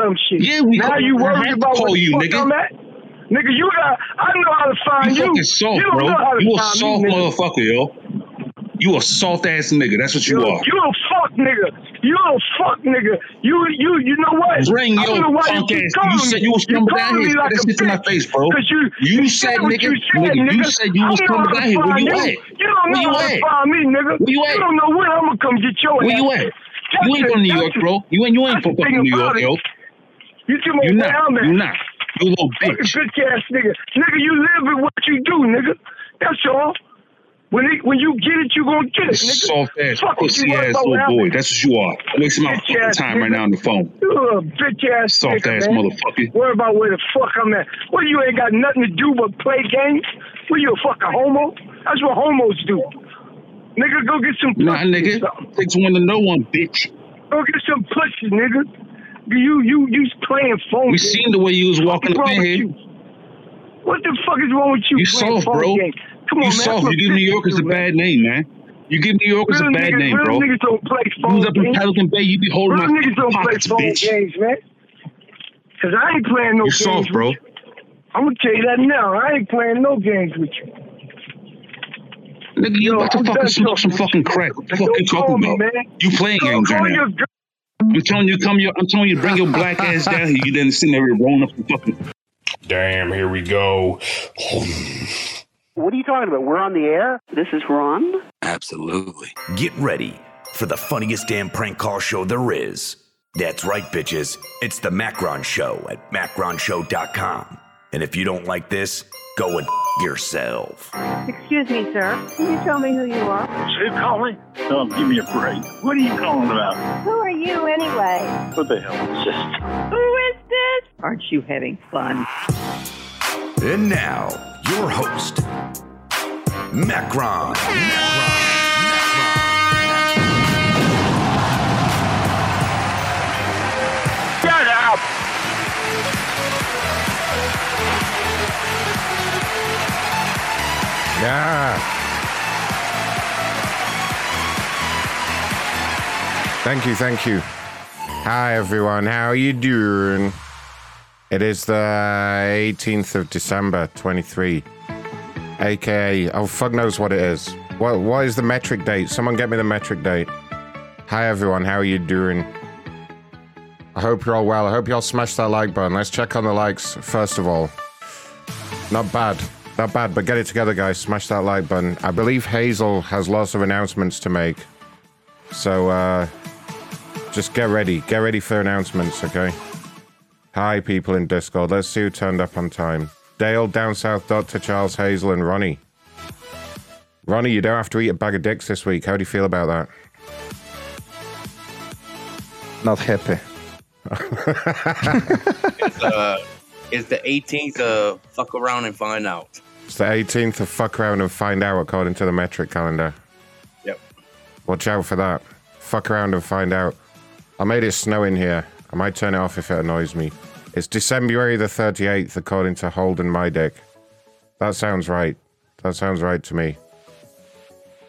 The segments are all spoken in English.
dumb shit. Yeah, we now call- you worried about call you, nigga. I'm at? Nigga, you got. I know how to find You you. fucking soft, you don't bro. know how to You a soft me, motherfucker, yo. You a soft ass nigga. That's what you You, are. you a fuck nigga. You a fuck nigga. You you you know what? Bring I don't your know why punk you ass. You said you was You coming down here. like That a shit to my face, bro. you You you said, nigga, you said, nigga, you said you was coming down here. Where you you. at? You don't Where know you how to at? find me, nigga. Where you at? don't know when I'm gonna come get your Where you at? You ain't from New York, bro. You ain't you ain't from fucking New York, yo. You tell me You where not. You not. You little bitch. bitch ass nigga. Nigga, you live with what you do, nigga. That's all. When it, when you get it, you gonna get it, nigga. Soft ass, Fuck pussy ass little boy. That's what you are. Wasting my fucking ass time right now on the phone. You a bitch ass Soft nigga, ass man. motherfucker. Worry about where the fuck I'm at. What you ain't got nothing to do but play games? What you a fucking homo? That's what homos do. Nigga, go get some pussy. Nah, nigga. Takes one to know one, bitch. Go get some pussy, nigga. You you you playing phone games. We games. seen the way you was walking up in here. What the fuck is wrong with you? You soft, bro. games? Come on, You man. soft. You give New Yorkers a bad name, man. You give New Yorkers a bad niggas, name, bro. niggas don't play You was up in games. Pelican Bay, you be holding Real my niggas don't play pockets, phone bitch. games, man. Cause I ain't playing no You games. soft, bro. I'm gonna tell you that now. I ain't playing no games with you. Nigga, you Yo, about to fucking smoke some fucking crack. What the fuck you talking about? You playing games right now. Girl. I'm telling you, come your, I'm telling you, bring your black ass down here. You didn't sit there rolling up the fucking. Damn, here we go. What are you talking about? We're on the air? This is Ron. Absolutely. Get ready for the funniest damn prank call show there is. That's right, bitches. It's the Macron Show at macronshow.com. And if you don't like this, go and f- yourself. Excuse me, sir. Can you tell me who you are? Who calling? Oh, give me a break. What are you calling about? Who are you anyway? What the hell is this? Who is this? Aren't you having fun? And now, your host, Macron. Macron. Yeah. Thank you, thank you. Hi everyone, how are you doing? It is the 18th of December, 23. AKA, oh fuck knows what it is. What what is the metric date? Someone get me the metric date. Hi everyone, how are you doing? I hope you're all well. I hope you all smashed that like button. Let's check on the likes first of all. Not bad. Not bad, but get it together, guys. Smash that like button. I believe Hazel has lots of announcements to make. So, uh, just get ready. Get ready for announcements, okay? Hi, people in Discord. Let's see who turned up on time. Dale, Down South, Dr. Charles, Hazel, and Ronnie. Ronnie, you don't have to eat a bag of dicks this week. How do you feel about that? Not happy. It's, uh, it's the 18th. Uh, fuck around and find out. It's the 18th of fuck around and find out according to the metric calendar. Yep. Watch out for that. Fuck around and find out. I made it snow in here. I might turn it off if it annoys me. It's December the 38th according to Holden My Dick. That sounds right. That sounds right to me.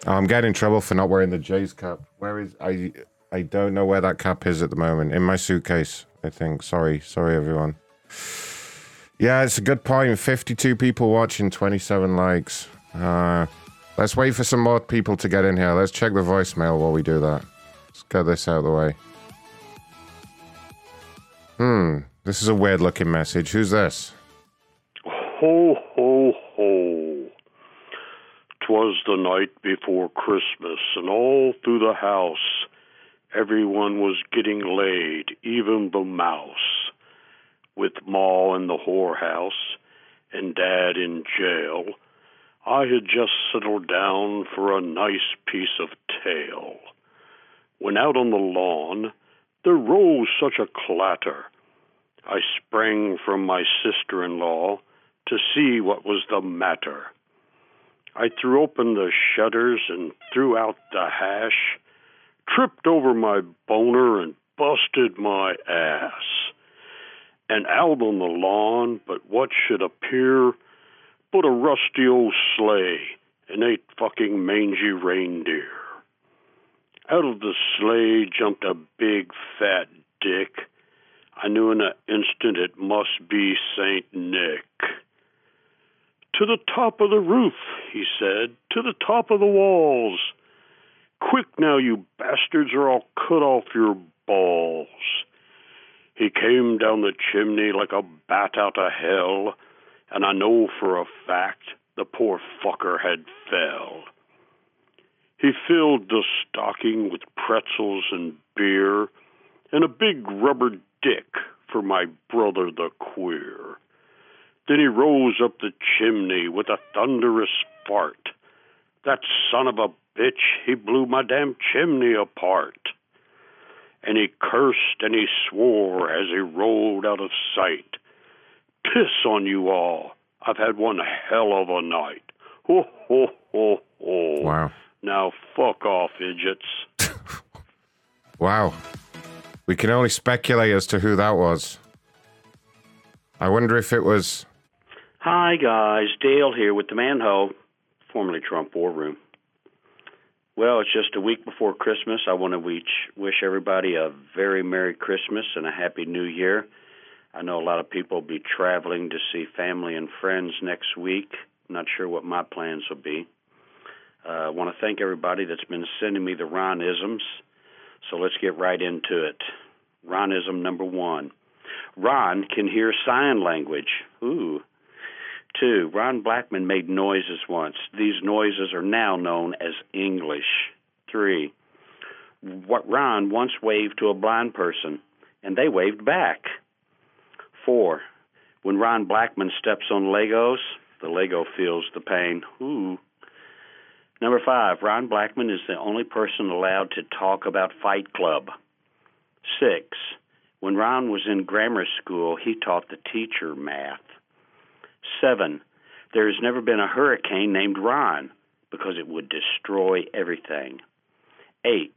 I'm getting in trouble for not wearing the J's cap. Where is I I don't know where that cap is at the moment. In my suitcase, I think. Sorry, sorry everyone. Yeah, it's a good point. 52 people watching, 27 likes. Uh, let's wait for some more people to get in here. Let's check the voicemail while we do that. Let's get this out of the way. Hmm, this is a weird looking message. Who's this? Ho, ho, ho. Twas the night before Christmas, and all through the house everyone was getting laid, even the mouse. With Ma in the whorehouse and Dad in jail, I had just settled down for a nice piece of tail. When out on the lawn, there rose such a clatter. I sprang from my sister in law to see what was the matter. I threw open the shutters and threw out the hash, tripped over my boner and busted my ass. And out on the lawn, but what should appear but a rusty old sleigh and eight fucking mangy reindeer. Out of the sleigh jumped a big fat dick I knew in an instant it must be St. Nick. To the top of the roof, he said, to the top of the walls. Quick now, you bastards, or I'll cut off your balls. He came down the chimney like a bat out of hell, and I know for a fact the poor fucker had fell. He filled the stocking with pretzels and beer, and a big rubber dick for my brother the queer. Then he rose up the chimney with a thunderous fart. That son of a bitch, he blew my damn chimney apart. And he cursed and he swore as he rolled out of sight. Piss on you all. I've had one hell of a night. Ho, ho, ho, ho. Wow. Now fuck off, idiots. Wow. We can only speculate as to who that was. I wonder if it was. Hi, guys. Dale here with the Manhole, formerly Trump War Room. Well, it's just a week before Christmas. I want to wish, wish everybody a very Merry Christmas and a Happy New Year. I know a lot of people will be traveling to see family and friends next week. Not sure what my plans will be. Uh, I want to thank everybody that's been sending me the Ronisms. So let's get right into it. Ronism number one Ron can hear sign language. Ooh. Two, Ron Blackman made noises once. These noises are now known as English. Three, what Ron once waved to a blind person, and they waved back. Four, when Ron Blackman steps on Legos, the Lego feels the pain. Ooh. Number five, Ron Blackman is the only person allowed to talk about Fight Club. Six, when Ron was in grammar school, he taught the teacher math. Seven, there has never been a hurricane named Ron because it would destroy everything. Eight,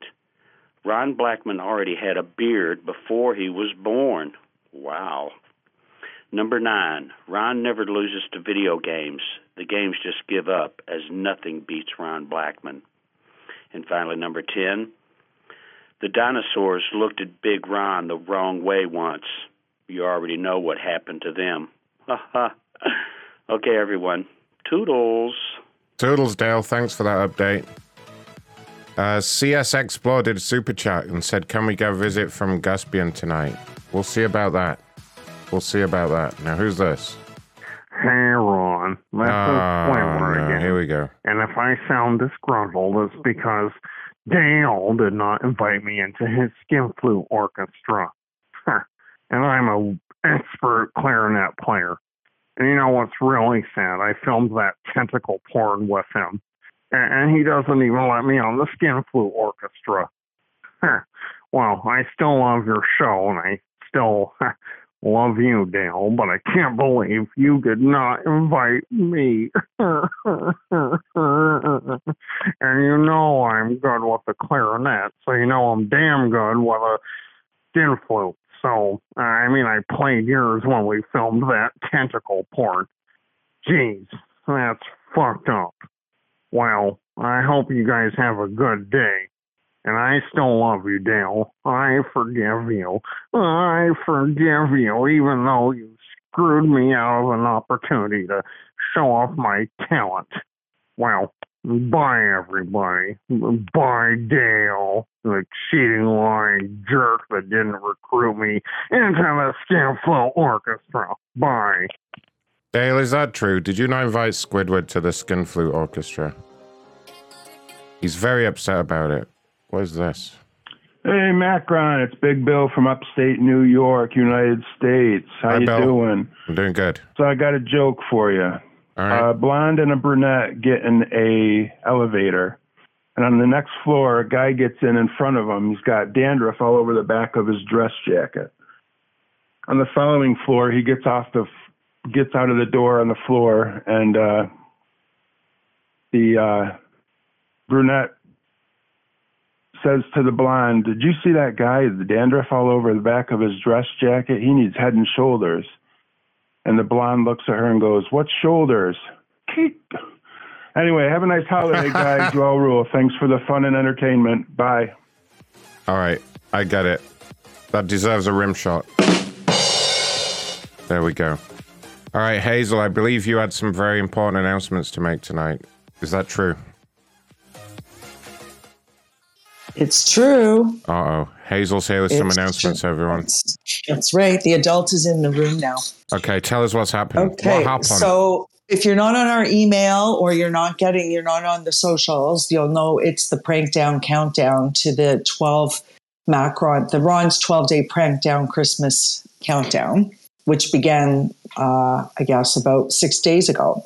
Ron Blackman already had a beard before he was born. Wow. Number nine, Ron never loses to video games. The games just give up as nothing beats Ron Blackman. And finally, number 10, the dinosaurs looked at Big Ron the wrong way once. You already know what happened to them. Ha ha. Okay, everyone. Toodles. Toodles, Dale. Thanks for that update. Uh, CS Explore did a super chat and said, Can we go visit from Guspian tonight? We'll see about that. We'll see about that. Now, who's this? Hey, Ron. That's Oh, Flavor no. again. Here we go. And if I sound disgruntled, it's because Dale did not invite me into his skin flute orchestra. and I'm a expert clarinet player. And you know what's really sad? I filmed that tentacle porn with him. And, and he doesn't even let me on the skin flute orchestra. well, I still love your show and I still love you, Dale, but I can't believe you did not invite me. and you know I'm good with the clarinet, so you know I'm damn good with a skin flute. So, I mean, I played yours when we filmed that tentacle porn. Jeez, that's fucked up. Well, I hope you guys have a good day. And I still love you, Dale. I forgive you. I forgive you, even though you screwed me out of an opportunity to show off my talent. Well, bye, everybody. Bye, Dale, the cheating lying jerk that didn't recruit me into the Skin Flute Orchestra. Bye. Dale, is that true? Did you not invite Squidward to the Skin Flute Orchestra? He's very upset about it. What is this? Hey, Macron, it's Big Bill from upstate New York, United States. How Hi, you Bill. doing? I'm doing good. So I got a joke for you. All right. A blonde and a brunette get in a elevator, and on the next floor, a guy gets in in front of him. He's got dandruff all over the back of his dress jacket. On the following floor, he gets off the gets out of the door on the floor, and uh, the uh, brunette says to the blonde, Did you see that guy, the dandruff all over the back of his dress jacket? He needs head and shoulders. And the blonde looks at her and goes, What shoulders? Keep. Anyway, have a nice holiday, guys. you all rule. Thanks for the fun and entertainment. Bye. All right, I get it. That deserves a rim shot. There we go. All right, Hazel, I believe you had some very important announcements to make tonight. Is that true? It's true. Uh oh. Hazel's here with some announcements, true. everyone. That's right. The adult is in the room now. Okay, tell us what's happening. Okay. What happened? So if you're not on our email or you're not getting, you're not on the socials, you'll know it's the prank down countdown to the 12 Macron, the Ron's 12 day prank down Christmas countdown, which began, uh, I guess, about six days ago.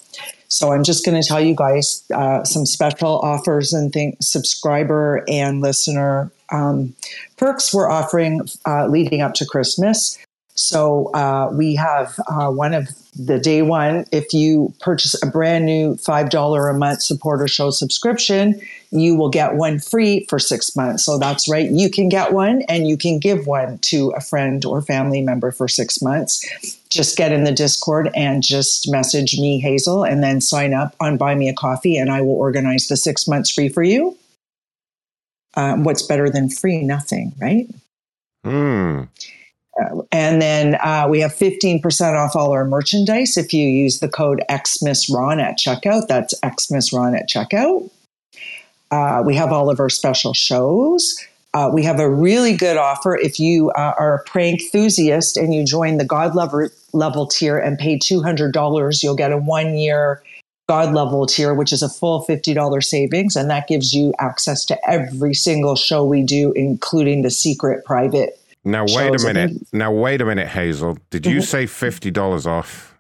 So I'm just going to tell you guys uh, some special offers and things, subscriber and listener um, perks we're offering uh, leading up to Christmas. So uh, we have uh, one of the day one. If you purchase a brand new five dollar a month supporter show subscription, you will get one free for six months. So that's right, you can get one and you can give one to a friend or family member for six months. Just get in the Discord and just message me, Hazel, and then sign up on Buy Me a Coffee, and I will organize the six months free for you. Um, what's better than free? Nothing, right? Hmm. And then uh, we have 15% off all our merchandise if you use the code XMissRon at checkout. That's XMissRon at checkout. Uh, we have all of our special shows. Uh, we have a really good offer if you uh, are a prank enthusiast and you join the God level, level tier and pay $200, you'll get a one year God level tier, which is a full $50 savings. And that gives you access to every single show we do, including the secret private Now wait a minute. Now wait a minute, Hazel. Did you Mhm. say fifty dollars off?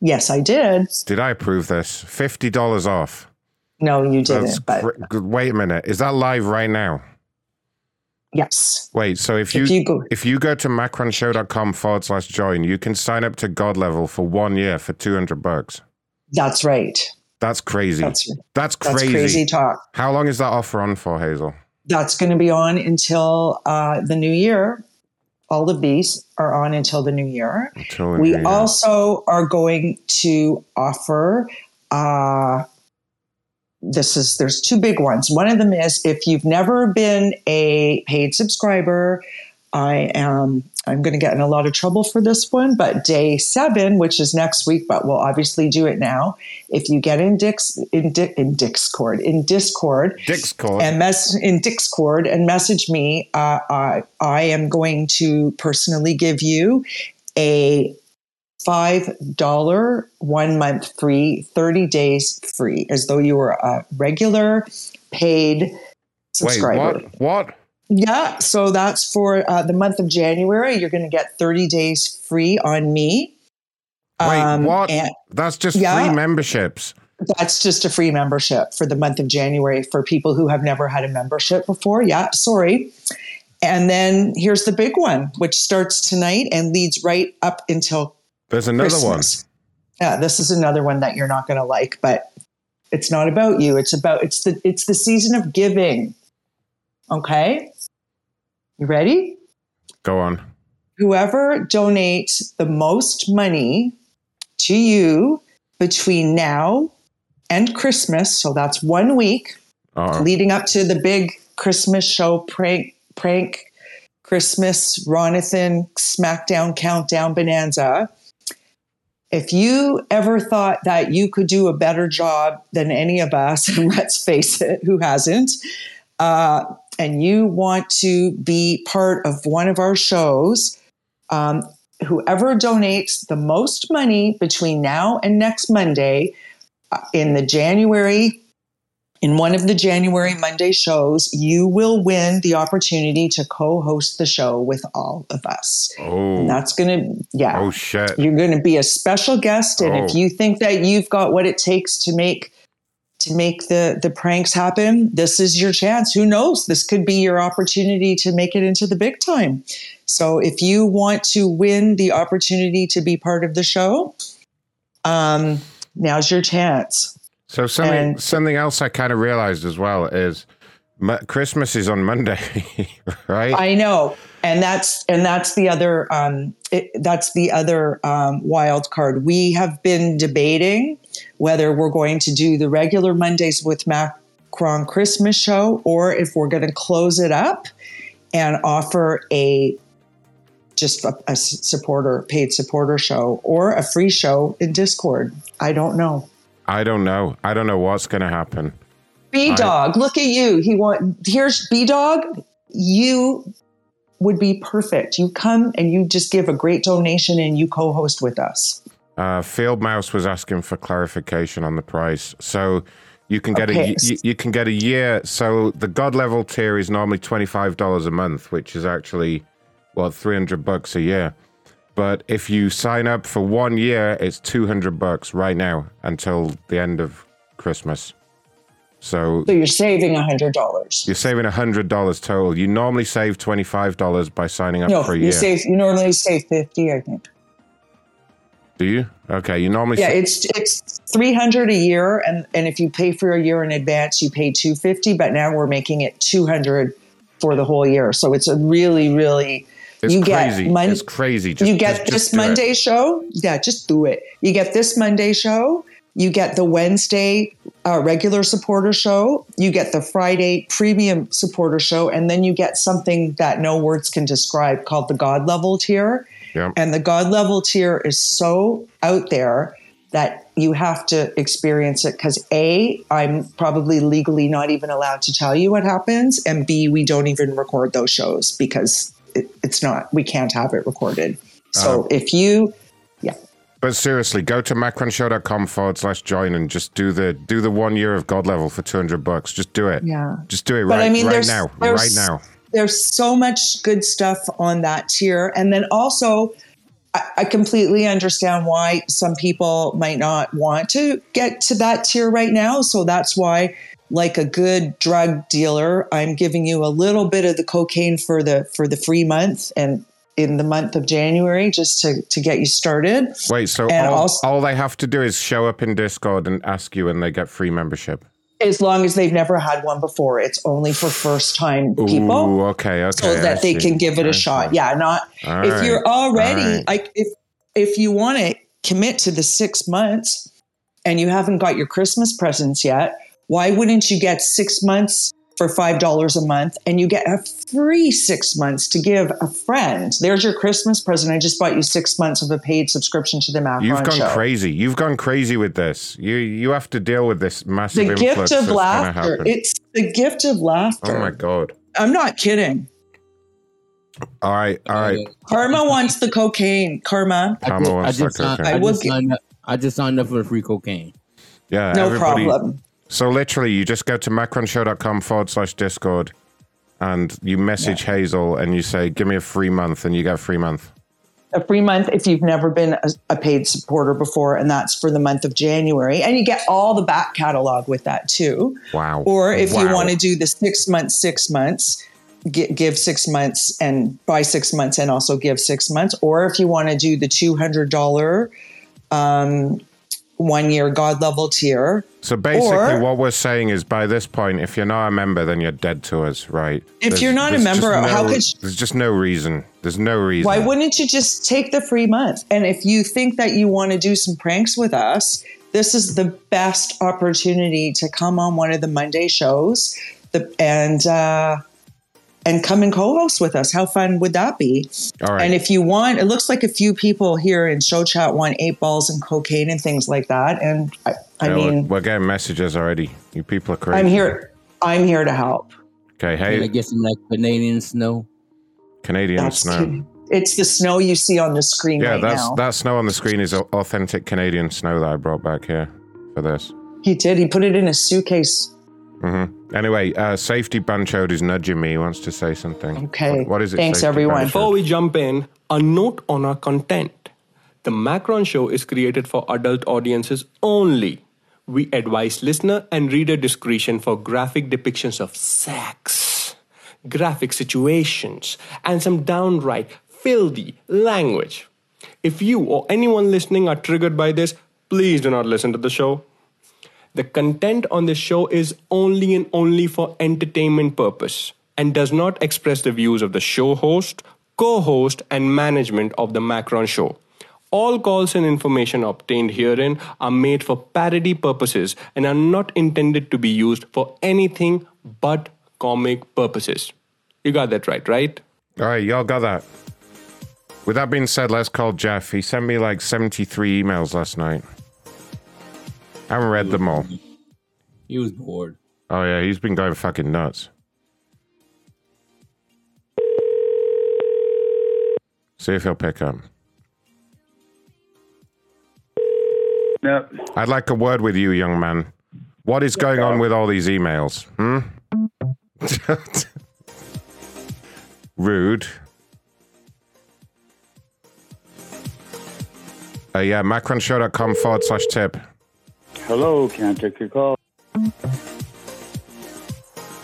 Yes, I did. Did I approve this? Fifty dollars off. No, you didn't. That's but cr- wait a minute. Is that live right now? yes, Wait, so if you If you go- if you go to macronshow.com forward slash join, you can sign up to God level for one year for two hundred bucks. that's right. That's crazy. That's That's that's crazy. crazy talk. How long is that offer on for, Hazel? That's going to be on until uh, the new year. All of these are on until the new year. Until we year. also are going to offer uh, this is there's two big ones one of them is if you've never been a paid subscriber i am i'm going to get in a lot of trouble for this one but day seven which is next week but we'll obviously do it now if you get in dix in, Di- in discord in discord Discord. and mess in Discord and message me. Uh, I, I am going to personally give you a five dollar one month free, thirty days free, as though you were a regular paid Wait, subscriber. what? What? Yeah, so that's for uh, the month of January. You're going to get 30 days free on me. Wait, Um, what? and- That's just Yeah. free memberships. That's just a free membership for the month of January for people who have never had a membership before. Yeah, sorry. And then here's the big one, which starts tonight and leads right up until There's another Christmas. Yeah, this is another one that you're not going to like, but it's not about you. It's about it's the it's the season of giving. Okay? You ready? Go on. whoever donates the most money to you between now and Christmas, so that's one week Uh-oh. leading up to the big Christmas show prank prank Christmas Ronathan SmackDown Countdown Bonanza. If you ever thought that you could do a better job than any of us, and let's face it, who hasn't, uh, and you want to be part of one of our shows, um, whoever donates the most money between now and next Monday uh, in the January, in one of the January Monday shows, you will win the opportunity to co host the show with all of us. Oh. And that's going to, yeah. Oh shit. You're going to be a special guest, and if Oh. you think that you've got what it takes to make to make the the pranks happen, this is your chance. Who knows? This could be your opportunity to make it into the big time. So if you want to win the opportunity to be part of the show, um, now's your chance. So something And- something else I kind of realized as well is Christmas is on Monday, right? I know, and that's and that's the other um, it, that's the other um, wild card. We have been debating whether we're going to do the regular Mondays with Macron Christmas show or if we're going to close it up and offer a just a supporter, paid supporter show, or a free show in Discord. I don't know. I don't know. I don't know what's going to happen. B Dog, look at you. He want here's B Dog. You would be perfect. You come and you just give a great donation and you co-host with us. Uh, Field Mouse was asking for clarification on the price. So you can get Okay. a you, you can get a year. So the God level tier is normally twenty five dollars a month, which is actually well three hundred bucks a year. But if you sign up for one year, it's two hundred bucks right now until the end of Christmas. So So you're saving a hundred dollars. you're saving hundred dollars total. You normally save twenty five dollars by signing up No, for a you year. save. You normally save fifty, I think. Do you? Okay, you normally Yeah, sa- it's it's three hundred a year, and and if you pay for a year in advance, you pay two fifty. But now we're making it two hundred for the whole year, so it's a really, really. It's you crazy. get Mon- it's crazy. Just, you get just- just this do it. Monday show. Yeah, just do it. You get this Monday show. You get the Wednesday uh, regular supporter show. You get the Friday premium supporter show, and then you get something that no words can describe called the God level tier. Yep. And the God level tier is so out there that you have to experience it because A, I'm probably legally not even allowed to tell you what happens. And B, we don't even record those shows because it, it's not, we can't have it recorded. So Oh. if you, But seriously, go to macronshow.com forward slash join and just do the do the one year of God level for two hundred bucks. Just do it. Yeah. Just do it But right, I mean, right there's- now. there's- Right now. there's so much good stuff on that tier. And then also, I, I completely understand why some people might not want to get to that tier right now. So that's why, like a good drug dealer, I'm giving you a little bit of the cocaine for the for the free month and in the month of January just to to get you started. Wait, so And all, also- all they have to do is show up in Discord and ask you and they get free membership. As long as they've never had one before, it's only for first time people. Ooh, okay, okay. so I that they see. can give it I a see. shot. Yeah, not All if right, you're already right. like if if you want to commit to the six months and you haven't got your Christmas presents yet, why wouldn't you get six months for five dollars a month and you get a free six months to give a friend? There's your Christmas present. I just bought you six months of a paid subscription to the Macron You've gone show. crazy. You've gone crazy with this. You you have to deal with this massive The gift of laughter. It's the gift of laughter. oh my god. I'm not kidding. All right, all right. Karma wants the cocaine. Karma. I Karma just, I wants the just, signed, cocaine. I, I just gi- signed up, I just signed up for the free cocaine. Yeah, No everybody. problem. So literally, you just go to macronshow.com forward slash Discord, and you message Hazel and you say, "Give me a free month," and you get a free month. a free month if you've never been a, a paid supporter before, and that's for the month of January. And you get all the back catalog with that too. Wow. Or if you want to do the six months, six months, gi- give six months and buy six months and also give six months. Or if you want to do the $200 um, one year God level tier. So basically, Or- what we're saying is, by this point, if you're not a member, then you're dead to us, right? If you're not a member, no- how could you- there's just no reason. There's no reason. Why wouldn't you just take the free month? And if you think that you want to do some pranks with us, this is the best opportunity to come on one of the Monday shows the, and uh, and come and co-host with us. How fun would that be? All right. And if you want, it looks like a few people here in show chat want eight balls and cocaine and things like that. And I, I Yeah, we're- mean, we're, getting messages already. You people are crazy. I'm here. I'm here to help. Okay, Can I hey, get some like Canadian snow? Canadian That's snow. cute. It's the snow you see on the screen Yeah, right that's now. that snow on the screen is authentic Canadian snow that I brought back here for this. he did. He put it in a suitcase. Hmm Anyway, uh, Safety Banchode is nudging me. He wants to say something. Okay. What- what is it? Thanks, Safety everyone. Banchode? Before we jump in, a note on our content. The Macron Show is created for adult audiences only. We advise listener and reader discretion for graphic depictions of sex, graphic situations, and some downright filthy language. If you or anyone listening are triggered by this, please do not listen to the show. The content on this show is only and only for entertainment purpose and does not express the views of the show host, co-host and management of the Macron show. All calls and information obtained herein are made for parody purposes and are not intended to be used for anything but comic purposes. You got that right, right? All right, y'all got that. With that being said, let's call Jeff. He sent me like 73 emails last night. I haven't read them all. He was bored. Oh, yeah, he's been going fucking nuts. See if he'll pick up. No. I'd like a word with you, young man. What is going on with all these emails? Hmm? Rude. Uh, yeah, macronshow.com forward slash tip. Hello, can I take your call?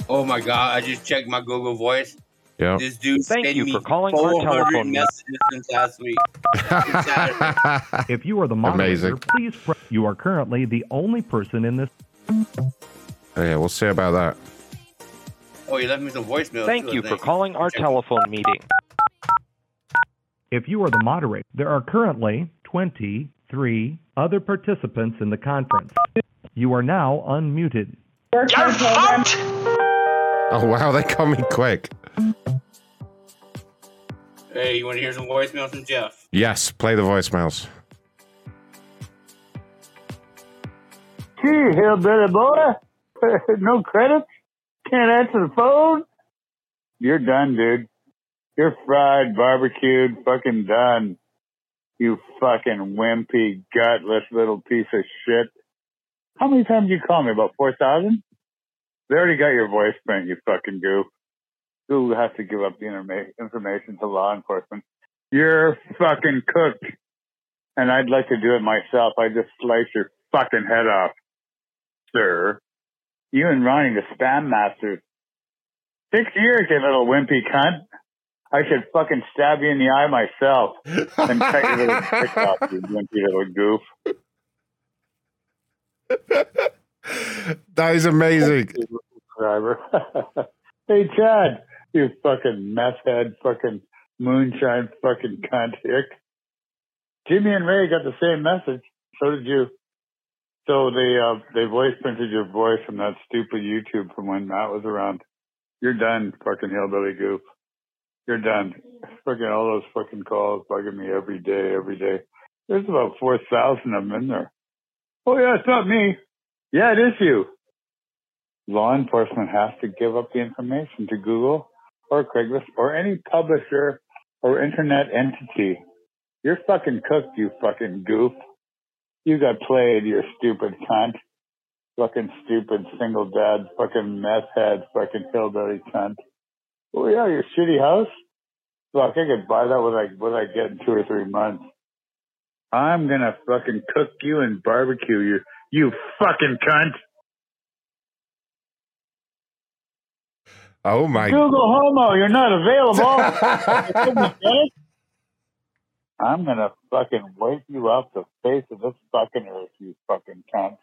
Oh my god! I just checked my Google Voice. Yeah. This dude Thank sent you me for calling our 400 telephone messages since last week. If you are the moderator, Amazing. please press. You are currently the only person in this. Oh, yeah, we'll see about that. Oh, he left me some voicemail. Thank too, I you for think. calling our telephone meeting. If you are the moderator, there are currently 23 other participants in the conference. You are now unmuted. Oh, wow, they call me quick. Hey, you want to hear some voicemail from Jeff? Yes, play the voicemails. Gee, hillbilly boy. no credit? Can't answer the phone? You're done, dude. You're fried, barbecued, fucking done. You fucking wimpy, gutless little piece of shit. How many times do you call me? About 4,000? They already got your voice print, you fucking goof. Who has to give up the informa- information to law enforcement? You're fucking cooked. And I'd like to do it myself. I'd just slice your fucking head off, sir. You and Ronnie, the spam masters. Six years, you little wimpy cunt. I should fucking stab you in the eye myself and cut your little dick off, you wimpy little goof. That is amazing. Driver. hey, Chad, you fucking meth head, fucking moonshine, fucking cunt. Hick. Jimmy and Ray got the same message. So did you. So they uh, they voice printed your voice from that stupid YouTube from when Matt was around. You're done, fucking hillbilly goof. You're done. Fucking all those fucking calls bugging me every day, every day. There's about four thousand of them in there. Oh yeah, it's not me. Yeah, it is you. Law enforcement has to give up the information to Google or Craigslist or any publisher or internet entity. You're fucking cooked, you fucking goof. You got played, you stupid cunt. Fucking stupid single dad, fucking meth head, fucking hillbilly cunt. Oh yeah, your shitty house? Fuck, I could buy that what I what I get in two or three months. I'm gonna fucking cook you and barbecue you, you fucking cunt. Oh my. Google Homo, you're not available. I'm gonna fucking wake you off the face of this fucking earth, you fucking cunt.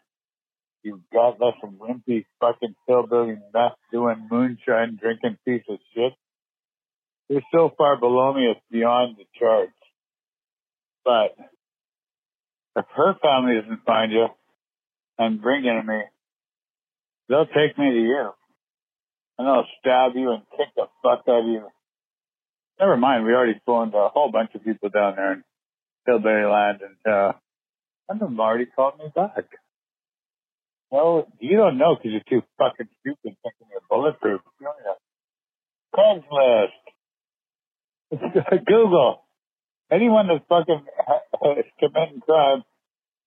You godless and wimpy fucking hillbilly meth doing moonshine drinking piece of shit. You're so far below me it's beyond the charts. But if her family doesn't find you and bring you to me, they'll take me to you. And they'll stab you and kick the fuck out of you. Never mind, we already phoned a whole bunch of people down there in Hillbilly Land and uh some of them already called me back. No, you don't know because you're too fucking stupid thinking you're bulletproof. Oh, don't you? Craigslist. Google. Anyone that's fucking committing crime,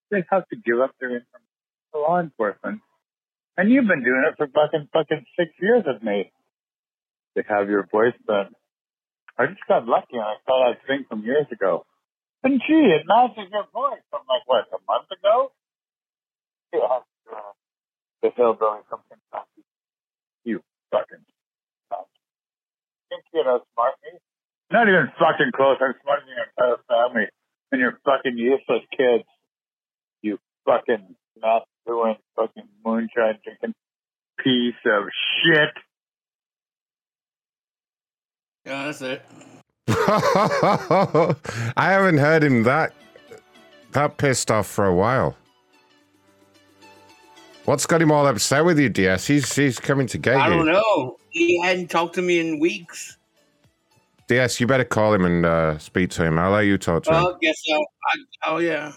they have to give up their information to law enforcement. And you've been doing it for fucking fucking six years with me. They have your voice but I just got lucky and I saw that thing from years ago. And gee, it matches your voice from like what, a month ago? Yeah. The hillbilly from Kentucky. You fucking cunt. Think you know smart me? Not even fucking close. I'm smarter than your entire family and your fucking useless kids. You fucking not doing fucking moonshine drinking piece of shit. Yeah, that's it. I haven't heard him that that pissed off for a while. What's got him all upset with you, DS? He's he's coming to get I you. don't know. He hadn't talked to me in weeks. DS, you better call him and uh, speak to him. I'll let you talk to him. Well, guess so. I, oh yeah.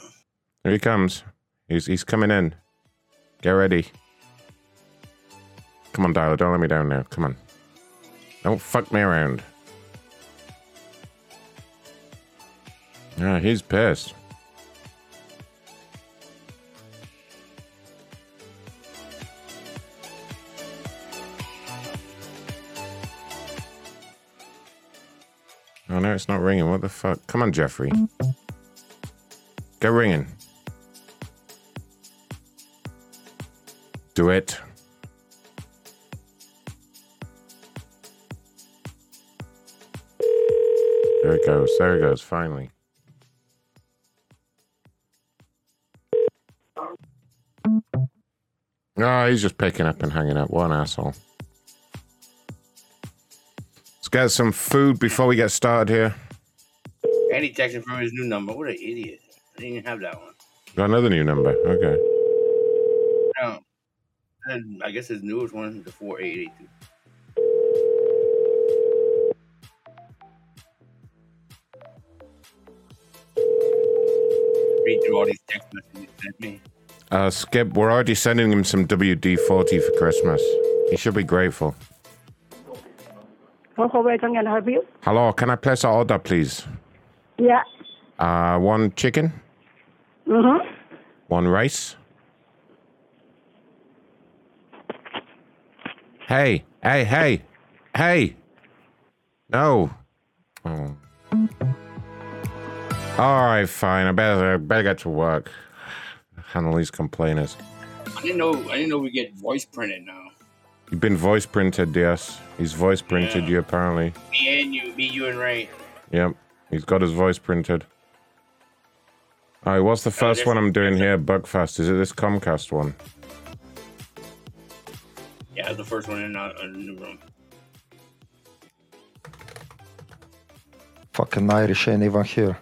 Here he comes. He's he's coming in. Get ready. Come on, dialer. Don't let me down now. Come on. Don't fuck me around. Yeah, he's pissed. Oh no, it's not ringing. What the fuck? Come on, Jeffrey. Get ringing. Do it. There it goes. There it goes. Finally. No, he's just picking up and hanging up. An asshole. Get some food before we get started here. And he texted from his new number. What an idiot. I didn't even have that one. Got another new number. Okay. No. And I guess his newest one is the 4882. Read through all these text messages sent me. Uh, Skip, we're already sending him some WD 40 for Christmas. He should be grateful. Local can I help you? Hello, can I place an order, please? Yeah. Uh, one chicken, Mm-hmm. one rice. Hey, hey, hey, hey. No. Oh. All right, fine. I better, I better get to work. Handle these complainers. I didn't know I didn't know we get voice printed now. You've been voice printed, yes. He's voice printed you, apparently. Me and you, me, you and Ray. Yep. He's got his voice printed. All right, what's the first there's- one I'm doing here? Bugfast. Is it this Comcast one? Yeah, the first one in uh, in the new room. Fucking Irish ain't even here.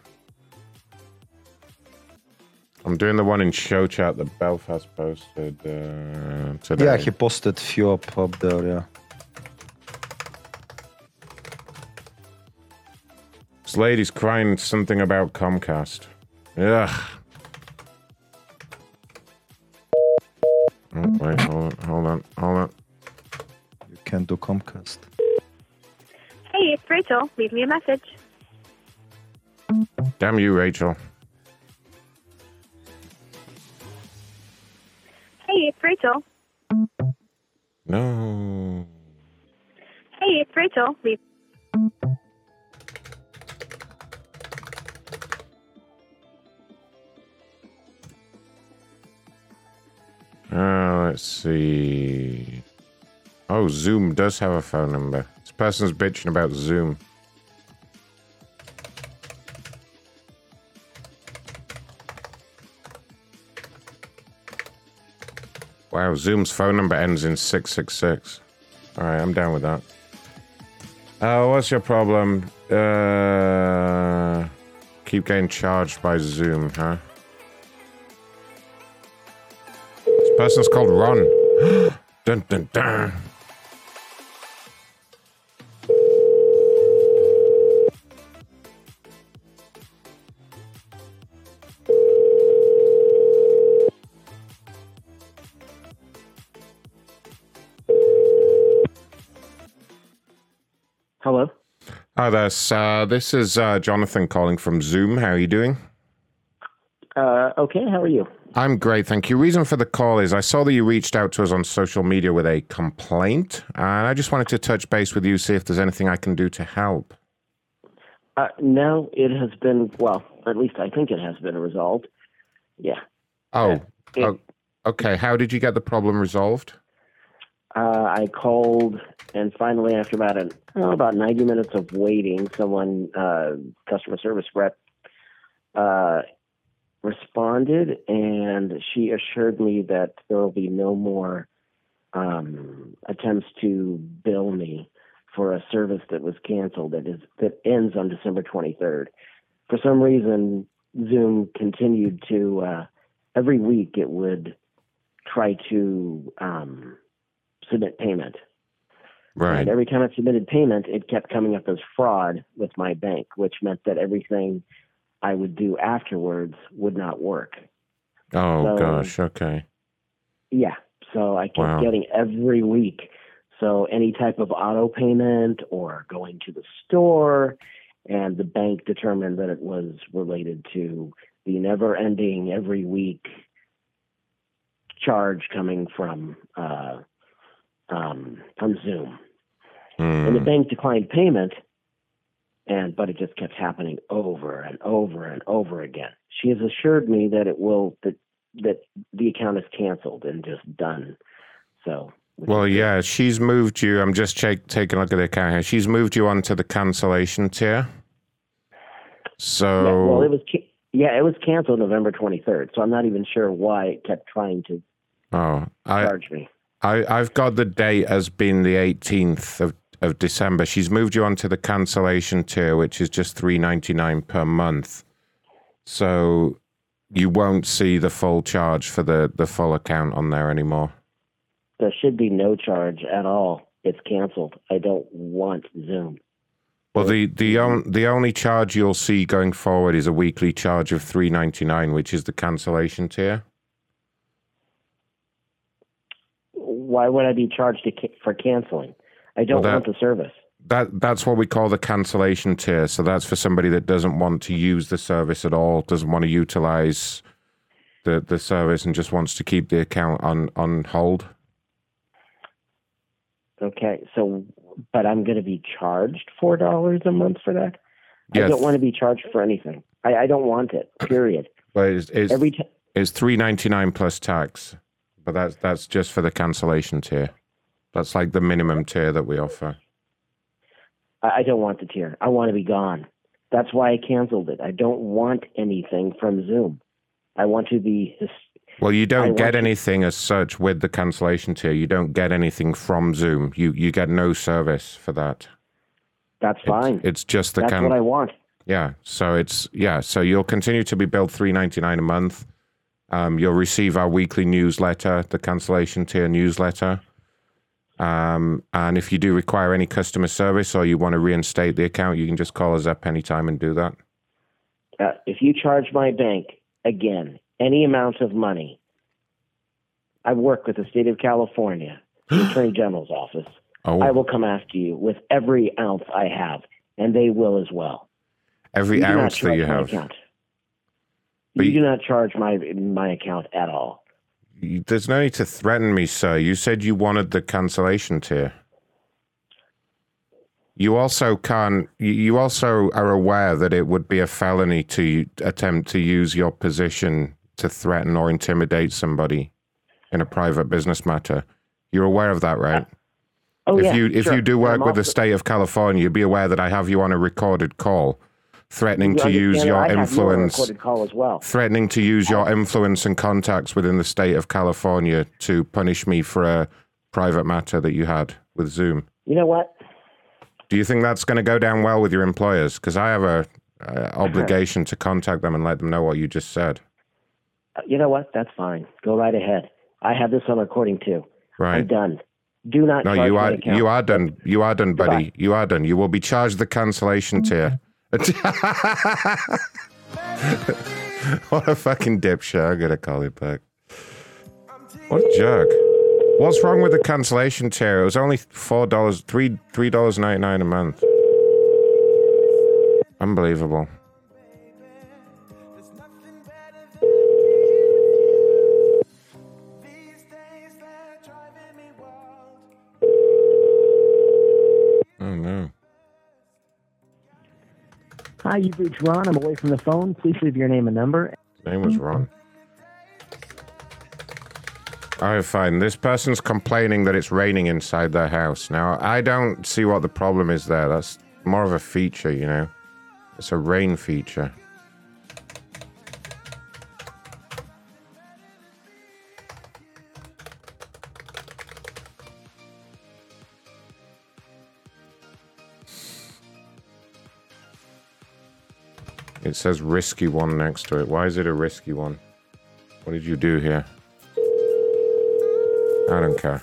I'm doing the one in show chat that Belfast posted uh, today. Yeah, he posted few up up there. Yeah. This lady's crying something about Comcast. Ugh. Oh, wait, hold on, hold on, hold on. You can't do Comcast. Hey, it's Rachel. Leave me a message. Damn you, Rachel. Hey, it's Rachel. No. Hey, it's Rachel. Leave. Uh, let's see. Oh, Zoom does have a phone number. This person's bitching about Zoom. Wow, Zoom's phone number ends in 666. All right, I'm down with that. Uh, what's your problem? Uh, keep getting charged by Zoom, huh? This person's called Ron. dun dun dun. Hi there. Uh, this is uh, Jonathan calling from Zoom. How are you doing? Uh, okay, how are you? I'm great, thank you. Reason for the call is I saw that you reached out to us on social media with a complaint, and I just wanted to touch base with you, see if there's anything I can do to help. Uh, no, it has been, well, at least I think it has been resolved. Yeah. Oh, oh okay. How did you get the problem resolved? Uh, I called, and finally, after about an oh, about ninety minutes of waiting, someone, uh, customer service rep, uh, responded, and she assured me that there will be no more um, attempts to bill me for a service that was canceled that is that ends on December twenty third. For some reason, Zoom continued to uh, every week it would try to um, submit payment. Right. And every time I submitted payment, it kept coming up as fraud with my bank, which meant that everything I would do afterwards would not work. Oh So- gosh. Okay. Yeah. So I kept Wow. getting every week. So any type of auto payment or going to the store, and the bank determined that it was related to the never ending every week charge coming from uh, um, from Zoom. And the bank declined payment, and but it just kept happening over and over and over again. She has assured me that it will that that the account is canceled and just done. So Well, yeah, she's moved you. I'm just check, taking a look at the account here. She's moved you onto the cancellation tier. So, yeah, well, it was ca- yeah, it was canceled November twenty third. So I'm not even sure why it kept trying to oh, I, charge me. I, I've got the date as being the 18th of, of December. She's moved you onto the cancellation tier, which is just 3.99 per month. So you won't see the full charge for the, the full account on there anymore. There should be no charge at all. It's canceled. I don't want Zoom. Well, the the on, the only charge you'll see going forward is a weekly charge of 3.99, which is the cancellation tier. Why would I be charged to ca- for canceling? I don't Well, that- want the service. That that's what we call the cancellation tier. So that's for somebody that doesn't want to use the service at all, doesn't want to utilize the the service, and just wants to keep the account on on hold. Okay, so but I'm going to be charged four dollars a month for that. I don't want to be charged for anything. I, I don't want it. Period. But it's it's, Every ti- it's three ninety nine plus tax. But that's that's just for the cancellation tier. That's like the minimum tier that we offer. I, I don't want the tier. I want to be gone. That's why I canceled it. I don't want anything from Zoom. I want to be. his- Well, you don't want get to- anything as such with the cancellation tier. You don't get anything from Zoom. You you get no service for that. That's fine. It's just the That's can- what I want. Yeah. So it's yeah. So you'll continue to be billed three ninety nine a month. Um, you'll receive our weekly newsletter, the cancellation tier newsletter. Um, and if you do require any customer service or you want to reinstate the account, you can just call us up anytime and do that. Uh, if you charge my bank again any amount of money, I work with the state of California, the Attorney General's office. Oh. I will come after you with every ounce I have, and they will as well. Every You ounce that you have. account. You do not charge my my account at all. There's no need to threaten me, sir. You said you wanted the cancellation tier. You also can't. you- also are aware that it would be a felony to attempt to use your position to threaten or intimidate somebody in a private business matter. You're aware of that, right? Uh, oh if yeah, you if sure. you do work I'm with the state of California, you'd be aware that I have you on a recorded call, threatening You to use your I have you on a influence call as well. threatening to use your influence and contacts within the state of California to punish me for a private matter that you had with Zoom. You know what? Do you think that's going to go down well with your employers? Because I have a, a obligation to contact them and let them know what you just said. Uh, You know what? That's fine. Go right ahead. I have this on recording too. Right. I'm done. Do not No, you are you are done. You are done, buddy. Goodbye. You are done. You will be charged the cancellation tier. what a fucking dipshit! I'm gonna call it back. What a jerk! What's wrong with the cancellation tier? It was only four dollars, three three dollars ninety nine a month. Unbelievable. Hi, you've reached Ron. I'm away from the phone. Please leave your name and number. Name was Ron. Right, fine. This person's complaining that it's raining inside their house. Now, I don't see what the problem is there. That's more of a feature, you know? It's a rain feature. It says risky one next to it. Why is it a risky one? What did you do here? I don't care.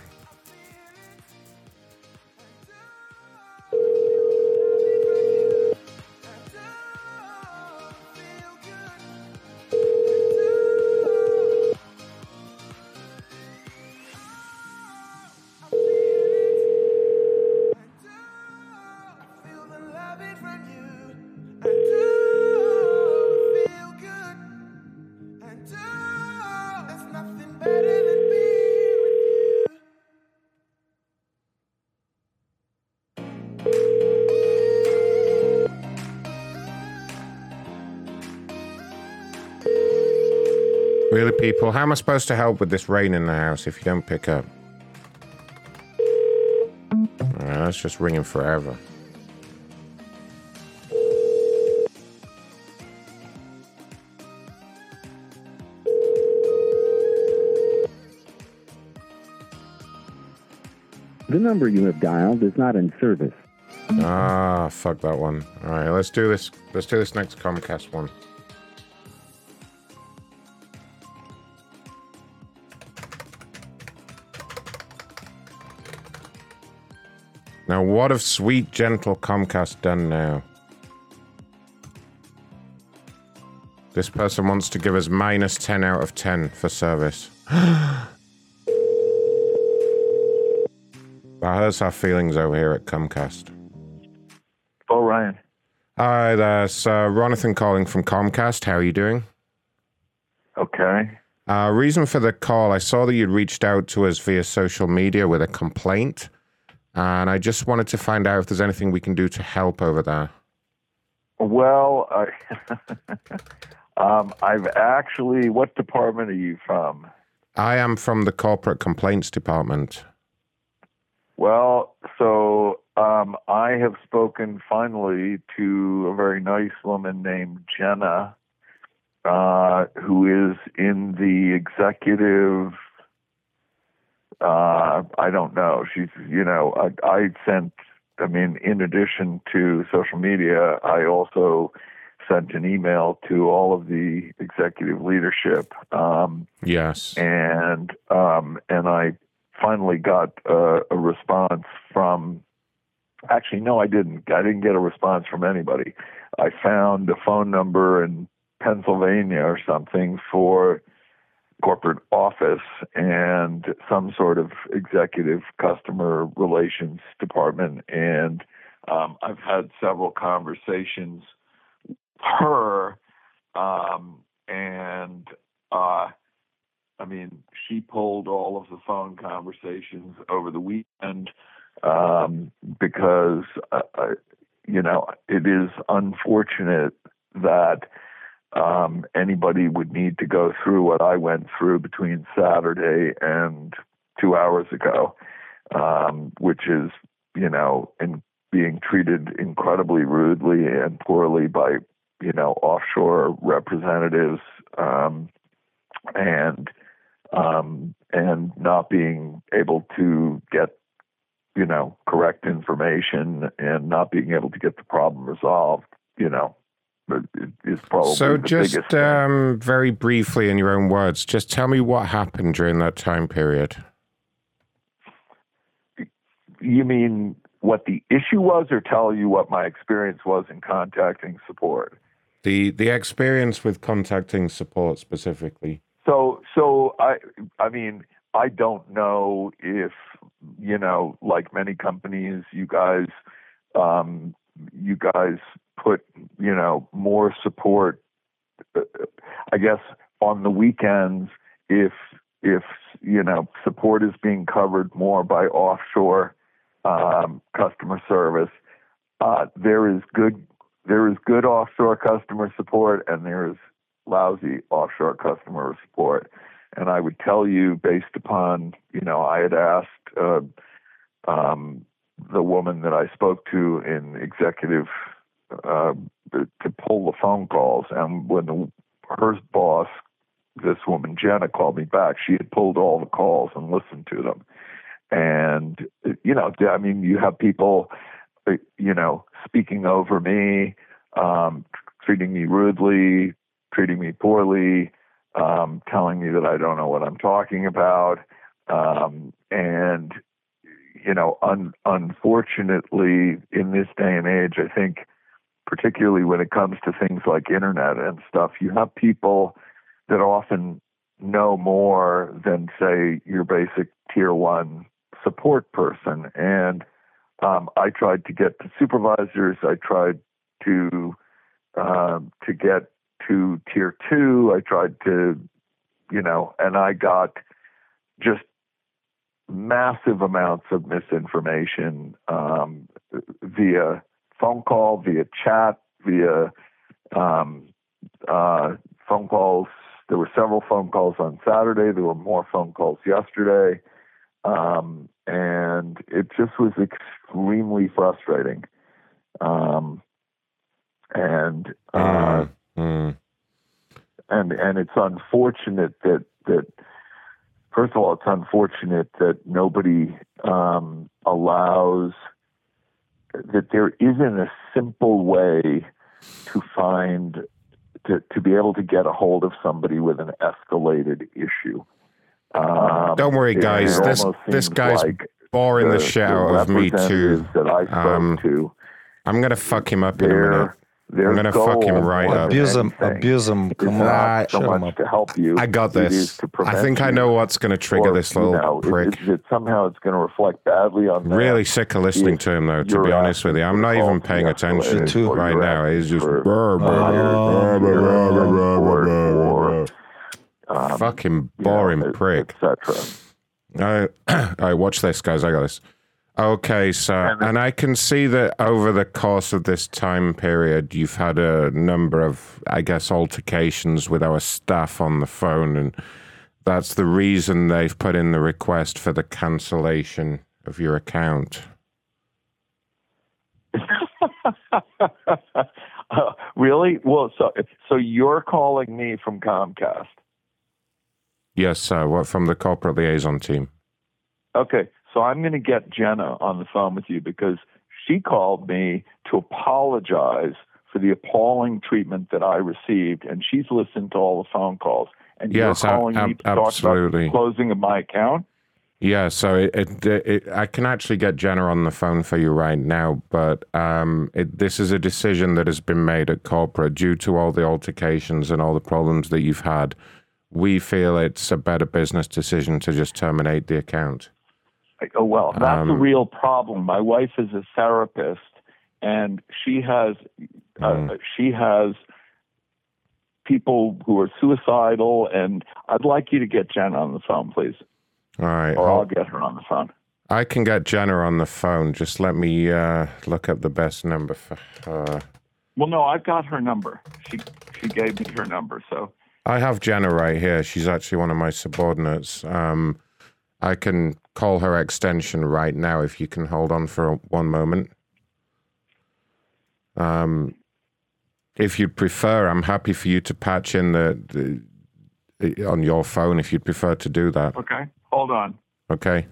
Really, people? How am I supposed to help with this rain in the house if you don't pick up? Alright, that's just ringing forever. The number you have dialed is not in service. Ah, fuck that one. All right, let's do this. Let's do this next Comcast one. Now, what have sweet, gentle Comcast done now? This person wants to give us minus 10 out of 10 for service. that hurts our feelings over here at Comcast. Oh, Ryan. Hi there, it's uh, Ronathan calling from Comcast. How are you doing? Okay. Uh, reason for the call, I saw that you'd reached out to us via social media with a complaint, and I just wanted to find out if there's anything we can do to help over there. Well, I, um, I've actually. What department are you from? I am from the corporate complaints department. Well, so um, I have spoken finally to a very nice woman named Jenna, uh, who is in the executive. Uh, I don't know. She's, you know, I, I sent. I mean, in addition to social media, I also sent an email to all of the executive leadership. Um, Yes. and um, and I finally got a, a response from. Actually, no, I didn't. I didn't get a response from anybody. I found a phone number in Pennsylvania or something for corporate office and some sort of executive customer relations department, and um, I've had several conversations with her, um, and uh, I mean, she pulled all of the phone conversations over the weekend um, because, uh, you know, it is unfortunate that um, anybody would need to go through what I went through between Saturday and two hours ago, um, which is, you know, in being treated incredibly rudely and poorly by, you know, offshore representatives. Um, and um, and not being able to get you know correct information and not being able to get the problem resolved you know is probably so, just um, very briefly, in your own words, just tell me what happened during that time period. you mean what the issue was or tell you what my experience was in contacting support The the experience with contacting support specifically. So, so I, I mean, I don't know if you know, like many companies, you guys, um, you guys put you know more support. uh, I guess on the weekends, if if you know support is being covered more by offshore um, customer service, uh, there is good there is good offshore customer support and there is lousy offshore customer support. And I would tell you, based upon, you know, I had asked uh, um, the woman that I spoke to in executive uh, to pull the phone calls. And when the, her boss, this woman, Jenna, called me back, she had pulled all the calls and listened to them. And, you know, I mean, you have people, uh, you know, speaking over me, um, treating me rudely, treating me poorly, um, telling me that I don't know what I'm talking about. Um, and, you know, un- unfortunately, in this day and age, I think, particularly when it comes to things like internet and stuff, you have people that often know more than, say, your basic tier one support person. And um, I tried to get to supervisors. I tried to um, to get to tier two. I tried to, you know, and I got just massive amounts of misinformation um, via phone call, via chat, via um, uh, phone calls, there were several phone calls on Saturday. There were more phone calls yesterday, um, and it just was extremely frustrating. Um, and uh, Mm. and and it's unfortunate that that first of all, it's unfortunate that nobody um, allows that there isn't a simple way to find to, to be able to get a hold of somebody with an escalated issue. Um, Don't worry, guys. This this guy's like in the, the- shit the of me too. that I spoke Um, to, I'm gonna fuck him up in a minute. Their I'm gonna fuck him right up. Abuse him, anything abuse him. is Come not on, so much to help you. I got this. I think I know what's going to trigger or, this you little know, it- prick. it- somehow it's going to reflect badly on them. Really sick of listening if to him, though. To be honest with you, I'm not even paying attention to you're right now. He's just um, fucking you know, boring et- prick. etc. All right, watch this, guys. I got this. Okay, so and I can see that over the course of this time period, you've had a number of, I guess, altercations with our staff on the phone, and that's the reason they've put in the request for the cancellation of your account. Uh, really? Well, so so you're calling me from Comcast. Yes, sir. What from the corporate liaison team? Okay, so I'm going to get Jenna on the phone with you because she called me to apologize for the appalling treatment that I received, and she's listened to all the phone calls. And Yes, you're calling me ab- to talk absolutely. about closing of my account. Yeah, so it, it, it, I can actually get Jenna on the phone for you right now, but um, it, this is a decision that has been made at corporate due to all the altercations and all the problems that you've had. We feel it's a better business decision to just terminate the account. Go, well, that's the Um, real problem. My wife is a therapist, and she has uh, she has people who are suicidal, and I'd like you to get Jenna on the phone, please, All right, or I'll I'll- get her on the phone. I can get Jenna on the phone. Just let me uh, look up the best number for her. Well, no, I've got her number. She she gave me her number, so I have Jenna right here. She's actually one of my subordinates. Um, I can call her extension right now if you can hold on for one moment. Um, if you'd prefer, I'm happy for you to patch in the, the on your phone if you'd prefer to do that. okay. Hold on. Okay.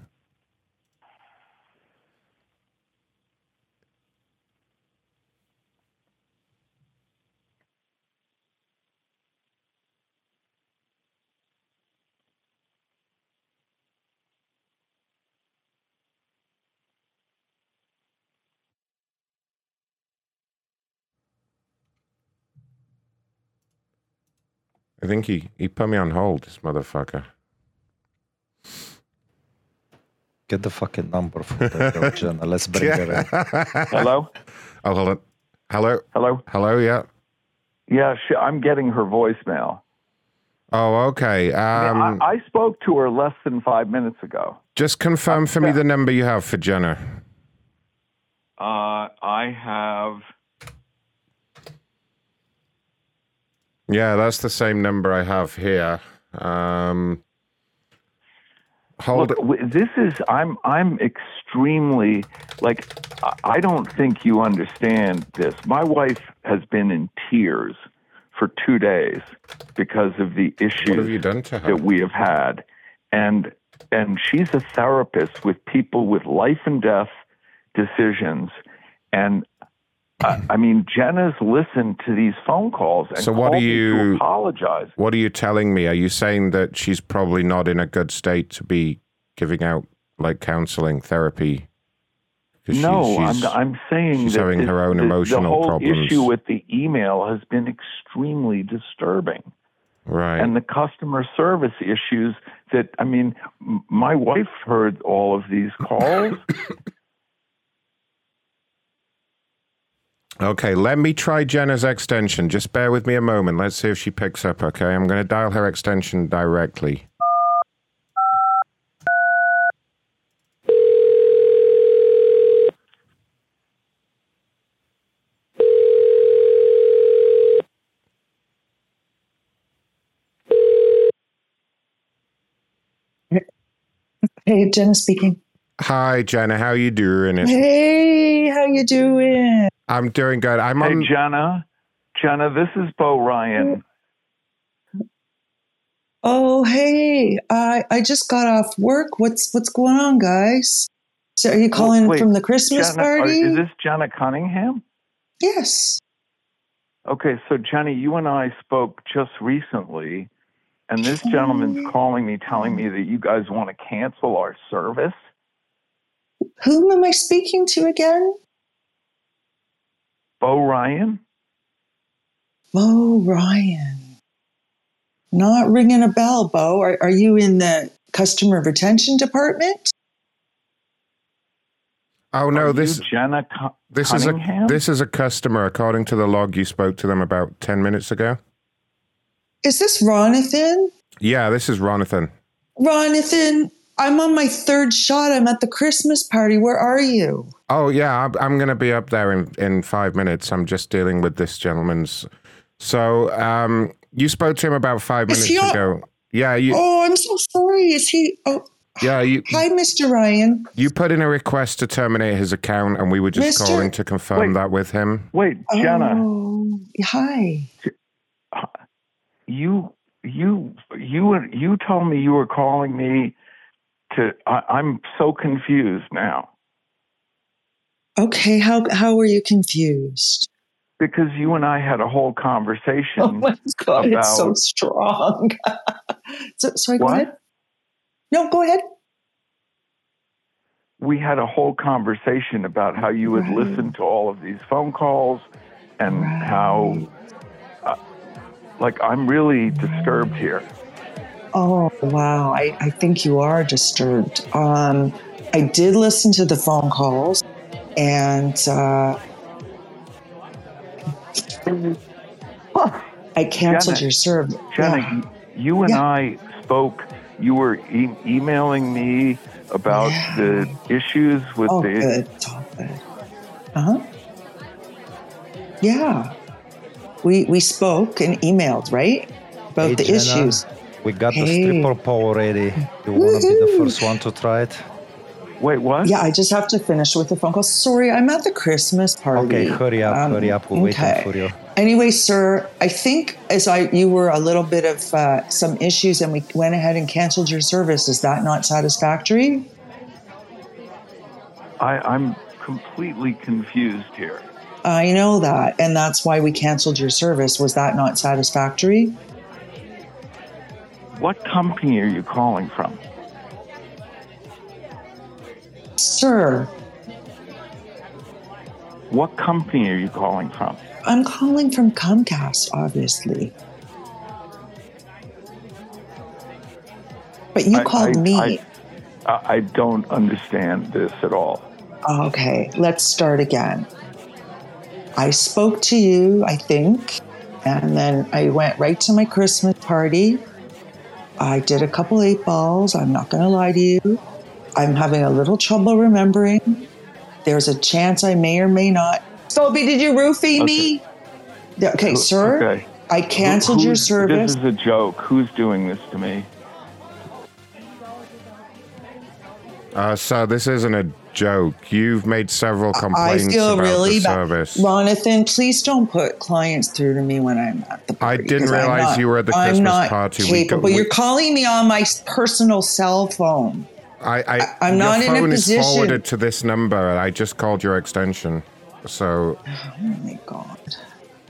I think he, he put me on hold, this motherfucker. Get the fucking number from the girl, Jenna. Let's bring her in. Hello? Oh, hold on. Hello? Hello? Hello, yeah. Yeah, she, I'm getting her voicemail. Oh, okay. I, Um, mean, I, I spoke to her less than five minutes ago. just confirm for me the number you have for Jenna. Uh, I have. Yeah, that's the same number I have here. Um, hold Look, this is I'm I'm extremely like I- don't think you understand this. My wife has been in tears for two days because of the issues What have you done to her? that we have had, and and she's a therapist with people with life and death decisions, and. I, I mean, Jenna's listened to these phone calls and So what called are to you- apologize. What are you telling me? Are you saying that she's probably not in a good state to be giving out like counseling therapy? No, she's- I'm I'm saying she's that having her own the, emotional the whole problems. issue with the email has been extremely disturbing, right. and the customer service issues that I mean, m- my wife heard all of these calls. Okay, let me try Jenna's extension. Just bear with me a moment. Let's see if she picks up, okay? I'm going to dial her extension directly. Hey, Jenna speaking. Hi, Jenna. How you doing? Hey, how you doing? I'm doing good. I'm Hey, on. Jenna. Jenna, this is Bo Ryan. Oh, hey, I I just got off work. What's what's going on, guys? So, are you oh, calling Wait, from the Christmas Jenna, are- party? is this Jenna Cunningham? yes. Okay, so Jenny, you and I spoke just recently, and this gentleman's calling me telling me that you guys want to cancel our service. Whom am I speaking to again? Bo Ryan? Bo Ryan. Not ringing a bell, Bo. Are, are you in the customer retention department? Oh no, Are this you Jenna Cu- this is a this is a customer. According to the log, you spoke to them about ten minutes ago. Is this Ronathan? Yeah, this is Ronathan. Ronathan, I'm on my third shot. I'm at the Christmas party. Where are you? Oh yeah, I'm, I'm going to be up there in in five minutes. I'm just dealing with this gentleman's. So um, you spoke to him about five Is minutes he on- ago. Yeah, you Oh, I'm so sorry. Is he? Oh, yeah you hi, Mr. Ryan. you put in a request to terminate his account, and we were just Mr. calling to confirm Wait. that with him. Wait, Jenna, Oh, hi. you you you you told me you were calling me to. I, I'm so confused now Okay, how how are you confused? because you and I had a whole conversation. Oh my god, it's so strong. so, sorry, go ahead. No, go ahead. we had a whole conversation about how you would Right. listen to all of these phone calls and how uh, like i'm really disturbed here Oh wow, I, I think you are disturbed. Um, I did listen to the phone calls, and uh, I canceled Jenna, your service. jenna Yeah. you and i spoke you were e- emailing me about the issues with Oh, the good. It's all. Uh huh. Yeah. We we spoke and emailed, right? About Hey, the Jenna, issues. We got the Hey. stripper pole ready. You want to be the first one to try it? wait what Yeah, I just have to finish with the phone call. Sorry, I'm at the Christmas party. Okay, hurry up, Um, hurry up. We're okay. waiting for you. Anyway, sir, I think as I you were a little bit of uh, some issues, and we went ahead and canceled your service. Is that not satisfactory? I, i'm completely confused here I know that, and that's why we canceled your service. Was that not satisfactory? What company are you calling from Sir, what company are you calling from I'm calling from Comcast, obviously. But you I- called I- me. I, I, I don't understand this at all Okay, let's start again. I spoke to you, I think, and then I went right to my Christmas party. I did a couple eight balls. I'm not going to lie to you. I'm having a little trouble remembering. There's a chance I may or may not. Sophie, did you roofie me? Okay, Who- sir. okay. I canceled Who- your service. This is a joke. Who's doing this to me? Uh, so this isn't a joke. You've made several I complaints feel about really the bad. service. Jonathan, please don't put clients through to me when I'm at the party. I didn't realize not- you were at the I'm Christmas not party. Capable. we- You're calling me on my personal cell phone. I, I, I'm not in a position. Your phone is forwarded to this number. I just called your extension. So Oh my god!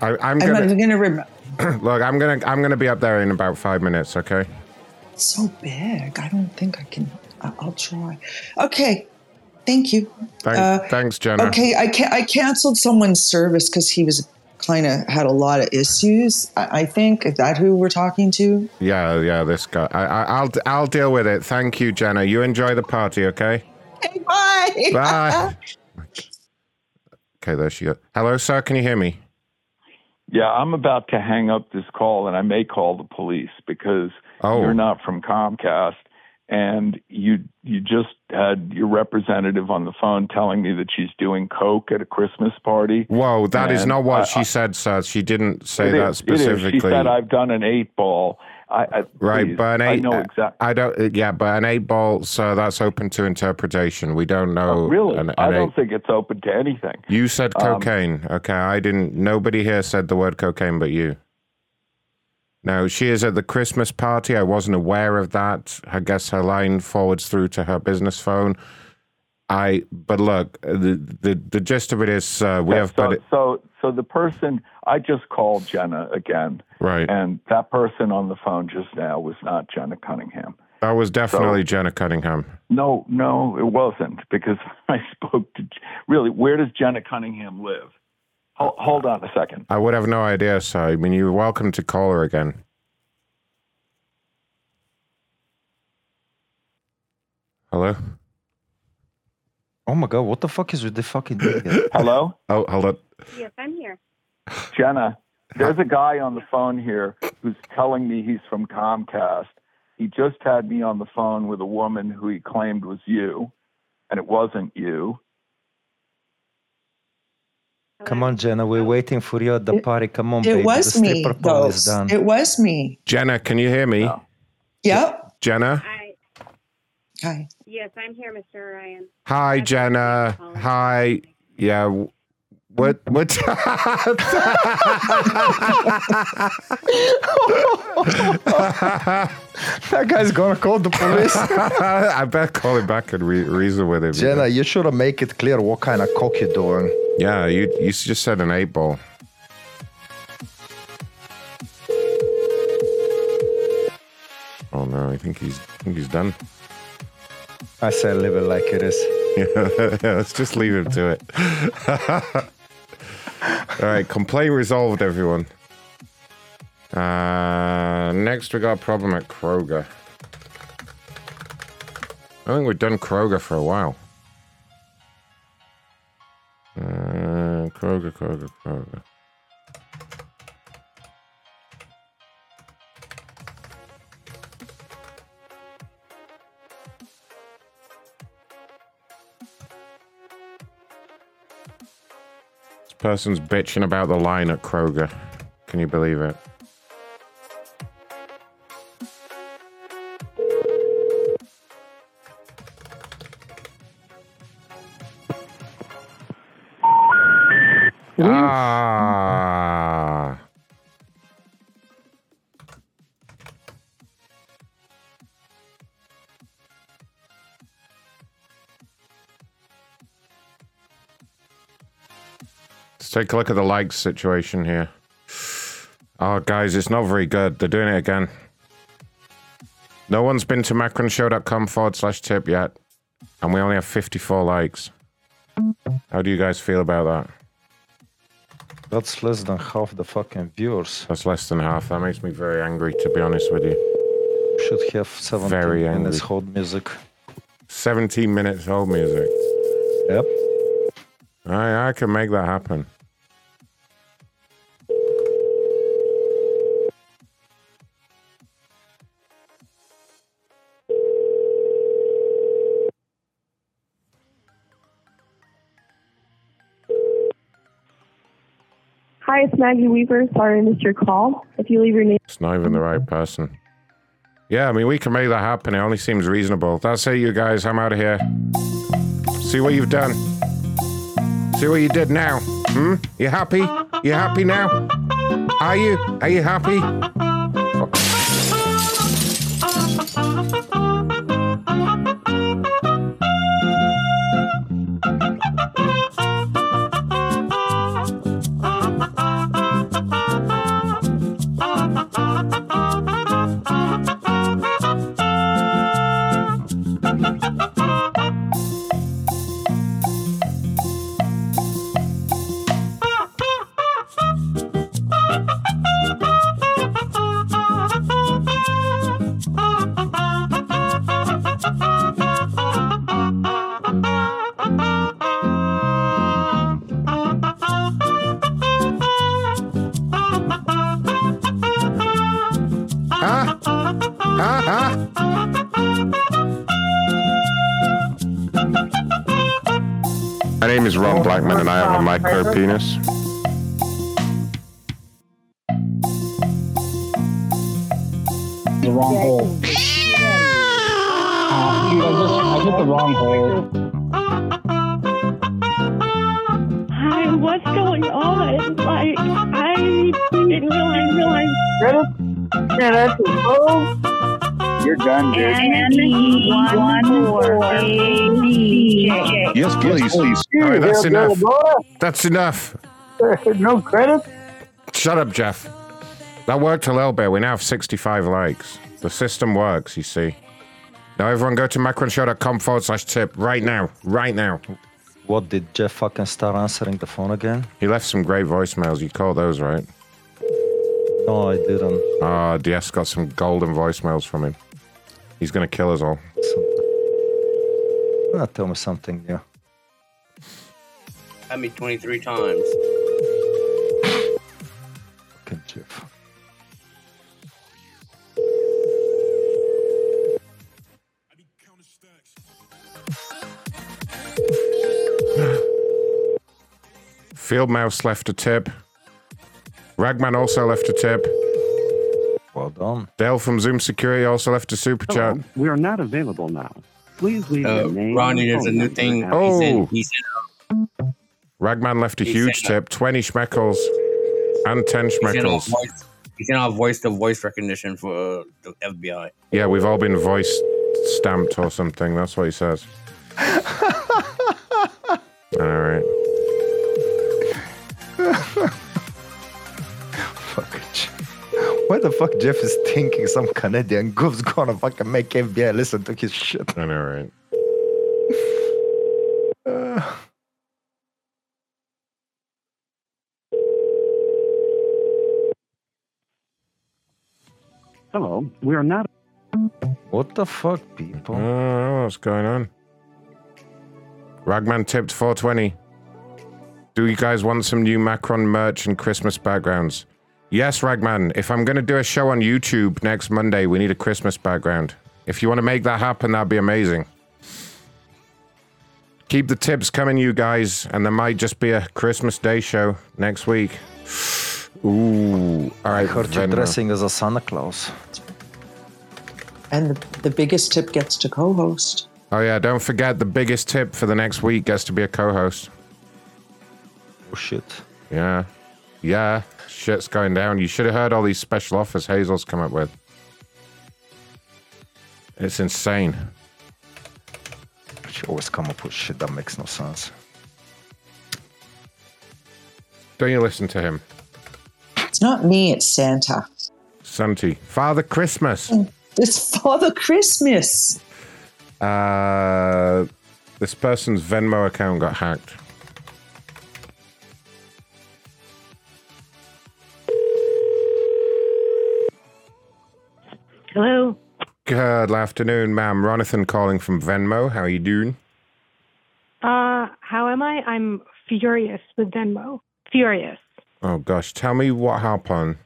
I, I'm I'm, gonna even gonna remember. look. I'm gonna I'm gonna be up there in about five minutes. Okay. It's so big. I don't think I can. I'll try. Okay. Thank you. Thank, Uh, thanks, Jenna. Okay, I can I canceled someone's service because he was kind of had a lot of issues. I, I think is that who we're talking to? Yeah, yeah. This guy. I, I, I'll I'll deal with it. Thank you, Jenna. You enjoy the party. Okay. Hey, Bye. Bye. Okay, there she goes. Hello, sir. Can you hear me? Yeah, I'm about to hang up this call, and I may call the police because Oh. you're not from Comcast, and you you just had your representative on the phone telling me that she's doing coke at a Christmas party. Whoa, that is And not what I- she said, sir. She didn't say that is, is. specifically. She said I've done an eight ball. I, I Right, please, but an I eight. know uh, exactly. I don't. uh, Yeah, but an eight ball. So that's open to interpretation. We don't know. Oh, really, An, an I don't think it's open to anything. You said Um, cocaine. okay, I didn't. Nobody here said the word cocaine but you. No, she is at the Christmas party. I wasn't aware of that. I guess her line forwards through to her business phone. I. But look, the the, the gist of it is uh, we Yeah, have. so, but so, so the person I just called Jenna again, right. and that person on the phone just now was not Jenna Cunningham. That was definitely Jenna Cunningham. No, no, it wasn't because I spoke to. Really, where does Jenna Cunningham live? Hold, hold on a second. I would have no idea. So I mean, you're welcome to call her again. Hello. Oh my god, what the fuck is with the fucking? Hello, Oh, hold on. Yes, I'm here. Jenna. There's a guy on the phone here who's telling me he's from Comcast. He just had me on the phone with a woman who he claimed was you, and it wasn't you. Come on, Jenna, we're waiting for you at the party. Come on, It baby. was the me, stripper pole is Ghost. done. It was me. Jenna, can you hear me? Yep. Jenna. Hi. Yes, I'm here, Mr. Ryan. Hi, Jenna. Hi. Yeah. What? What? that guy's gonna call the police. I better call him back and re- reason with him. Jenna, you should have make it clear what kind of cock you're doing. Yeah, you you just said an eight ball. Oh no, I think he's I think he's done. I say leave it like it is. Yeah, let's just leave him to it. All right, complaint resolved, everyone. Uh, next, we got a problem at Kroger. I think we've done Kroger for a while. Uh, Kroger, Kroger, Kroger. Person's bitching about the line at Kroger. Can you believe it? Ah. Take a look at the likes situation here. Oh, guys, it's not very good. They're doing it again. No one's been to macronshow.com forward slash tip yet. And we only have 54 likes. How do you guys feel about that? That's less than half the fucking viewers. That's less than half. That makes me very angry, to be honest with you. Should have 17 Very minutes hold music. 17 minutes hold music. Yep. I, I can make that happen. Hi, it's Maggie Weaver. Sorry I missed your call. If you leave your name. It's not even the right person. Yeah, I mean, we can make that happen. It only seems reasonable. That's it, you guys. I'm out of here. See what you've done. See what you did now. Hmm? You happy? You happy now? Are you? Are you happy? And I have a micro penis. wrong hole. Uh, dude, I just I hit the wrong hole. Hi, what's going on? Like, I didn't realize, realize. Credit? Yeah, that's a oh. You're done, dude. Andy one four ABJ. Yes, please. All right, that's enough. That's enough. no credit? Shut up, Jeff. That worked a little bit. We now have 65 likes. The system works, you see. Now, everyone go to macronshow.com forward slash tip right now. Right now. What did Jeff fucking start answering the phone again? He left some great voicemails. You caught those, right? No, I didn't. Ah, DS got some golden voicemails from him. He's going to kill us all. Ah, tell me something new. Had me 23 times. Fucking Jeff. Field Mouse left a tip. Ragman also left a tip. Well done. Dale from Zoom Security also left a super chat. We are not available now. Please leave Uh, your name. Ronnie, there's a new thing. Oh. He said, he said Ragman left a He huge said tip. 20 schmeckles and 10 he said all schmeckles. voice, he said voice to voice recognition for uh, the FBI. Yeah, we've all been voice stamped or something. That's what he says. all right. Why the fuck Jeff is thinking some Canadian goof's gonna fucking make FBI listen to his shit? I know, right? Uh, Hello, we are not. what the fuck, people? I what's going on. Ragman tipped 420. Do you guys want some new Macron merch and Christmas backgrounds? Yes, Ragman. If I'm going to do a show on YouTube next Monday, we need a Christmas background. If you want to make that happen, that'd be amazing. Keep the tips coming, you guys, and there might just be a Christmas Day show next week. Ooh. All I right. heard you're dressing as a Santa Claus. And the, the biggest tip gets to co-host. Oh, yeah. Don't forget the biggest tip for the next week gets to be a co host. Oh shit. Yeah. Yeah. Shit's going down. You should have heard all these special offers Hazel's come up with. It's insane. She always come up with shit that makes no sense. Don't you listen to him? It's not me, it's Santa. Santi. Father Christmas. It's Father Christmas. Uh, this person's Venmo account got hacked. Hello. Good afternoon, ma'am. Ronathan calling from Venmo. How are you doing? Uh, how am I? I'm furious with Venmo. Furious. Oh, gosh. Tell me what happened.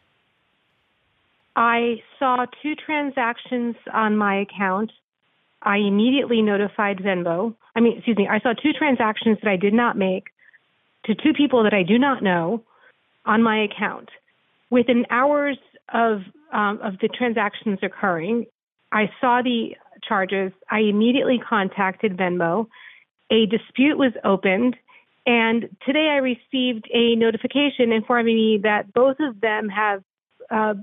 I saw two transactions on my account. I immediately notified Venmo. I mean, excuse me, I saw two transactions that I did not make to two people that I do not know on my account. Within hours of um, of the transactions occurring, I saw the charges. I immediately contacted Venmo. A dispute was opened, and today I received a notification informing me that both of them have uh,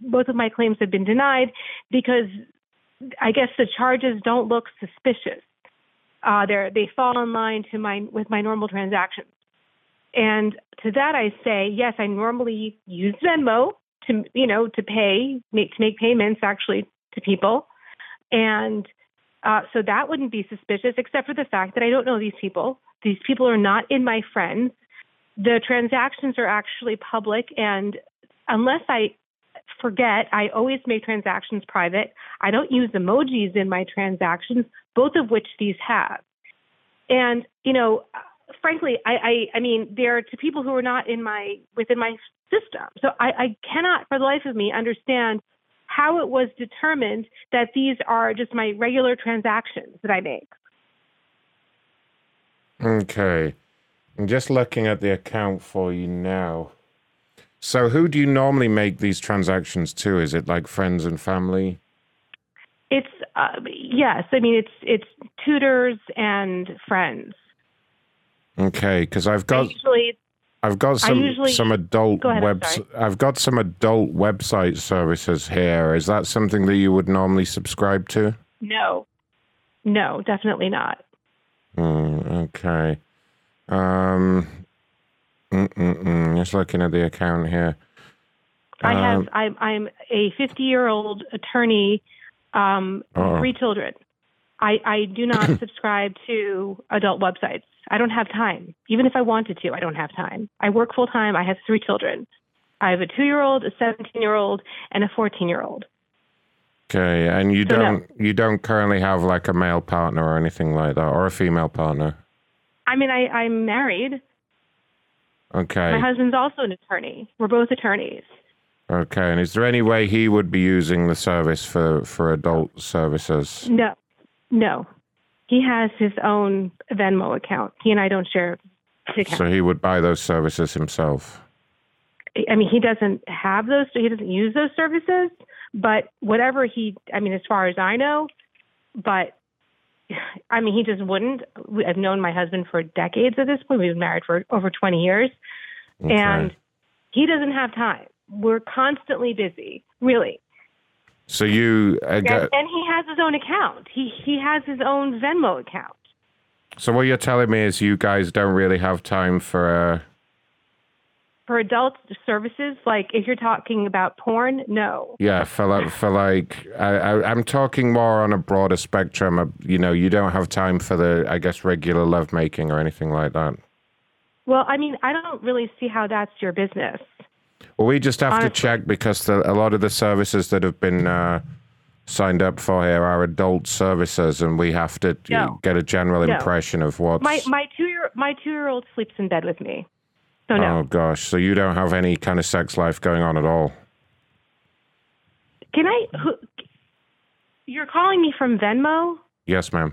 both of my claims have been denied because I guess the charges don't look suspicious. Uh, they they fall in line to my with my normal transactions. And to that I say, yes, I normally use Venmo to you know to pay make to make payments actually to people, and uh, so that wouldn't be suspicious, except for the fact that I don't know these people. These people are not in my friends. The transactions are actually public, and unless I forget, I always make transactions private. I don't use emojis in my transactions, both of which these have. And you know, frankly, I, I, I mean, they're to people who are not in my within my system. So I, I cannot, for the life of me, understand how it was determined that these are just my regular transactions that I make. Okay. I'm just looking at the account for you now. So, who do you normally make these transactions to? Is it like friends and family? It's uh, yes. I mean, it's it's tutors and friends. Okay, because I've got Usually, I've got some usually- some adult ahead, webs. I've got some adult website services here. Is that something that you would normally subscribe to? no, no, definitely not. Mm, okay. Um. Mm-mm-mm. Just looking at the account here. I have. Um, I'm I'm a 50 year old attorney, um, Oh. three children. I I do not subscribe to adult websites. I don't have time. Even if I wanted to, I don't have time. I work full time. I have three children. I have a two year old, a 17 year old, and a 14 year old. Okay, and you So don't you don't currently have like a male partner or anything like that, or a female partner. I mean, I I'm married. Okay. My husband's also an attorney. We're both attorneys. Okay, and is there any way he would be using the service for for adult services? No, no. He has his own Venmo account. He and I don't share the account. So he would buy those services himself. I mean, he doesn't have those. He doesn't use those services. But whatever he, I mean, as far as I know, but I mean, he just wouldn't. I've known my husband for decades at this point. We've been married for over 20 years, and he doesn't have time. We're constantly busy, really. So you uh, And, and he has his own account. He he has his own Venmo account. so what you're telling me is you guys don't really have time for uh For adult services, like if you're talking about porn, no. yeah for like for like I, I I'm talking more on a broader spectrum. Of, you know, you don't have time for the I guess regular lovemaking or anything like that. Well, I mean, I don't really see how that's your business. Well, we just have to check because the, a lot of the services that have been uh, signed up for here are adult services, and we have to No. get a general No. impression of what's. My my two year my two year old sleeps in bed with me, so no. Oh gosh, so you don't have any kind of sex life going on at all? Can I? Who, you're calling me from Venmo? Yes, ma'am.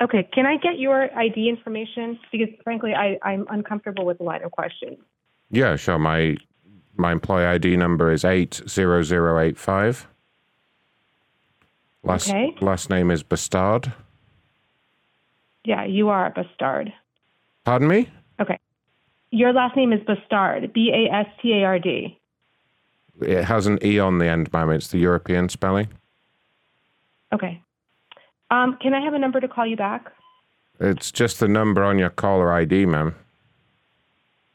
Okay. Can I get your ID information? Because frankly, I I'm uncomfortable with a line of questions. Yeah, sure. My my employee ID number is eight zero zero eight five. Last Okay. last name is Bastard. Yeah, you are a bastard. Pardon me? Okay. Your last name is Bastard. B A S T A R D. It has an E on the end, ma'am. It's the European spelling. Okay. Um, can I have a number to call you back? It's just the number on your caller ID, ma'am.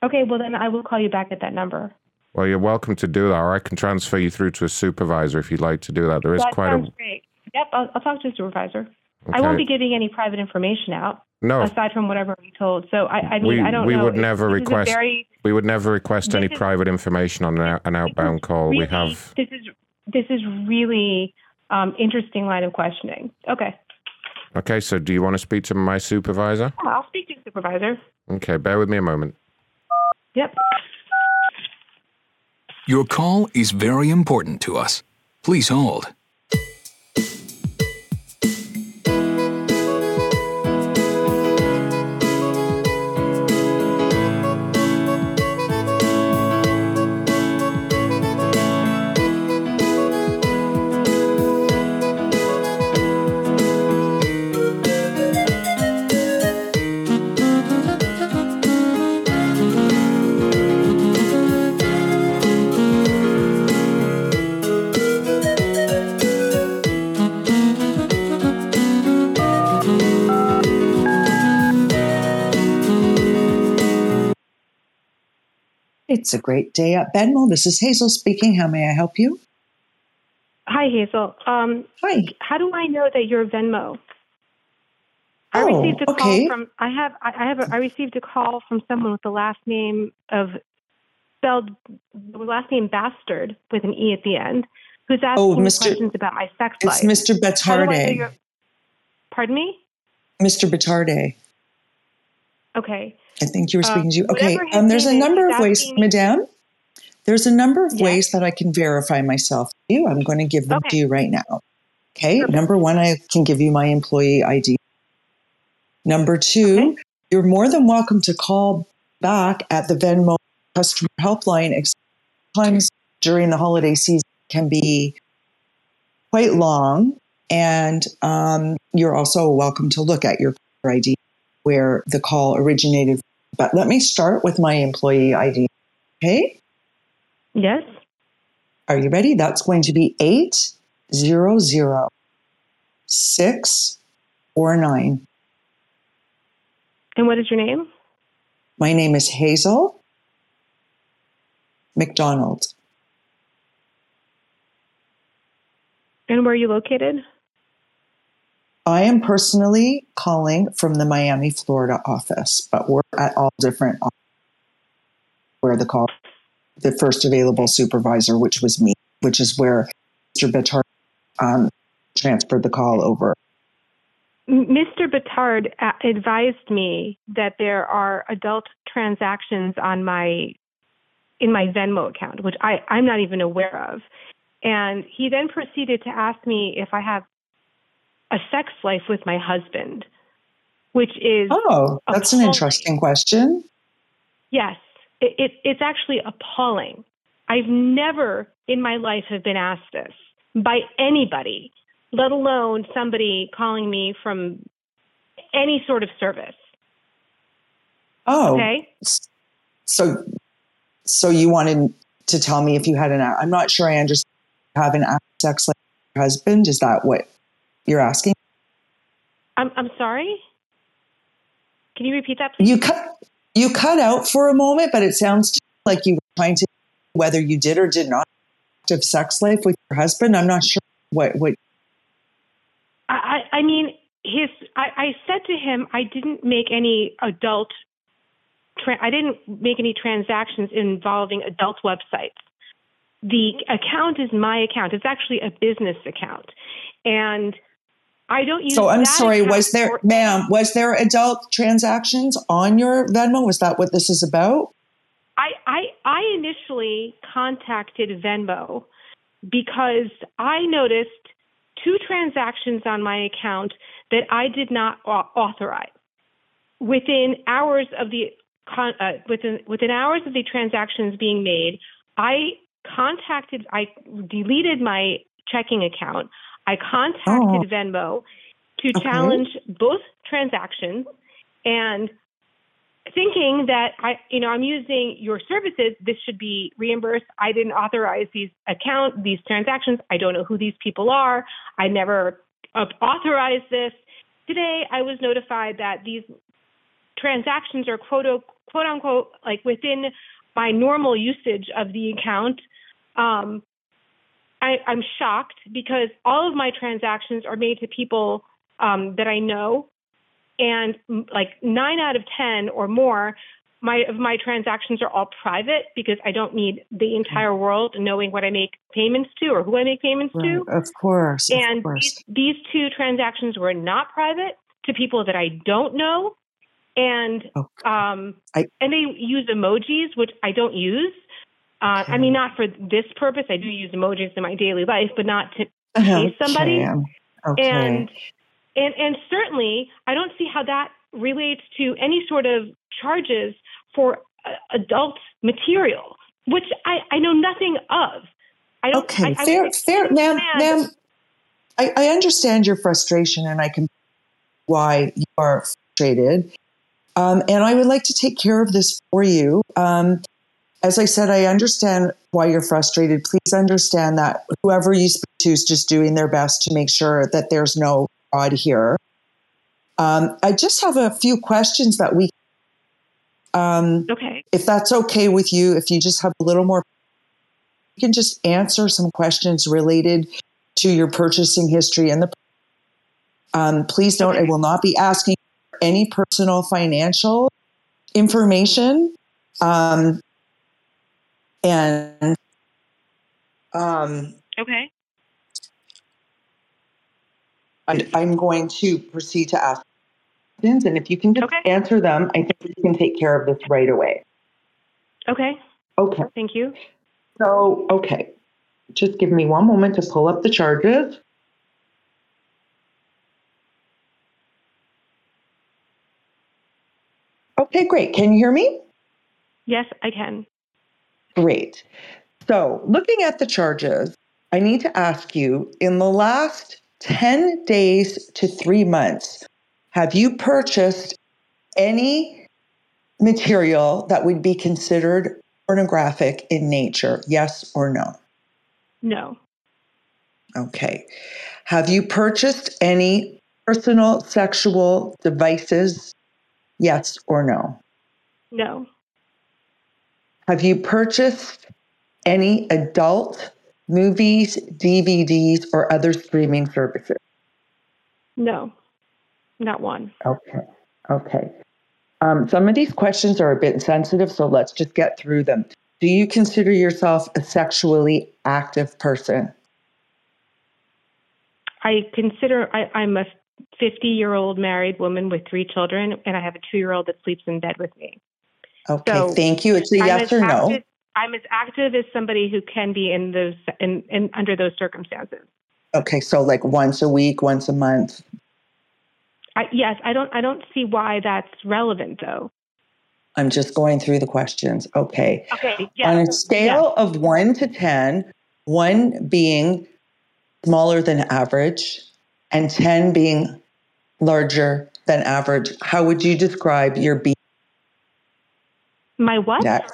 Okay. Well, then I will call you back at that number. Well, you're welcome to do that, or I can transfer you through to a supervisor if you'd like to do that. There is that quite sounds a great. Yep. I'll, I'll talk to a supervisor. I won't be giving any private information out. No. Aside from whatever we told. So I, I mean, we I don't we know. would never this is request very we would never request any is- private information on an, an outbound call. we have this is this is really um, interesting line of questioning. Okay, okay. So, do you want to speak to my supervisor? Yeah, I'll speak to the supervisor. Okay, bear with me a moment. Yep. Your call is very important to us. Please hold. It's a great day at Venmo. This is Hazel speaking. How may I help you? Hi, Hazel. Um, Hi. How do I know that you're Venmo? I Oh, received a okay. call from. I have. I have. A, I received a call from someone with the last name of spelled the last name Bastard with an e at the end, who's asking Oh, Mr. questions about my sex It's life. Mr. How do I know Betarde. Pardon me. Mr. Betarde. Okay. I think you were Uh, speaking to. Okay, um, there's a number of ways, me- Madame. There's a number of ways that I can verify myself to you. I'm going to give them to you right now. Okay. Number one, I can give you my employee ID. Number two, you're more than welcome to call back at the Venmo customer helpline. Times during the holiday season can be quite long. And um, you're also welcome to look at your caller ID where the call originated. But let me start with my employee ID. Okay. Yes. Are you ready? That's going to be 800 649. And what is your name? My name is Hazel McDonald. And where are you located? I am personally calling from the Miami, Florida office, but we're at all different where the call, the first available supervisor, which was me, which is where Mr. Bitar um, transferred the call over. Mr. Batard a- advised me that there are adult transactions on my in my Venmo account, which I, I'm not even aware of. And he then proceeded to ask me if I have a sex life with my husband, which is Oh, that's an interesting question. Yes, it, it, it's actually appalling. I've never in my life have been asked this by anybody, let alone somebody calling me from any sort of service. Oh, Okay. so so you wanted to tell me if you had an I'm not sure I understand have an sex life with your husband. Is that what you're asking? I'm I'm sorry. Can you repeat that, please? You cut you cut out for a moment, but it sounds to me like you were trying to whether you did or did not have sex life with your husband. I'm not sure what what I, I I mean, his. I, I said to him, I didn't make any adult. Tra- I didn't make any transactions involving adult websites. The account is my account. It's actually a business account, and I don't use. So I'm sorry, was there for- ma'am, was there adult transactions on your Venmo? Was that what this is about? I, I I initially contacted Venmo because I noticed two transactions on my account that I did not au- authorize. Within hours of the con- uh, within within hours of the transactions being made, I contacted I deleted my checking account. I contacted Venmo to Okay. challenge both transactions and thinking that I, you know, I'm using your services, this should be reimbursed. I didn't authorize these account, these transactions. I don't know who these people are. I never authorized this. Today, I was notified that these transactions are quote quote unquote like within my normal usage of the account. Um, I, I'm shocked because all of my transactions are made to people um, that I know, and like nine out of ten or more, my of my transactions are all private because I don't need the entire world knowing what I make payments to or who I make payments to. Of course. Of And course. these, these two transactions were not private to people that I don't know, and um, I- and they use emojis, which I don't use. Uh, I mean, not for this purpose. I do use emojis in my daily life, but not to chase somebody. Okay. Okay. And and and certainly, I don't see how that relates to any sort of charges for uh, adult material, which I, I know nothing of. I don't. Okay, I, fair, fair, ma'am, ma'am. I, I understand your frustration, and I can why you are frustrated. Um, and I would like to take care of this for you. Um, as I said, I understand why you're frustrated. Please understand that whoever you speak to is just doing their best to make sure that there's no fraud here. Um, I just have a few questions that we, um, Okay. if that's okay with you, if you just have a little more, you can just answer some questions related to your purchasing history and the. Um, please don't. I will not be asking for any personal financial information. Um, and um, Okay. I, I'm going to proceed to ask questions, and if you can just answer them, I think we can take care of this right away. Okay. Okay. Thank you. So, okay, just give me one moment to pull up the charges. Okay, great. Can you hear me? Yes, I can. Great. So, looking at the charges, I need to ask you in the last 10 days to three months, have you purchased any material that would be considered pornographic in nature? Yes or no? No. Okay. Have you purchased any personal sexual devices? Yes or no? No. Have you purchased any adult movies, DVDs, or other streaming services? No. Not one. Okay. Okay. Um, some of these questions are a bit sensitive, so let's just get through them. Do you consider yourself a sexually active person? I consider I, I'm a 50 year old married woman with three children, and I have a two year old that sleeps in bed with me. Okay, So, thank you. It's a I'm yes or no. I'm as active as somebody who can be in those in, in under those circumstances. Okay, so like once a week, once a month. I, yes, I don't I don't see why that's relevant though. I'm just going through the questions. Okay. Okay, On a scale of one to ten, one being smaller than average and 10 being larger than average, how would you describe your B My what? index?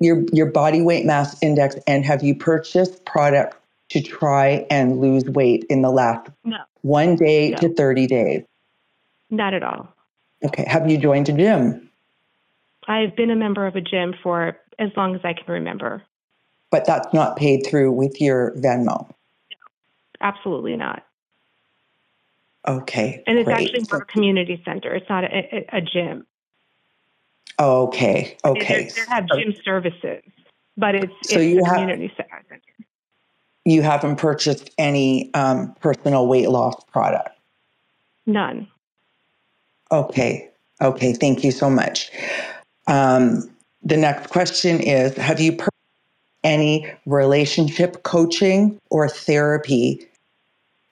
Your, your body weight mass index, and have you purchased products to try and lose weight in the last No, one day to 30 days? not at all. Okay. Have you joined a gym? I've been a member of a gym for as long as I can remember. But that's not paid through with your Venmo. Absolutely not. Okay. And it's great. actually more a community center. It's not a, a, a gym. Okay. Okay. They, have gym services, but it's So it's you a have- community center. You haven't purchased any um, personal weight loss product. None. Okay. Okay. Thank you so much. Um, the next question is Have you purchased any relationship coaching or therapy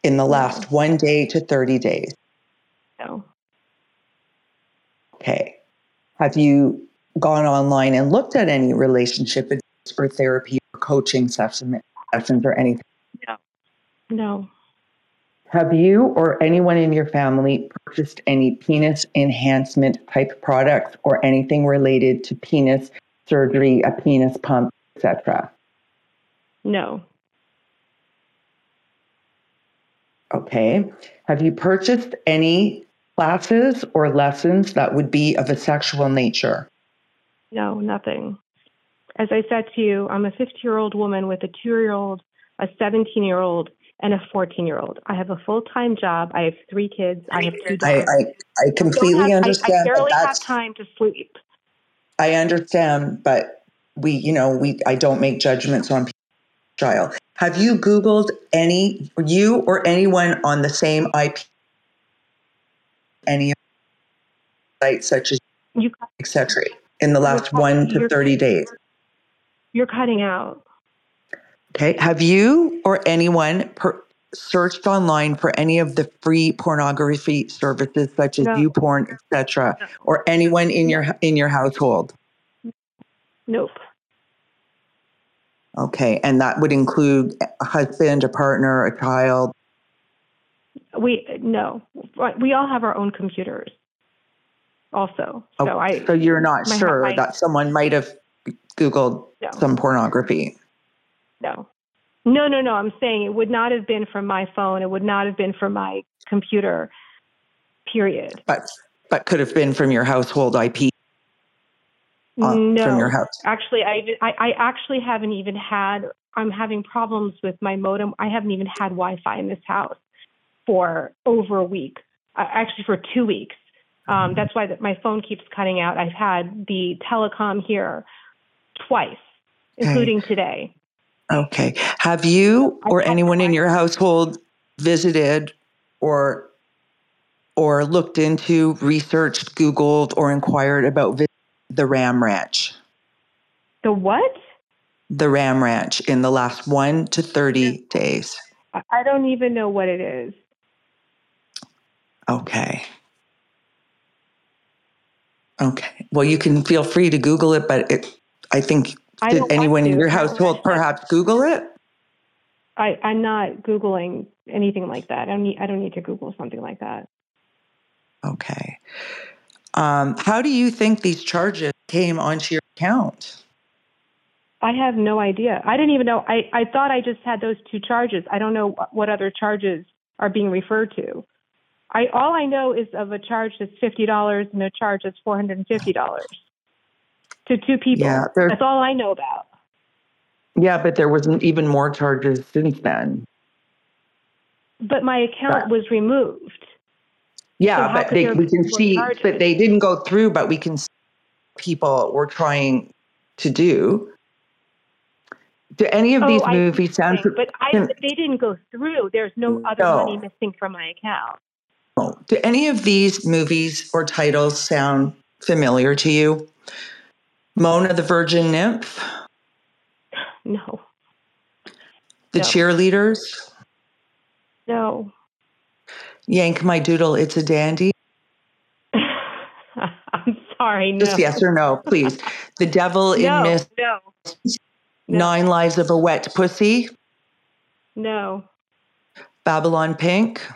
in the last one day to 30 days? No. Okay. Have you gone online and looked at any relationship or therapy or coaching session, sessions or anything? No. No. Have you or anyone in your family purchased any penis enhancement type products or anything related to penis surgery, a penis pump, etc.? No. Okay. Have you purchased any classes or lessons that would be of a sexual nature? No, nothing. As I said to you, I'm a 50 year old woman with a two year old, a 17 year old, and a 14 year old. I have a full time job. I have three kids. I have two I. I, I completely don't have- understand. I, but barely have time to sleep. I understand, but we, you know, we, I don't make judgments on style. Have you Googled any, you or anyone on the same IP, any sites such as You, etc. in the last one to you're- 30 days? you're cutting out. Okay. Have you or anyone per- searched online for any of the free pornography services such as No. YouPorn, etc., or anyone in your in your household? Nope. Okay, and that would include a husband, a partner, a child. We no. We all have our own computers. Also, so Oh, I. so you're not sure my- that someone might have Googled No. some pornography. No. No, no, no. I'm saying it would not have been from my phone. It would not have been from my computer. Period. but but could have been from your household IP uh, no. from your house. Actually, I, I I actually haven't even had. I'm having problems with my modem. I haven't even had Wi-Fi in this house for over a week. Uh, actually, for two weeks. Um, that's why that my phone keeps cutting out. I've had the telecom here twice, including today. Okay. Have you or anyone in your household visited or or looked into, researched, Googled, or inquired about the Ram Ranch? The what? The Ram Ranch in the last one to 30 days. I don't even know what it is. Okay. Okay. Well, you can feel free to Google it, but it, I think, I did anyone in your household perhaps Google it? I, I'm not Googling anything like that. I don't need, I don't need to Google something like that. Okay. Um, how do you think these charges came onto your account? I have no idea. I didn't even know. I, I thought I just had those two charges. I don't know what other charges are being referred to. I all I know is of a charge that's fifty dollars and a charge that's four hundred and fifty dollars to two people. Yeah, that's all I know about. Yeah, but there was even more charges since then. But my account was removed. Yeah, So but they, we can see, charges? but they didn't go through, but we can see people were trying to do. Do any of Oh, these I movies sound? But I, they didn't go through. There's no mm, other No. money missing from my account. Oh, do any of these movies or titles sound familiar to you? Mona the Virgin Nymph, No, The No. Cheerleaders, no. Yank My Doodle, It's a Dandy. I'm sorry. No. Just yes or no, please. The Devil in no, Miss no, Nine Lives of a Wet Pussy, no, Babylon Pink,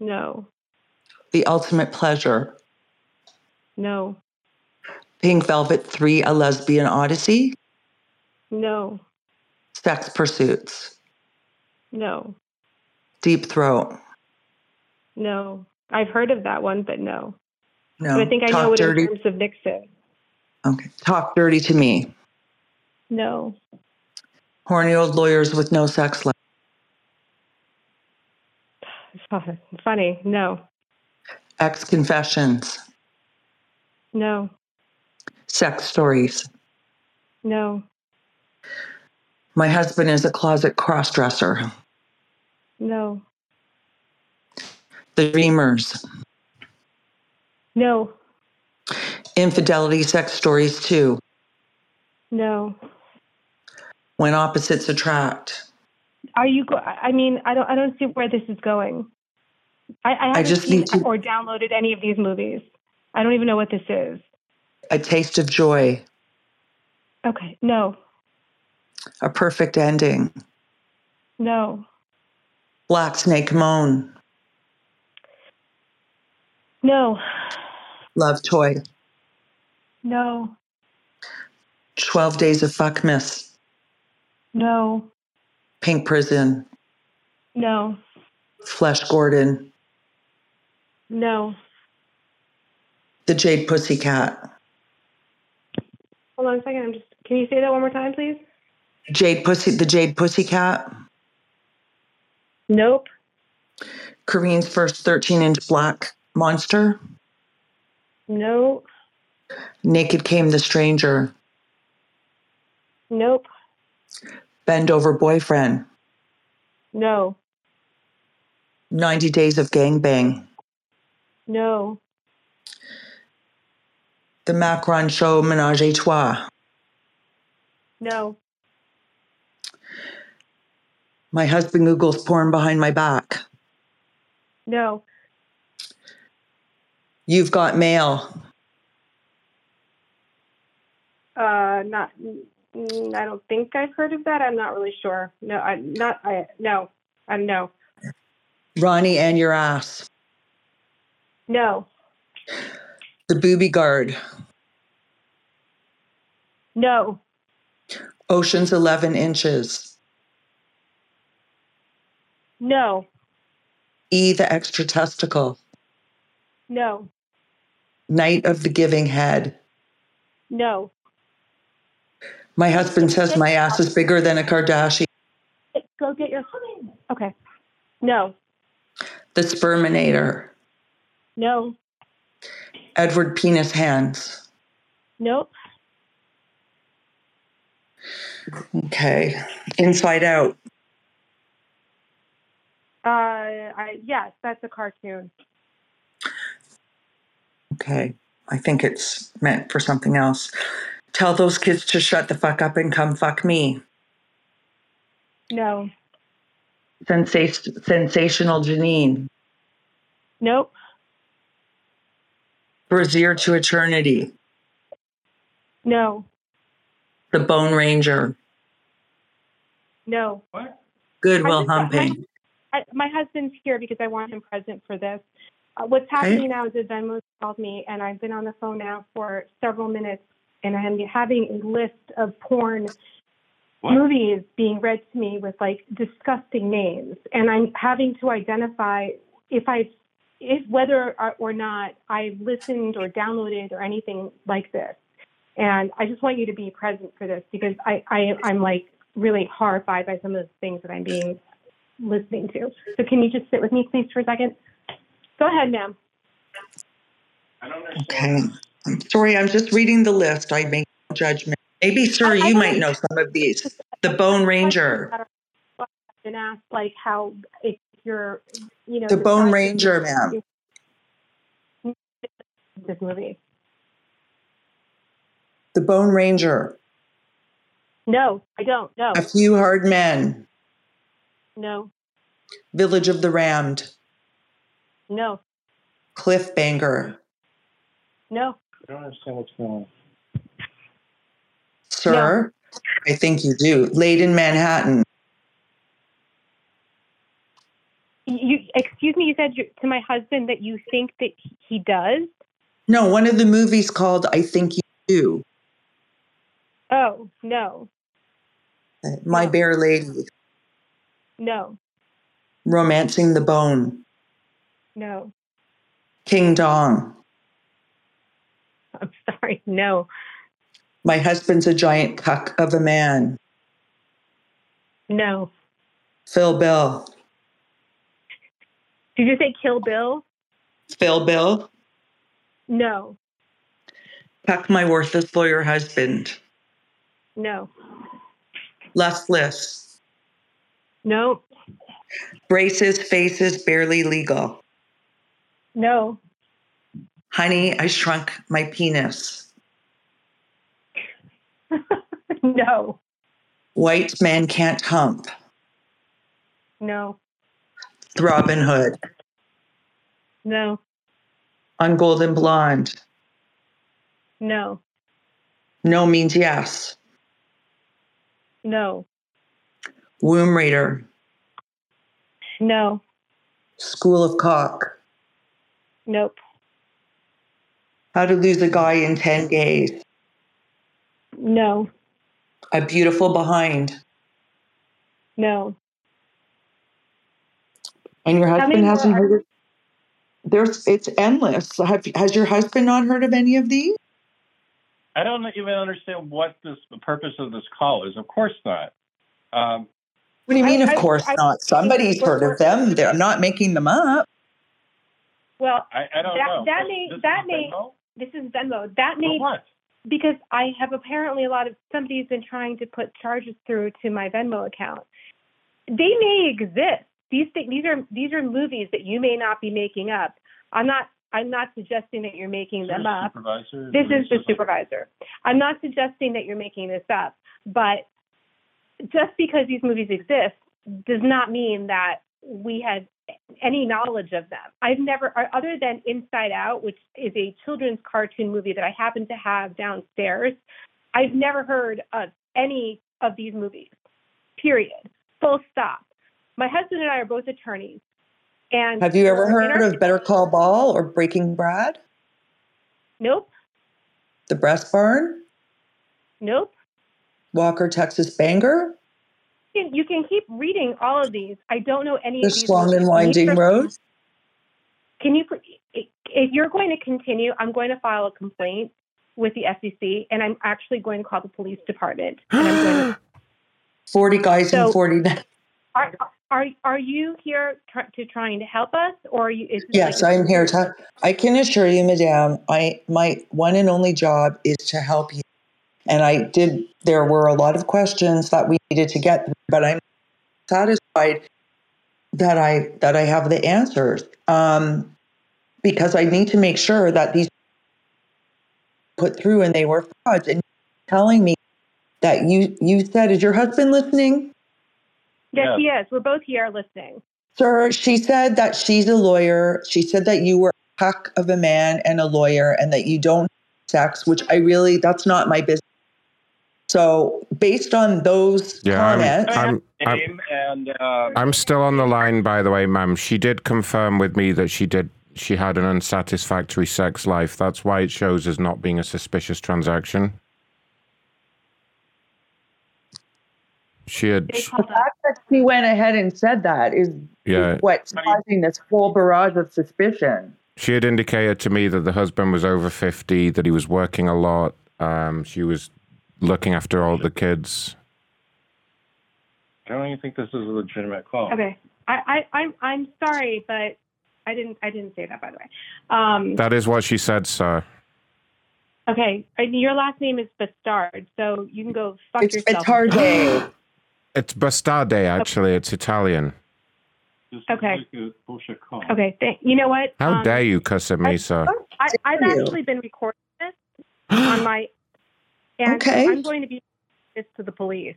no, The Ultimate Pleasure, no, Pink Velvet 3, A Lesbian Odyssey, no, Sex Pursuits, no, Deep Throat. no. I've heard of that one, but no. No. But I think I Talk know it dirty. in terms of Nixon. Okay. Talk dirty to me. No, Horny old lawyers with no sex life. funny. No, Ex confessions. no, Sex stories. no, My husband is a closet cross dresser. no, The Dreamers. no, Infidelity sex stories too. no. When opposites attract. Are you? Go- I mean, I don't. I don't see where this is going. I, I haven't just seen need to- or downloaded any of these movies. I don't even know what this is. A taste of joy. Okay. No. A perfect ending. No. Black Snake Moan. No. Love Toy. No. 12 Days of Fuck Miss. No. Pink Prison. No. Flesh Gordon. No. The Jade Pussycat. Hold on a second. I'm just. Can you say that one more time, please? Jade Pussy. The Jade Pussycat. Nope. Kareen's first 13 inch black monster. No. Naked Came the Stranger. Nope. Bend Over Boyfriend. No. 90 Days of Gangbang. No. The Macron Show Menage a Trois. No. My husband Googles porn behind my back. No. You've got mail. Uh, not. Mm, I don't think I've heard of that. I'm not really sure. No, I'm not. I no. I'm no. Ronnie and your ass. No. The Booby Guard. No. Ocean's 11 inches. No. E the extra testicle. No. Night of the giving head. No. My husband says my ass is bigger than a Kardashian. Go get your. Honey. Okay. No. The Sperminator. No. Edward Penis Hands. Nope. Okay. Inside Out. Uh, I yes, that's a cartoon. Okay. I think it's meant for something else. Tell those kids to shut the fuck up and come fuck me. No. Sensas- sensational Janine. Nope. Brazier to Eternity. No. The Bone Ranger. No. What? Goodwill Humping. My, I, my husband's here because I want him present for this. Uh, what's happening now is that Venmo called me, and I've been on the phone now for several minutes, and I'm having a list of porn movies being read to me with like disgusting names, and I'm having to identify if I, if whether or- or not I've listened or downloaded or anything like this. And I just want you to be present for this because I, I I'm like really horrified by some of the things that I'm being listening to. So can you just sit with me, please, for a second? Go ahead, ma'am. Okay. I'm sorry, I'm just reading the list. I make no judgment. Maybe, sir, you might know some of these. The Bone Ranger. And ask like how if you're, you know, The Bone Ranger, ma'am. This movie. The Bone Ranger. No, I don't. No, A Few Hard Men. no, Village of the Rammed. no, Cliffbanger. no. I don't understand what's going on. Sir, I think you do. Late in Manhattan. You excuse me. You said you- to my husband that you think that he does. No, one of the movies called I Think You Do. Oh no, uh, My Bare Lady. no, Romancing the Bone. no. King Dong. I'm sorry. No, My husband's a giant cuck of a man. no. Phil Bill. Did you say Kill Bill? Phil Bill. No, Cuck my worthless lawyer husband. no, Les Bliss. no, Braces, faces, barely legal. no, Honey, I shrunk my penis. no, White man can't hump. no, Robin Hood. no, On Golden Blonde. no, No means yes. no, Womb Raider. no, School of Cock. nope, How to lose a guy in 10 days. no, A beautiful behind. no. And your husband hasn't heard of there's it's endless. Have, has your husband not heard of any of these? I don't even understand what this the purpose of this call is. Of course not. Um, What do you mean, I- of course I- not? Somebody's we're- heard of we're- them. They're not making them up. Well, I, I don't that, know. That This- may this that is may Venmo? This is Venmo. That For may what? because I have apparently a lot of somebody's been trying to put charges through to my Venmo account. They may exist. These things, these are these are movies that you may not be making up. I'm not I'm not suggesting that you're making Is them up. This is the supervisor. I'm not suggesting that you're making this up, but just because these movies exist does not mean that we had any knowledge of them. I've never, uh, other than Inside Out, which is a children's cartoon movie that I happen to have downstairs, I've never heard of any of these movies. Period. Full stop. My husband and I are both attorneys. And Have you ever heard our- of Better Call Ball or Breaking Brad? Nope. The Breast Barn? Nope. Walker, Texas Banger? You can, you can keep reading all of these. I don't know any The of these. Long and Winding Road? Can you, if you're going to continue, I'm going to file a complaint with the FCC, and I'm actually going to call the police department. And I'm going to, 40 guys So- and 40 men. are, are are you here tr- to trying to help us, or are you? Yes, like I'm here to. I can assure you, Madame, I my one and only job is to help you. And I did. There were a lot of questions that we needed to get, through, but I'm satisfied that I that I have the answers. Um, because I need to make sure that these put through and they were frauds. And telling me that you you said, is your husband listening? Yes, he is. We're both here listening. Sir, she said that she's a lawyer. She said that you were a hack of a man and a lawyer and that you don't have sex, which I really, that's not my business. So, based on those Yeah, I'm- comments, I'm- I'm- and uh, I'm still on the line, by the way, ma'am. She did confirm with me that she did. She had an unsatisfactory sex life. That's why it shows as not being a suspicious transaction. She had, The fact that she went ahead and said that is yeah, what's causing this whole barrage of suspicion. she had indicated to me that the husband was over fifty, that he was working a lot. Um, she was looking after all the kids. I don't even think this is a legitimate call. Okay. I, I, I'm I'm sorry, but I didn't I didn't say that by the way. Um, That is what she said, sir. okay. And your last name is Bastard, so you can go fuck It's yourself. Bastarde. It's bastarde, actually. It's Italian. Okay. Call. Okay. Th- you know what? How Um, dare you cuss at me, sir? I, I've actually been recording this on my, and Okay. I'm going to be this to the police.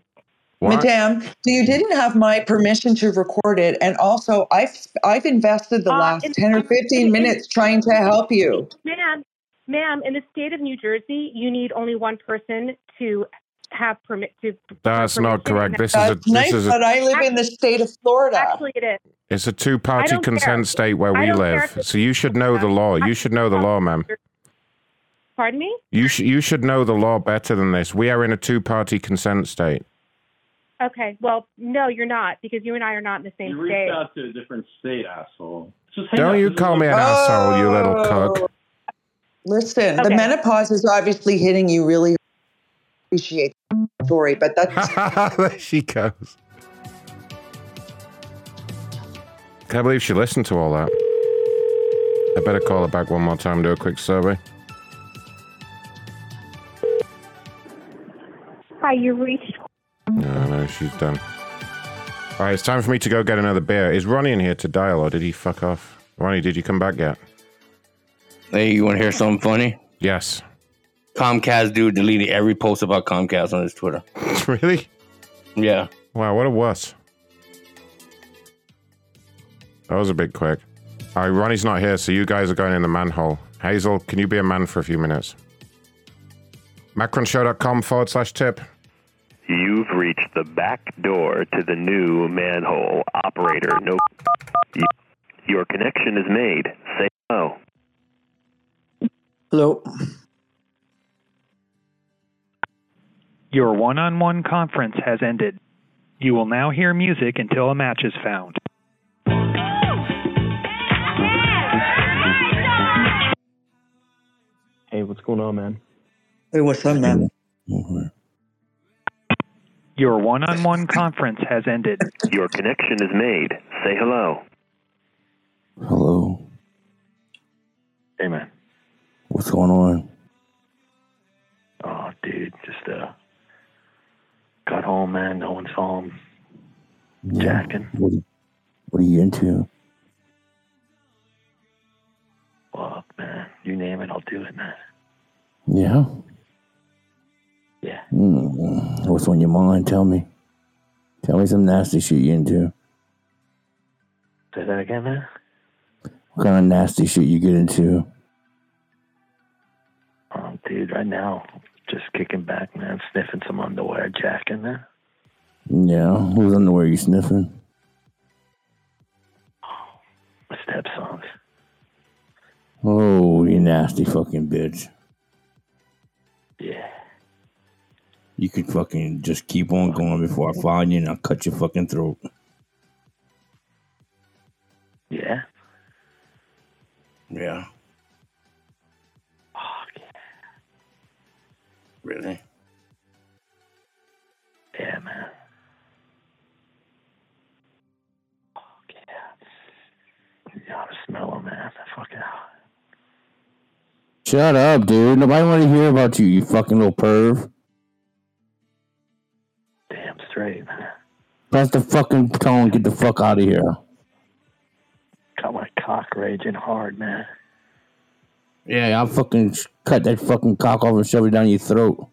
Madame, so you didn't have my permission to record it, and also I've I've invested the Uh, last in- ten or fifteen in- minutes trying to help you. Ma'am, ma'am, in the state of New Jersey, you need only one person to have permit to. That's not correct. This is a That's nice, this is but a I live in the state of Florida. Actually, it is. it's It's a two-party don't care. consent state where I we don't care live. So you should know the law. You should know the law, ma'am. Pardon me? You should you should know the law better than this. We are in a two-party consent state. Okay. Well, no, you're not because you and I are not in the same You state. You reached out to a different state, asshole. Just Don't you call me an like- asshole, you little cook. Listen, the menopause is obviously hitting you really. Appreciate the story, but that's there she goes. Can't believe she listened to all that. I better call her back one more time, do a quick survey. Hi, you reached. No, no, she's done. All right, it's time for me to go get another beer. Is Ronnie in here to dial, or did he fuck off? Ronnie, did you come back yet? Hey, you want to hear something funny? Yes. Comcast dude deleted every post about Comcast on his Twitter. really? Yeah. Wow, what a wuss. That was a bit quick. All right, Ronnie's not here, so you guys are going in the manhole. Hazel, can you be a man for a few minutes? Macronshow.com forward slash tip. You've reached the back door to the new manhole. Operator, no. Your connection is made. Say hello. Hello. Your one on one conference has ended. You will now hear music until a match is found. Hey, what's going on, man? Hey, what's up, man? Your one on one conference has ended. Your connection is made. Say hello. Hello. Hey, man. What's going on? Oh, dude, just uh, got home, man. No one's home. Jacking. What, what are you into? Fuck, man. You name it, I'll do it, man. Yeah. Yeah. Mm, what's on your mind? Tell me. Tell me some nasty shit you into. Say that again, man. What kind of nasty shit you get into? Oh, dude, right now, just kicking back, man. Sniffing some underwear, jacking, man. Yeah. Whose underwear you sniffing? My stepson's. Oh, you nasty fucking bitch. Yeah. You could fucking just keep on going before I find you and I'll cut your fucking throat. Yeah. Yeah. Really? Yeah, man. You gotta smell him, man. Fucking Shut up, dude. Nobody want to hear about you, you fucking little perv. Damn straight. Press the fucking tone. Get the fuck out of here. Got my cock raging hard, man. Yeah, I'll fucking cut that fucking cock off and shove it down your throat.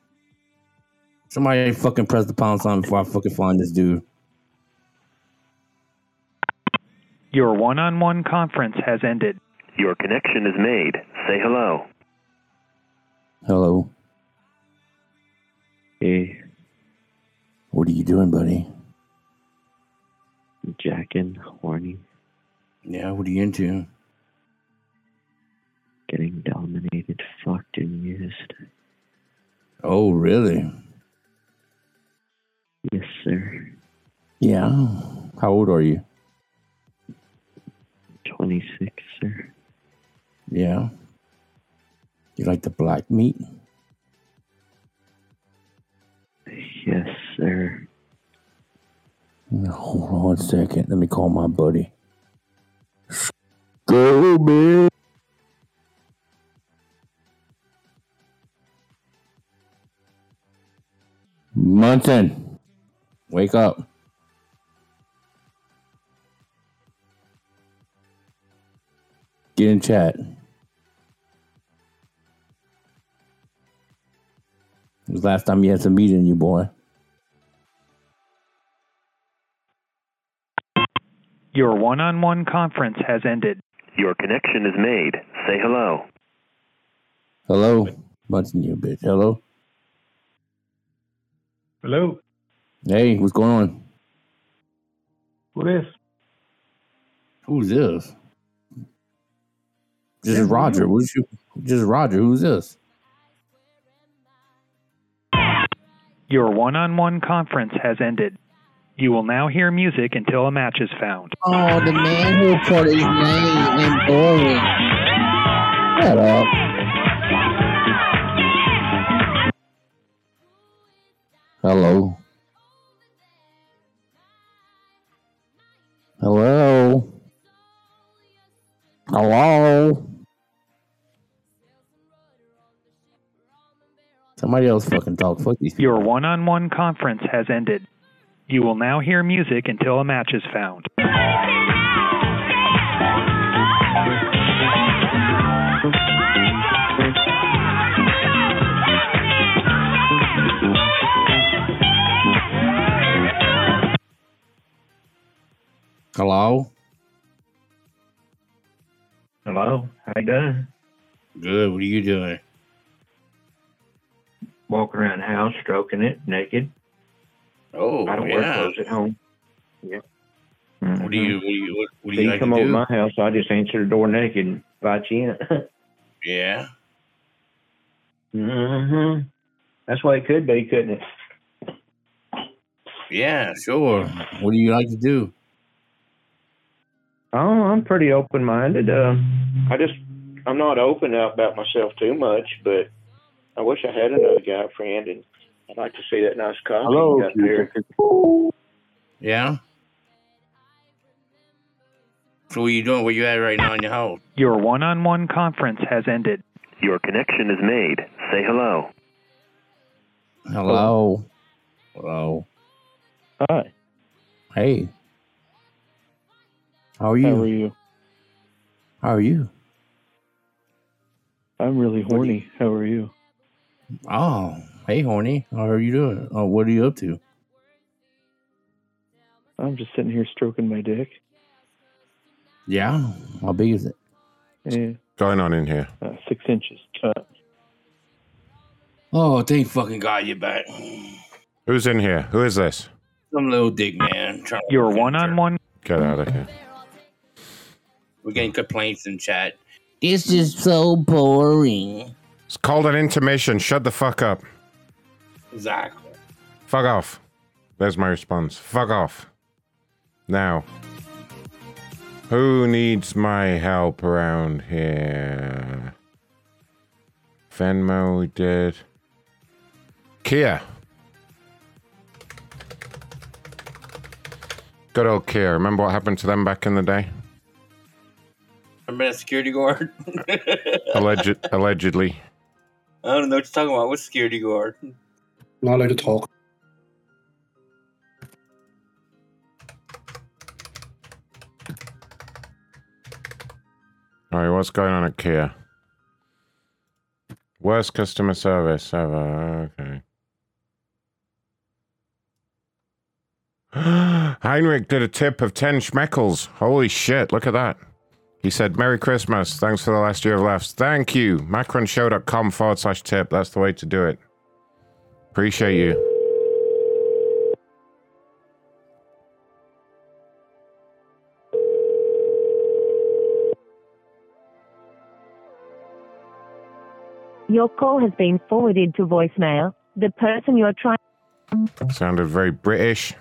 Somebody fucking press the pound sign before I fucking find this dude. Your one on one conference has ended. Your connection is made. Say hello. Hello. Hey, What are you doing, buddy? Jacking, horny, Yeah, what are you into? getting dominated, fucked, and used. Oh, really? Yes, sir. Yeah. How old are you? 26, sir. Yeah. You like the black meat? Yes, sir. Hold on one second. Let me call my buddy. Scooby. Munson, wake up. Get in chat. It was last time you had some meat in you, boy. Your one on one conference has ended. Your connection is made. Say hello. Hello? Munson, you bitch. Hello? Hello. Hey, what's going on? Who is? Who's this? This is Roger. Who's you? This is Roger. Who's this? Your one on one conference has ended. You will now hear music until a match is found. Oh, the man who put his name in boring. Shut up. Hello. Hello. Hello. Somebody else fucking talk. Fuck these people. Your one on one conference has ended. You will now hear music until a match is found. Hello. Hello, how you doing? Good. What are you doing? Walking around the house, stroking it, naked. Oh, I don't yeah. clothes at home. Yeah. What do you? What do you? What, what do So you you like come over do? my house, I just answer the door naked and invite you in. Yeah. Mm-hmm. That's what it could be, couldn't it? Yeah. Sure. What do you like to do? Oh, I'm pretty open minded. Uh, I just, I'm not open up about myself too much, but I wish I had another guy friend, and I'd like to see that nice coffee Hello, you got there. Yeah. So what you doing? Where you at right now in your house? Your one on one conference has ended. Your connection is made. Say hello. Hello. Hello. Hi. Hey. How are you? How are you? How are you? I'm really horny. How are you? Oh, hey, horny. How are you doing? Oh, what are you up to? I'm just sitting here stroking my dick. Yeah. How big is it? Yeah, Going on in here. uh, six inches. Uh, Oh, thank fucking God you're back. Who's in here? Who is this? Some little dick man. You're one on one Get out of here. We're getting complaints in chat. This is so boring. It's called an intermission. Shut the fuck up. Exactly. Fuck off. There's my response. Fuck off. Now. Who needs my help around here? Venmo, we did. Kia. Good old Kia. Remember what happened to them back in the day? Remember that security guard? Alleged, allegedly. I don't know what you're talking about. What's security guard? Not allowed to talk. Alright, what's going on at Kia? Worst customer service ever. Okay. Heinrich did a tip of 10 schmeckles. Holy shit, look at that. He said, Merry Christmas. Thanks for the last year of laughs. Thank you. Macronshow.com forward slash tip. That's the way to do it. Appreciate you. Your call has been forwarded to voicemail. The person you're trying. Sounded very British.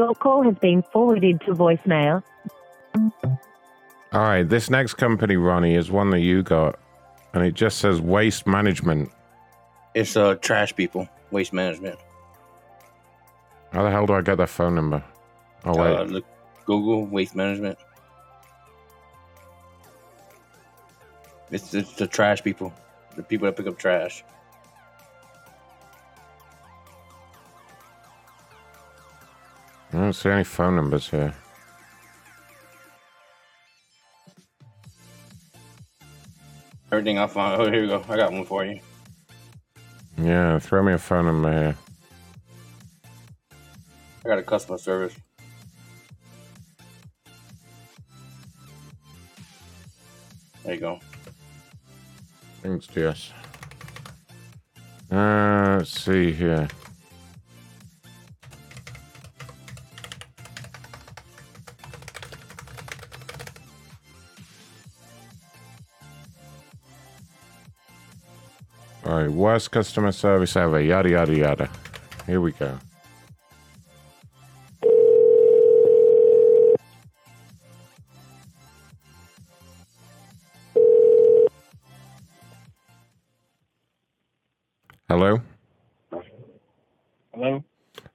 Your call has been forwarded to voicemail. All right, this next company, Ronnie, is one that you got, and it just says waste management. It's uh trash people, waste management. How the hell do I get their phone number? Oh wait, Uh, look, Google waste management. It's, it's the trash people, the people that pick up trash. Don't see any phone numbers here. Everything I found. Oh, here we go. I got one for you. Yeah, throw me a phone number here. I got a customer service. There you go. Thanks, Jess. Uh, let's see here. Worst customer service ever. Yada yada yada. Here we go. Hello. Hello?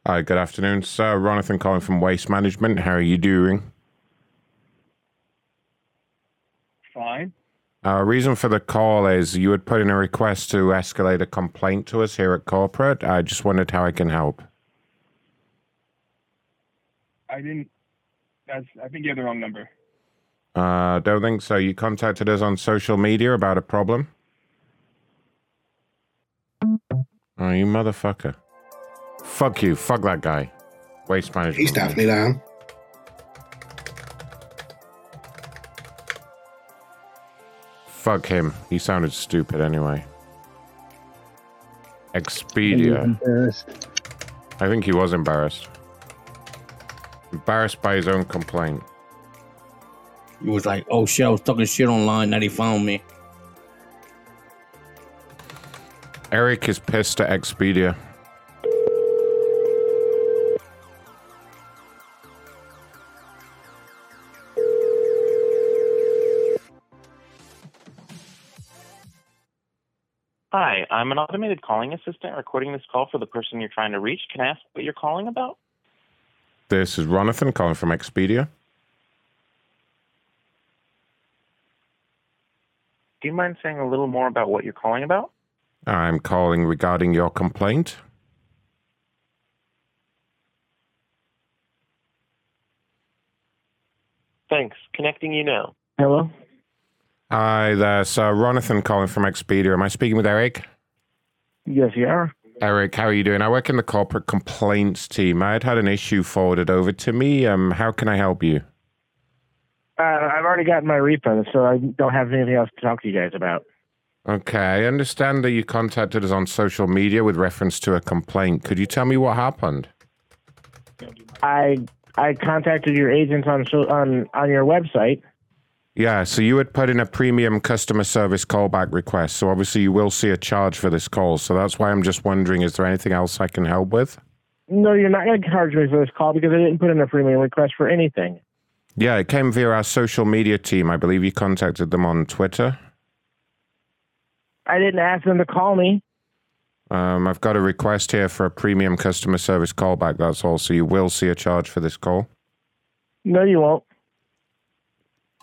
Hi, good afternoon, sir. Ronathan calling from Waste Management. How are you doing? Fine. Our reason for the call is you had put in a request to escalate a complaint to us here at corporate. I just wondered how I can help. I didn't. That's. I think you have the wrong number. Uh, don't think so. You contacted us on social media about a problem. Oh, you motherfucker. Fuck you. Fuck that guy. Waste management. He's definitely down. Fuck him. He sounded stupid anyway. Expedia. I think he was embarrassed. Embarrassed by his own complaint. He was like, "Oh shit, I was talking shit online. Now he found me." Eric is pissed at Expedia. I'm an automated calling assistant recording this call for the person you're trying to reach. Can I ask what you're calling about? This is Ronathan calling from Expedia. Do you mind saying a little more about what you're calling about? I'm calling regarding your complaint. Thanks. Connecting you now. Hello? Hi there, sir. Uh, Ronathan calling from Expedia. Am I speaking with Eric? Yes, you are. Eric, how are you doing? I work in the corporate complaints team. I had had an issue forwarded over to me. Um, how can I help you? Uh, I've already gotten my refund, so I don't have anything else to talk to you guys about. Okay, I understand that you contacted us on social media with reference to a complaint. Could you tell me what happened? I I contacted your agents on on on your website. Yeah, so you had put in a premium customer service callback request. So obviously you will see a charge for this call. So that's why I'm just wondering is there anything else I can help with? No, you're not going to charge me for this call because I didn't put in a premium request for anything. Yeah, it came via our social media team. I believe you contacted them on Twitter. I didn't ask them to call me. Um, I've got a request here for a premium customer service callback. That's all. So you will see a charge for this call. No, you won't.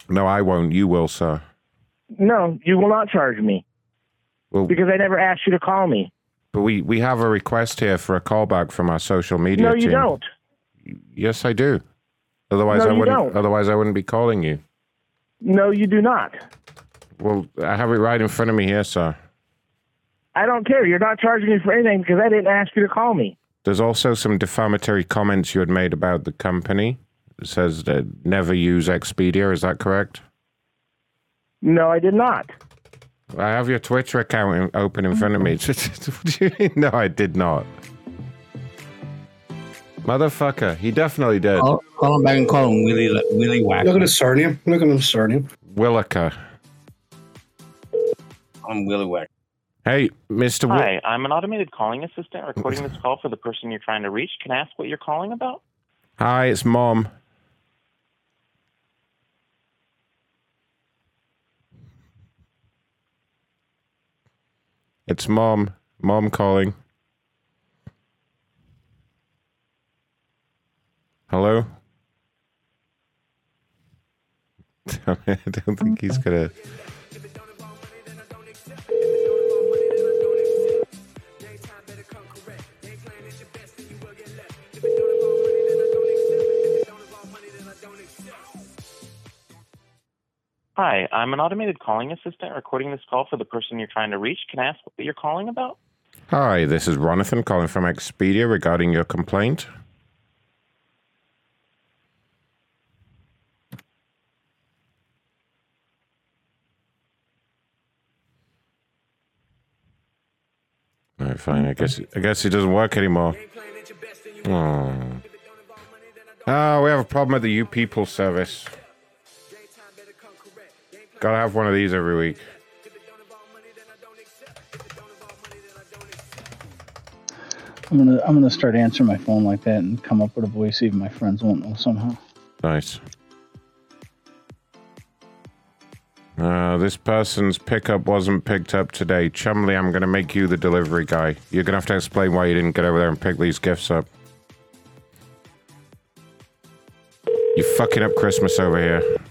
No, I won't. You will, sir. No, you will not charge me Well, because I never asked you to call me. but we, we have a request here for a callback from our social media No, team. you don't. Yes, I do. Otherwise, No, I wouldn't. don't. Otherwise, I wouldn't be calling you. No, you do not. Well, I have it right in front of me here, sir. I don't care. You're not charging me for anything because I didn't ask you to call me. There's also some defamatory comments you had made about the company. It says that never use Expedia. Is that correct? No, I did not. I have your Twitter account open in front of me. What do you mean? no, I did not. Motherfucker, he definitely did. Call, call him back and call him Willie Willie Whack. Look at his surname. Look at his surname. Williker. I'm Willie Whack. Hey, Mr. Wi- Hi, I'm an automated calling assistant recording this call for the person you're trying to reach. Can I ask what you're calling about? Hi, it's Mom. It's Mom. Mom calling. Hello? I don't think he's gonna. Hi, I'm an automated calling assistant recording this call for the person you're trying to reach. Can I ask what you're calling about? Hi, this is Ronathan calling from Expedia regarding your complaint. All right, fine. I guess I guess it doesn't work anymore. Oh. Ah, we have a problem with the You People service. Gotta have one of these every week. I'm gonna I'm gonna start answering my phone like that and come up with a voice even my friends won't know somehow. Nice. Uh, this person's pickup wasn't picked up today. Chumley, I'm to make you the delivery guy. You're to have to explain why you didn't get over there and pick these gifts up. You fucking up Christmas over here.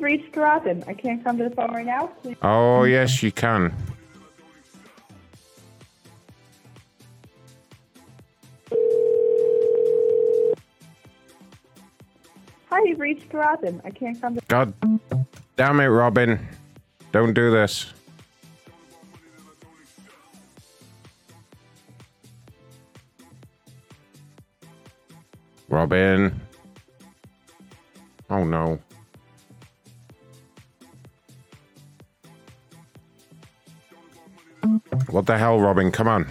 You've reached Robin. I can't come to the phone right now. Please. Oh, yes, you can. Hi, you've reached Robin. I can't come to. God damn it, Robin. Don't do this. Robin. Oh no. What the hell, Robin? Come on.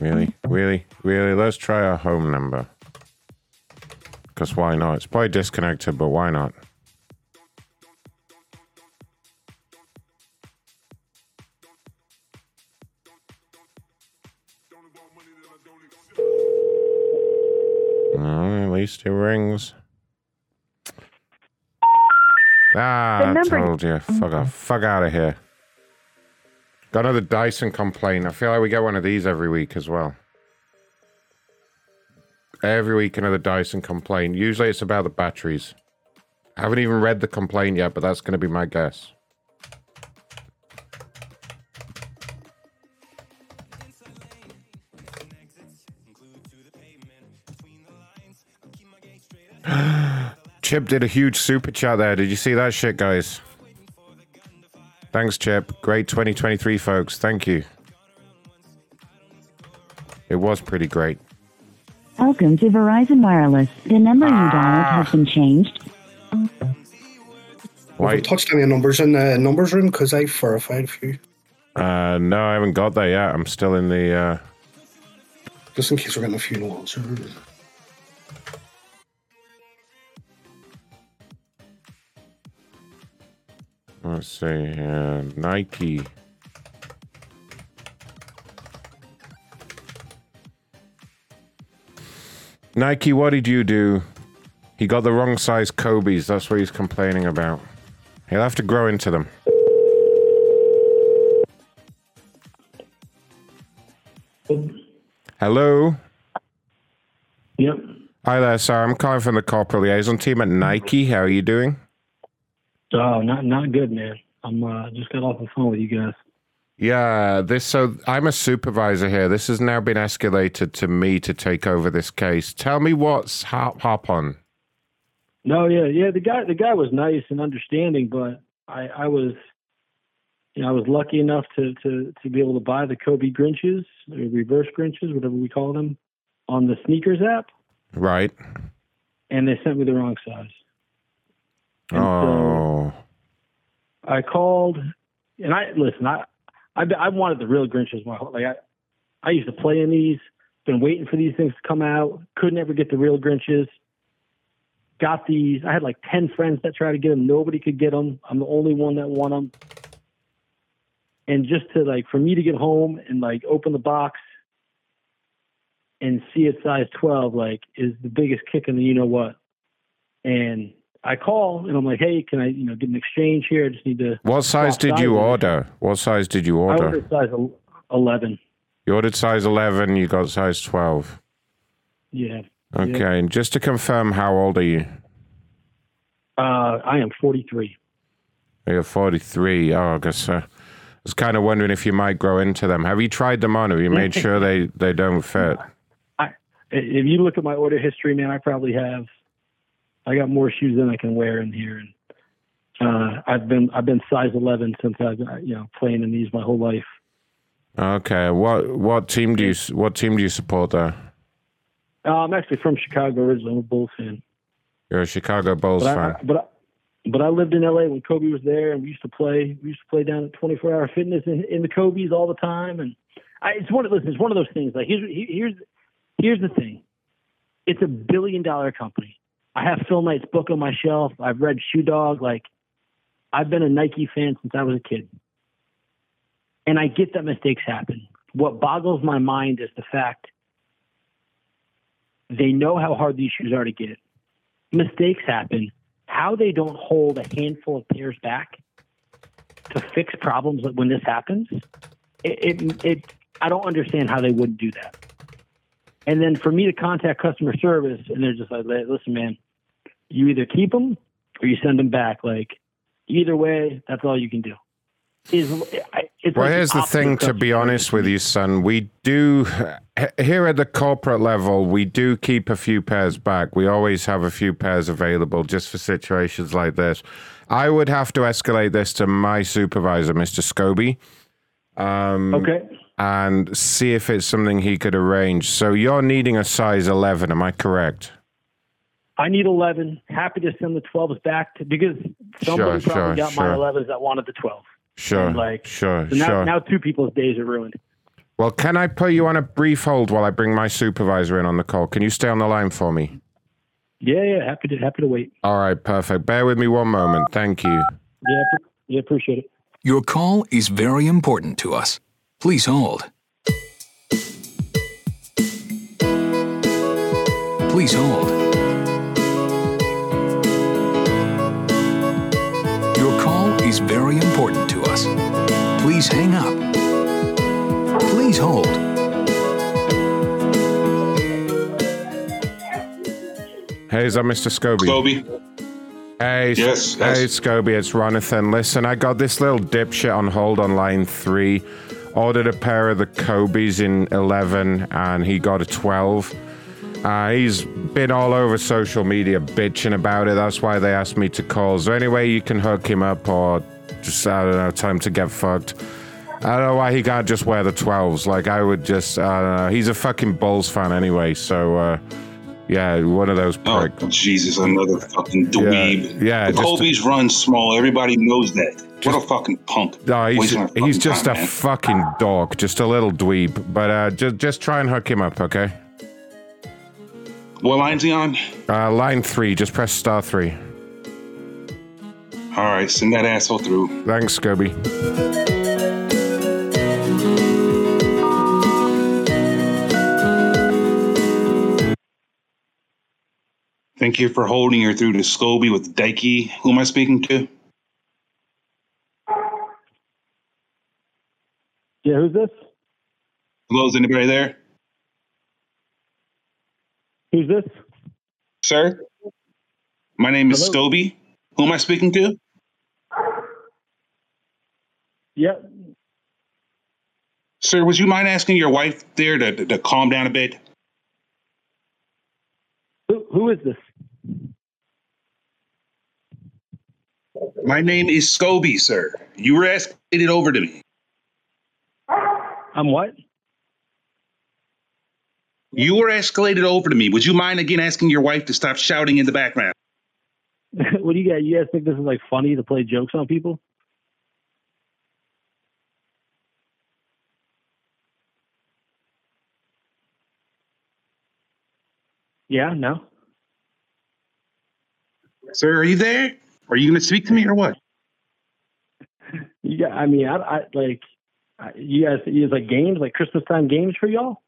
Really? Really? Really? Let's try our home number. Because why not? It's probably disconnected, but why not? It rings. Ah, I told you. Fuck off. Fuck out of here. Got another Dyson complaint. I feel like we get one of these every week as well. Every week, another Dyson complaint. Usually it's about the batteries. I haven't even read the complaint yet, but that's going to be my guess. Chip did a huge super chat there. Did you see that shit, guys? Thanks, Chip. Great 2023, folks. Thank you. It was pretty great. Welcome to Verizon Wireless. The number you dialed has been changed. Have you touched any numbers in the numbers room? Because I verified a few. Uh, no, I haven't got that yet. I'm still in the. Uh... Just in case we're getting a few no answer. Let's see here. Nike. Nike, what did you do? He got the wrong size Kobe's. That's what he's complaining about. He'll have to grow into them. Hello? Yep. Hi there, sir. I'm calling from the corporate liaison team at Nike. How are you doing? Oh, not not good, man. I'm uh, just got off the phone with you guys. Yeah, this so I'm a supervisor here. This has now been escalated to me to take over this case. Tell me what's hop, hop on. No, yeah, yeah. The guy, the guy was nice and understanding, but I, I was, you know, I was lucky enough to to to be able to buy the Kobe Grinches, reverse Grinches, whatever we call them, on the sneakers app, Right. and they sent me the wrong size. Oh. I called, and I listen. I I, I wanted the real Grinches my whole like I I used to play in these. Been waiting for these things to come out. Couldn't ever get the real Grinches. Got these. I had like ten friends that tried to get them. Nobody could get them. I'm the only one that won them. And just to like for me to get home and like open the box and see it size 12 like is the biggest kick in the you know what. And I call and I'm like, hey, can I you know get an exchange here? I just need to. What size did you order? What size did you order? I order? ordered size 11. You ordered size 11, you got size 12. Yeah. Okay, and just to confirm, how old are you? Uh, I am 43. You're 43. Oh, I guess uh, I was kind of wondering if you might grow into them. Have you tried them on? Have you made sure they, they don't fit? I, if you look at my order history, man, I probably have. I got more shoes than I can wear in here, and uh, I've been I've been size 11 since I've been, you know playing in these my whole life. Okay, what what team do you what team do you support there? Uh, I'm actually from Chicago originally. I'm a Bulls fan, You're a Chicago Bulls but fan. I, but I, but I lived in LA when Kobe was there, and we used to play. We used to play down at 24 Hour Fitness in, in the Kobe's all the time, and I, it's one of listen, it's one of those things. Like here's here's here's the thing. It's a billion dollar company. I have Phil Knight's book on my shelf. I've read Shoe Dog. Like I've been a Nike fan since I was a kid, and I get that mistakes happen. What boggles my mind is the fact they know how hard these shoes are to get. Mistakes happen. How they don't hold a handful of pairs back to fix problems when this happens, it, it, it I don't understand how they wouldn't do that. And then for me to contact customer service, and they're just like, "Listen, man, you either keep them or you send them back. Like either way, that's all you can do." Is it's Well, like here's the thing, to be honest with you, son. We do, here at the corporate level, we do keep a few pairs back. We always have a few pairs available just for situations like this. I would have to escalate this to my supervisor, Mr. Scobie. Um, Okay. And see if it's something he could arrange. So you're needing a size 11, am I correct? I need 11. Happy to send the 12s back to, because somebody Sure, probably sure, got my sure. 11s that wanted the 12. Sure, And, like, sure, So now, sure. now two people's days are ruined. Well, can I put you on a brief hold while I bring my supervisor in on the call? Can you stay on the line for me? Yeah, yeah. Happy to happy to wait. All right, perfect. Bear with me one moment. Thank you. Yeah, pr- yeah. Appreciate it. Your call is very important to us. Please hold. Please hold. Is very important to us. Please hang up. Please hold. Hey, is that Mr. Scobie? Scobie. Hey, Yes, Hey, yes. Scobie, it's Ronathan. Listen, I got this little dipshit on hold on line three. Ordered a pair of the Kobe's in 11, and he got a 12. Uh, he's been all over social media bitching about it. That's why they asked me to call. Is there any way you can hook him up or just, I don't know, tell him to get fucked? I don't know why he can't just wear the 12s. Like, I would just, I don't know. He's a fucking Bulls fan anyway, so, uh, yeah, one of those Oh, pricks. Jesus, another fucking dweeb. yeah, the just- Kobe's run small. Everybody knows that. what a fucking punk. No, he's, he's just time, a man. fucking dog, just a little dweeb. But uh, just just try and hook him up, okay? What line's he on? Uh, line three, just press star three. All right, send that asshole through. Thanks, Scobie. Thank you for holding her through to Scobie with Dikey. Who am I speaking to? Yeah, who's this? Hello, is anybody there? Who's this? Sir? My name is Hello? Scobie. Who am I speaking to? Yeah. Sir, would you mind asking your wife there to, to, to calm down a bit? Who, who is this? My name is Scobie, sir. You were escalated over to me. I'm what? You were escalated over to me. Would you mind again asking your wife to stop shouting in the background? what do you guys? You guys think this is like funny to play jokes on people? Yeah, no. Sir, are you there? Are you going to speak to me or what? Yeah, I mean, I, I like you guys. You guys like games, like Christmas time games for y'all.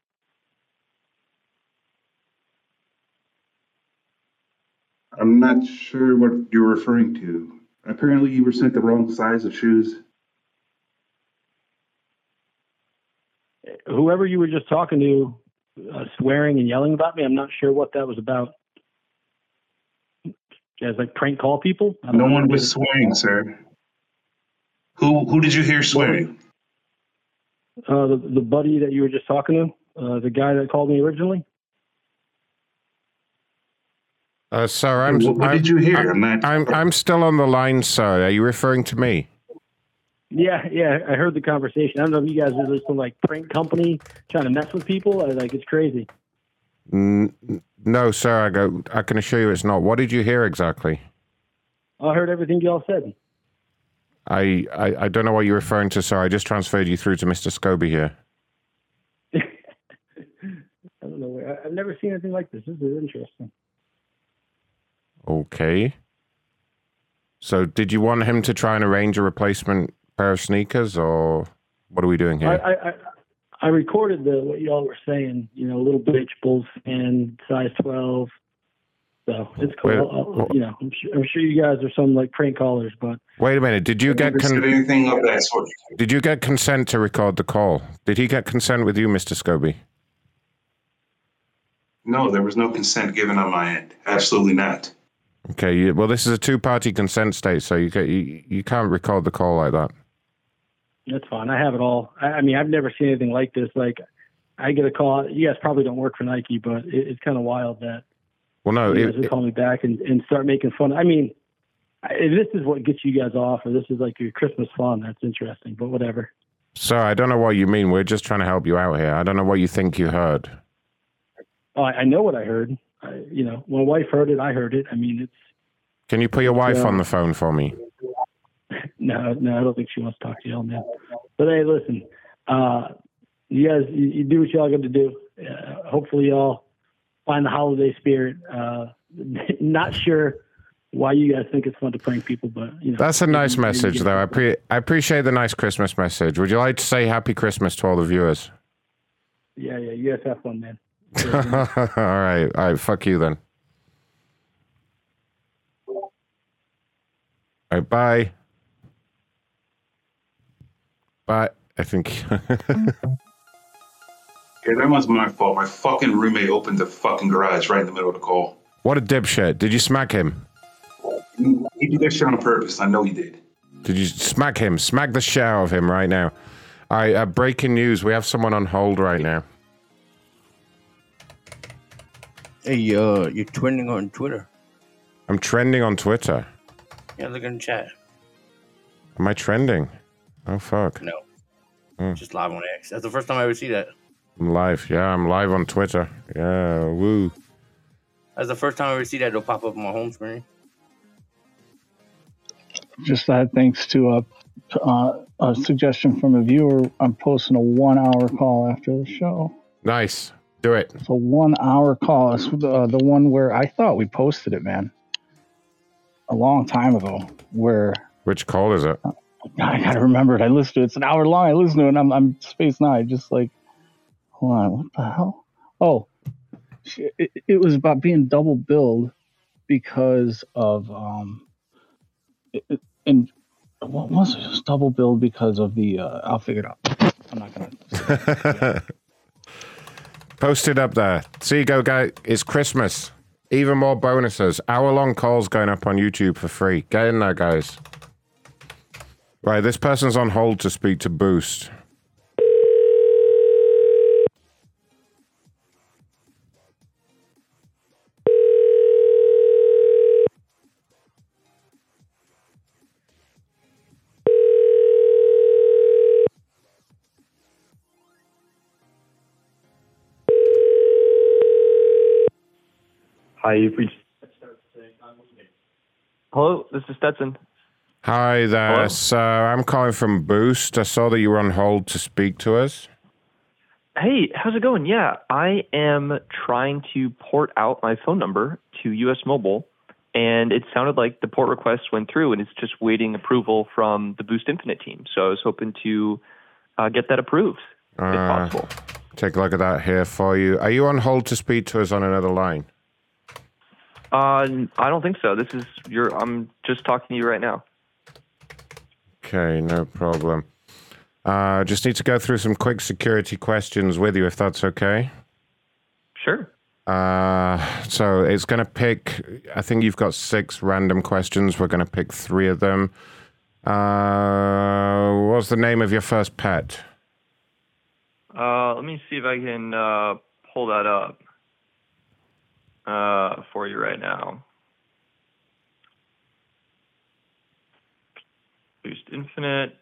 I'm not sure what you're referring to. Apparently, you were sent the wrong size of shoes. Whoever you were just talking to, uh, swearing and yelling about me. I'm not sure what that was about. As like prank call people. No one was swearing, sir. Who who did you hear swearing? Uh, the, the buddy that you were just talking to, uh, the guy that called me originally. Uh, sir, I'm. What- what I'm, did you hear? I'm, I'm I'm, I'm still on the line, sir. Are you referring to me? Yeah, yeah, I heard the conversation. I don't know if you guys are just some like prank company trying to mess with people. I, like it's crazy. N- no, sir. I go. I can assure you, it's not. What did you hear exactly? I heard everything y'all said. I, I, I don't know what you're referring to, sir. I just transferred you through to Mr. Scobie here. I don't know. I, I've never seen anything like this. This is interesting. Okay. So, did you want him to try and arrange a replacement pair of sneakers, or what are we doing here? I, I I recorded the what y'all were saying. You know, little bitch, Bulls fan, size twelve. So it's cool. Wait, I'll- I'll- you know, I'm sure, I'm sure you guys are some like prank callers, but Wait a minute. Did you get Never said con- anything of that sort. did you get consent to record the call? Did he get consent with you, Mr. Scobie? No, there was no consent given on my end. Absolutely not. Okay. You, well, this is a two-party consent state, so you, ca you you can't record the call like that. that's fine. I have it all. I, I mean, I've never seen anything like this. Like, I get a call. You guys probably don't work for Nike, but it, it's kind of wild that Well, no. you It, would call me back and, and start making fun. I mean, if this is what gets you guys off, or this is like your Christmas fun, that's interesting. But whatever. sir, I don't know what you mean. We're just trying to help you out here. I don't know what you think you heard. Oh, I, I know what I heard. I, you know, my wife heard it. I heard it. I mean, it's Can you put your wife Yeah. on the phone for me? no, no. I don't think she wants to talk to y'all, man. But hey, listen, uh, you guys, you, you do what y'all got to do. Uh, hopefully, y'all find the holiday spirit. Uh, not sure why you guys think it's fun to prank people, but you know, That's a nice message, though. I, pre- I appreciate the nice Christmas message. Would you like to say Happy Christmas to all the viewers? Yeah, yeah. You guys have fun, man. All right. All right. Fuck you then. All right. Bye. Bye. I think. Yeah, that was my fault. My fucking roommate opened the fucking garage right in the middle of the call. what a dipshit. Did you smack him? He did that shit on purpose. I know he did. Did you smack him? Smack the shit out of him right now. All right. Uh, breaking news. We have someone on hold right now. Hey, uh, you're trending on Twitter. I'm trending on Twitter. Yeah, look in the chat. Am I trending? Oh, fuck. No, Hmm. just live on X. That's the first time I ever see that. I'm live. Yeah, I'm live on Twitter. Yeah, woo. That's the first time I ever see that. It'll pop up on my home screen. Just that thanks to a, uh, a suggestion from a viewer, I'm posting a one hour call after the show. Nice. Do it. It's a one hour call. It's the, uh, the one where I thought we posted it, man, a long time ago. Where Which call is it? I gotta remember it. I listened to it. It's an hour long. I listened to it. And I'm I'm spaced now. I just like, hold on, what the hell? Oh, it, it was about being double billed because of um, it, it- and what was it? It was double billed because of the. Uh, I'll figure it out. I'm not gonna. posted up there. See, go go. It's Christmas. Even more bonuses. Hour long calls going up on YouTube for free. Get in there, guys. Right, this person's on hold to speak to Boost. Hi, you've reached. Hello, this is Stetson. Hi there. Hello? So I'm calling from Boost. I saw that you were on hold to speak to us. Hey, how's it going? Yeah, I am trying to port out my phone number to US Mobile, and it sounded like the port request went through, and it's just waiting approval from the Boost Infinite team. So I was hoping to uh, get that approved. if Uh, take a look at that here for you. Are you on hold to speak to us on another line? Uh, I don't think so. This is your. I'm just talking to you right now. Okay, no problem. Uh, just need to go through some quick security questions with you, if that's okay. Sure. Uh, so it's going to pick, I think you've got six random questions. We're going to pick three of them. Uh, what's the name of your first pet? Uh, let me see if I can uh, pull that up uh, for you right now. Boost Infinite.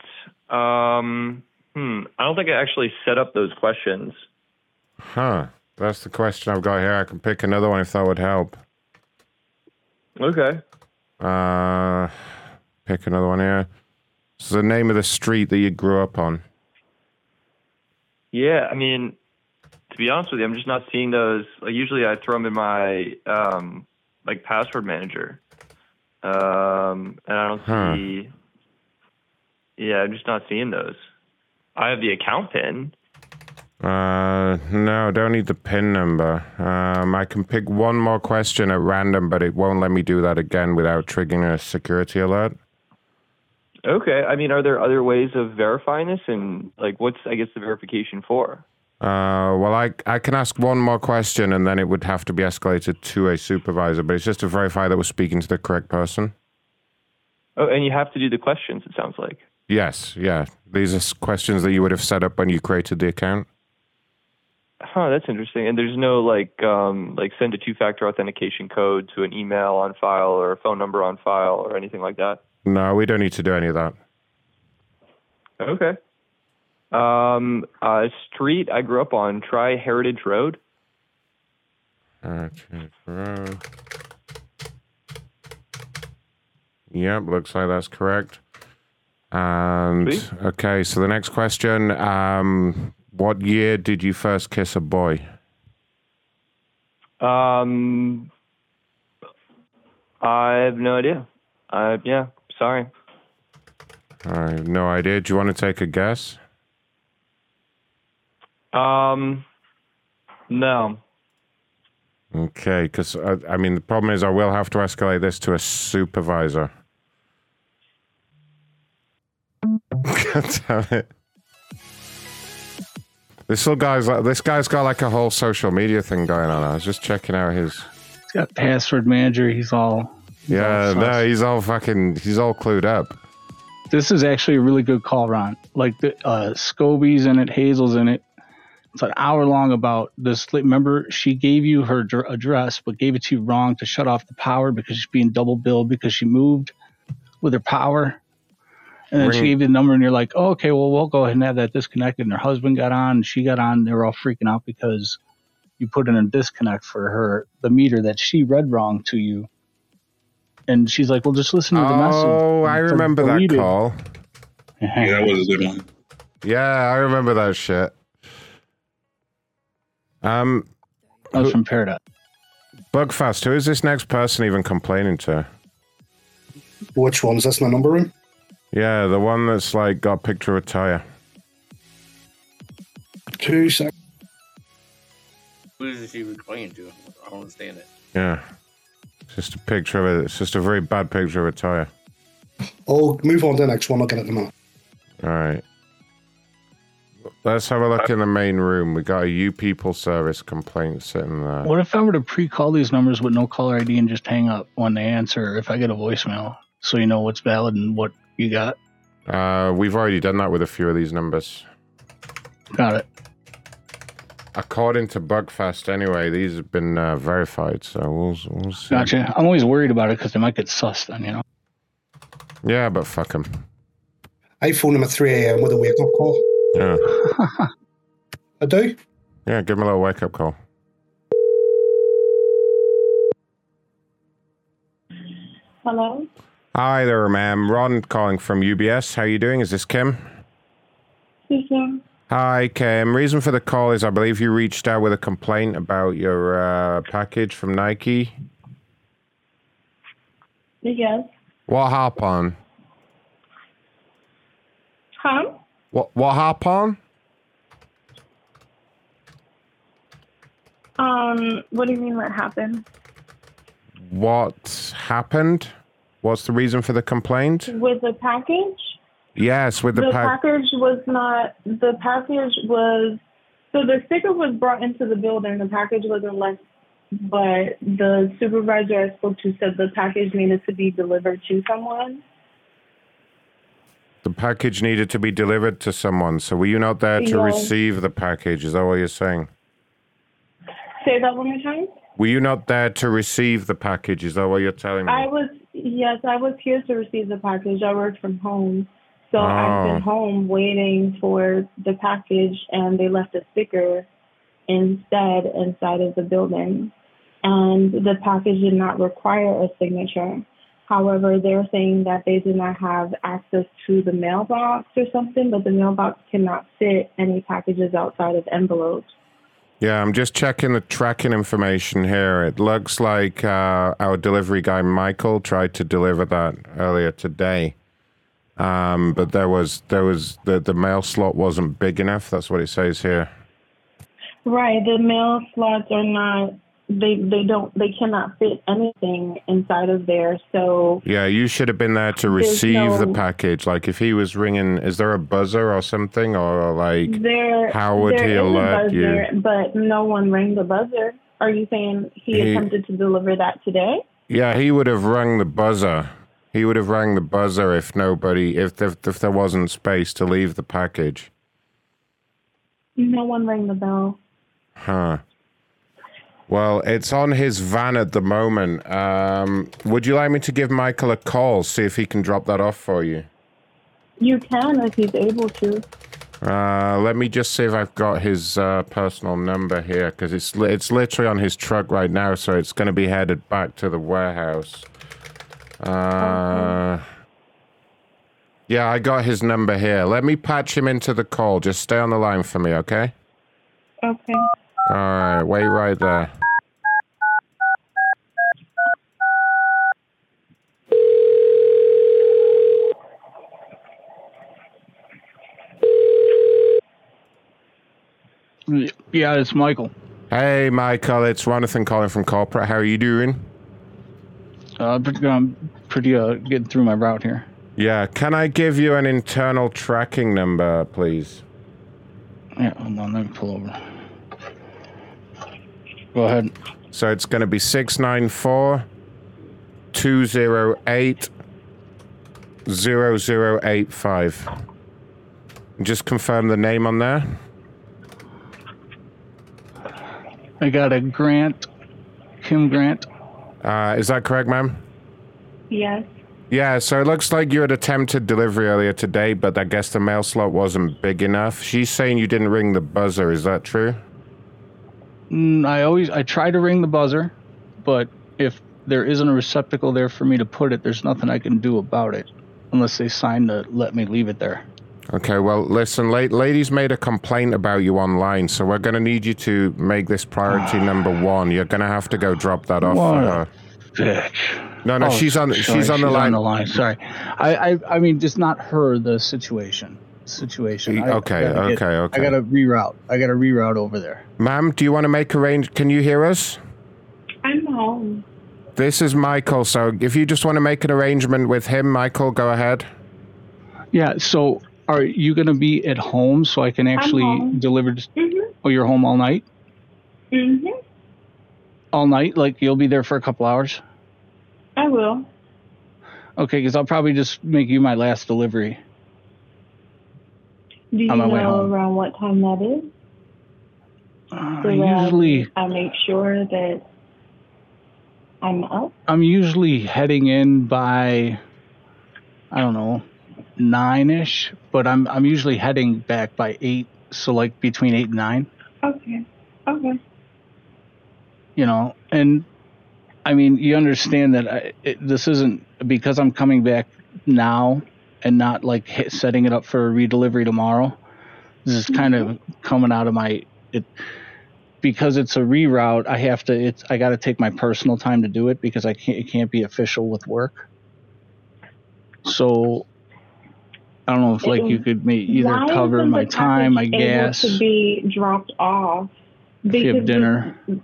Um, hmm. I don't think I actually set up those questions. Huh. That's the question I've got here. I can pick another one if that would help. Okay. Uh, pick another one here. It's the name of the street that you grew up on. Yeah, I mean, to be honest with you, I'm just not seeing those. Like usually, I throw them in my um, like password manager, um, and I don't Huh. see. Yeah, I'm just not seeing those. I have the account pin. Uh, no, don't need the PIN number. Um, I can pick one more question at random, but it won't let me do that again without triggering a security alert. Okay, I mean, are there other ways of verifying this, and like, what's I guess the verification for? Uh, well, I I can ask one more question, and then it would have to be escalated to a supervisor. But it's just to verify that we're speaking to the correct person. Oh, and you have to do the questions. It sounds like. Yes, yeah. These are questions that you would have set up when you created the account. Huh, that's interesting. And there's no like um like send a two factor authentication code to an email on file or a phone number on file or anything like that. No, we don't need to do any of that. Okay. Um uh street I grew up on, try Heritage Road. Heritage Road. Yep, looks like that's correct. And Sweet. okay, so the next question: um, What year did you first kiss a boy? Um I have no idea. Uh yeah, sorry. I have no idea. Do you want to take a guess? Um no. Okay, because uh, I mean the problem is I will have to escalate this to a supervisor. God damn it! This little guy's like this guy's got like a whole social media thing going on. I was just checking out his. He's got password manager. He's all. he's Yeah, all no, he's all fucking. He's all clued up. This is actually a really good call, Ron. Like the uh, Scobie's in it, Hazel's in it. It's an hour long about this. Remember, she gave you her address, but gave it to you wrong to shut off the power because she's being double billed because she moved with her power. And then she gave you the number, and you're like, oh, okay, well, we'll go ahead and have that disconnected. And her husband got on, and she got on. They were all freaking out because you put in a disconnect for her, the meter that she read wrong to you. And she's like, well, just listen to the message. Oh, I remember that deleted. call. Yeah, that was a good one. Yeah, I remember that shit. Um, That was who- from Paradise. Buckfast, who is this next person even complaining to? Which one's this? My number room? Yeah, the one that's like got a picture of a tire. Two sec. Who is she explaining to? I don't understand it. Yeah. It's just a picture of it. It's just a very bad picture of a tire. I'll move on to the next one. I'll get it in a minute. All right. Let's have a look in the main room. We got a you People service complaint sitting there. What if I were to pre-call these numbers with no caller ID and just hang up when they answer if I get a voicemail, so you know what's valid and what you got? Uh, we've already done that with a few of these numbers. Got it. According to Buckfast, anyway, these have been uh, verified, so we'll, we'll see. Gotcha. I'm always worried about it because they might get sus then, you know. Yeah, but fuck them. I phoned him at 3 a.m. with a wake up call. Yeah. I do. Yeah, give him a little wake up call. Hello? Hi there, ma'am. Ron calling from UPS. How are you doing? Is this Kim? Speaking. Hi, Kim. Reason for the call is I believe you reached out with a complaint about your uh, package from Nike. Yes. What happened? Huh? What what happened? Um, what do you mean what happened? What happened? What's the reason for the complaint? With the package? Yes, with the, the pack. package was not the package was so the sticker was brought into the building, the package wasn't left but the supervisor I spoke to said the package needed to be delivered to someone. The package needed to be delivered to someone. So were you not there to receive the package? Is that what you're saying? Say that one more time. Were you not there to receive the package? Is that what you're telling me? I was yes, I was here to receive the package. I worked from home. So I've Oh. been home waiting for the package and they left a sticker instead inside of the building. And the package did not require a signature. However, they're saying that they did not have access to the mailbox or something, but the mailbox cannot fit any packages outside of envelopes. Yeah, I'm just checking the tracking information here. It looks like uh, our delivery guy Michael tried to deliver that earlier today, um, but there was there was the the mail slot wasn't big enough. That's what it says here. Right. The mail slots are not they they don't they cannot fit anything inside of there. So Yeah, you should have been there to receive the package. Like if he was ringing, is there a buzzer or something, or like there how would there he alert you? buzzer, But no one rang the buzzer. Are you saying he, He- attempted to deliver that today? Yeah, he would have rung the buzzer. He would have rang the buzzer if nobody, if if, if there wasn't space to leave the package. No one rang the bell. Huh. Well, it's on his van at the moment. Um, would you like me to give Michael a call, see if he can drop that off for you? You can if he's able to. Uh, let me just see if I've got his uh, personal number here, because it's li- it's literally on his truck right now, so it's going to be headed back to the warehouse. Uh, yeah, I got his number here. Let me patch him into the call. Just stay on the line for me, okay? Okay. All right, wait right there. Yeah, it's Michael. Hey, Michael, it's Ronathan calling from corporate. How are you doing? Uh, pretty, I'm pretty uh, getting through my route here. Yeah, can I give you an internal tracking number, please? Yeah, hold on, let me pull over. Go ahead. So it's going to be 694 208 0085. Just confirm the name on there. I got a Grant, Kim Grant. Uh, is that correct, ma'am? Yes. Yeah, so it looks like you had attempted delivery earlier today, but I guess the mail slot wasn't big enough. She's saying you didn't ring the buzzer. Is that true? Mm, I always I try to ring the buzzer, but if there isn't a receptacle there for me to put it, there's nothing I can do about it unless they sign to let me leave it there. Okay, well, listen, la- ladies made a complaint about you online, so we're going to need you to make this priority number one. You're going to have to go drop that off What for her. Bitch. No, no, Oh, she's on. sorry, she's on the line. On the line. Sorry, I, I, I mean, just not her. The situation. Situation. I- I Okay, gotta get- okay, okay. I got to reroute. I got to reroute over there. Ma'am, do you want to make arrange? Can you hear us? I'm home. This is Michael. So if you just want to make an arrangement with him, Michael, go ahead. Yeah. So, are you going to be at home so I can actually home. deliver? This- Mhm. Oh, you're home all night. Mhm. All night. Like you'll be there for a couple hours. I will. Okay, because I'll probably just make you my last delivery. Do you On my way know around what time that is? Uh, So usually, I make sure that I'm up. I'm usually heading in by, I don't know, nine ish. But I'm I'm usually heading back by eight. So like between eight and nine, Okay. Okay. you know. And I mean, you understand that I, it, this isn't because I'm coming back now and not like hit, setting it up for a redelivery tomorrow. This is kind of coming out of my it because it's a reroute. I have to. It's I got to take my personal time to do it because I can't. It can't be official with work. So I don't know if like you could may either cover my time, my gas, to be dropped off if you have dinner. It,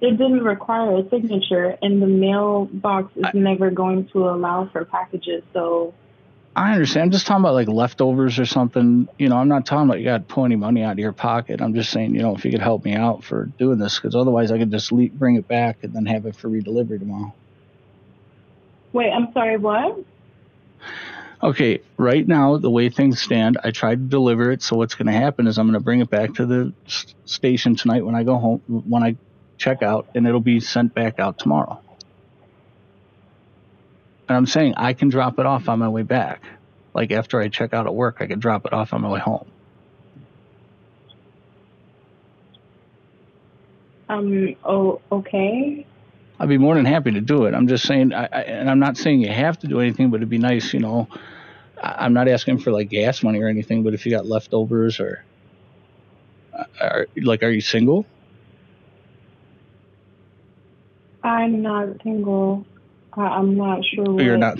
it didn't require a signature, and the mailbox is never going to allow for packages. So I understand. I'm just talking about like leftovers or something. You know, I'm not talking about you got to pull any money out of your pocket. I'm just saying, you know, if you could help me out for doing this, because otherwise I could just le bring it back and then have it for redelivery tomorrow. wait, I'm sorry, what? Okay, right now the way things stand, I tried to deliver it. So what's going to happen is I'm going to bring it back to the s- station tonight when I go home, when I check out, and it'll be sent back out tomorrow. And I'm saying I can drop it off on my way back. Like after I check out at work, I can drop it off on my way home. Um. Oh, okay. I'd be more than happy to do it. I'm just saying, I, I, and I'm not saying you have to do anything, but it'd be nice, you know. I, I'm not asking for like gas money or anything, but if you got leftovers or, uh, are, like, are you single? I'm not single. I'm not sure what you're not.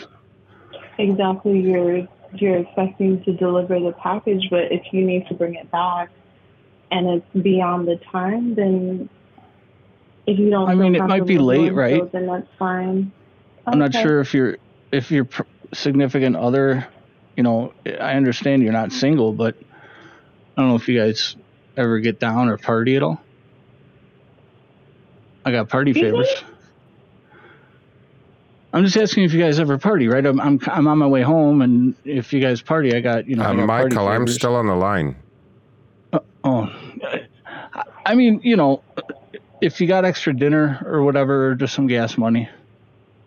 exactly you're you're expecting to deliver the package, but if you need to bring it back and it's beyond the time, then if you don't, I mean, it might be late, so, right? then that's fine. I'm not sure if your if your significant other, you know, I understand you're not single, but I don't know if you guys ever get down or party at all. I got party favors. I'm just asking if you guys ever party, right? I'm I'm, I'm on my way home, and if you guys party, I got you know. Uh, got Michael, I'm still on the line. Oh, I mean, you know, if you got extra dinner or whatever, or just some gas money,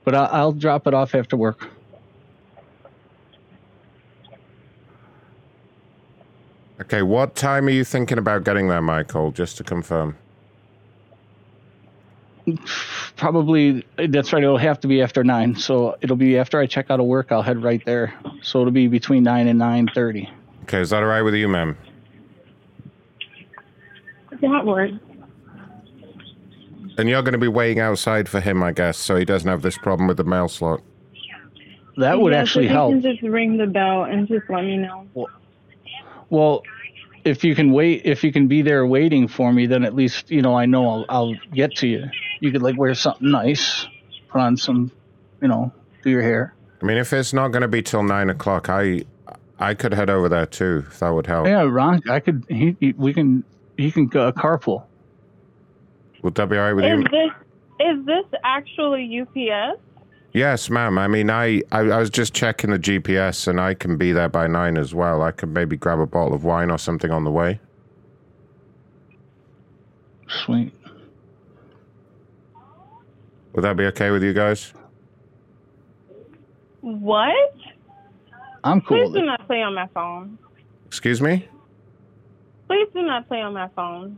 but I'll, I'll drop it off after work. Okay, what time are you thinking about getting there, Michael? Just to confirm. Probably that's right. It'll have to be after nine, so it'll be after I check out of work. I'll head right there. So it'll be between nine and nine thirty. Okay, is that all right with you, ma'am? That works. And you're going to be waiting outside for him, I guess, so he doesn't have this problem with the mail slot. That would Yes, actually if you help. can just ring the bell and just let me know. Well, if you can wait, if you can be there waiting for me, then at least you know I know I'll, I'll get to you. You could like wear something nice, put on some, you know, do your hair. I mean, if it's not going to be till nine o'clock, I I could head over there too, if that would help. Yeah, Ron, I could. He, he we can. He can uh, carpool. Would that be all right with Is you? this is this actually UPS? Yes, ma'am. I mean, I, I I was just checking the GPS, and I can be there by nine as well. I could maybe grab a bottle of wine or something on the way. Sweet. Would that be okay with you guys? What? I'm cool Please do not play on my phone. Excuse me? Please do not play on my phone.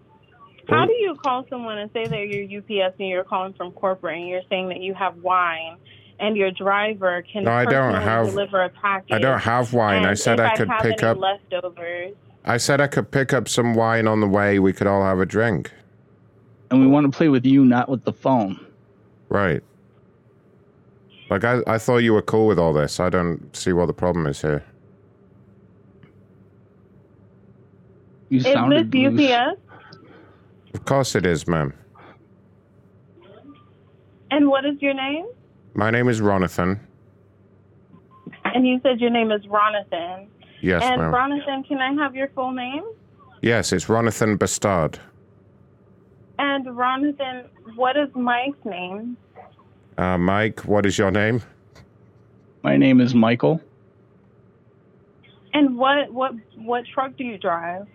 How do you call someone and say that you're UPS and you're calling from corporate and you're saying that you have wine and your driver can No, I don't have- deliver a package? I don't have wine. I said if I could have pick any up- leftovers. I said I could pick up some wine on the way. We could all have a drink. And we want to play with you, not with the phone. Right. Like, I, I thought you were cool with all this. I don't see what the problem is here. You Is this UPS? Of course it is, ma'am. And what is your name? My name is Ronathan. And you said your name is Ronathan. Yes, and ma'am. Ronathan, can I have your full name? Yes, it's Ronathan Bastard. And Ronathan, what is Mike's name? Uh, Mike, what is your name? My name is Michael. And what what what truck do you drive?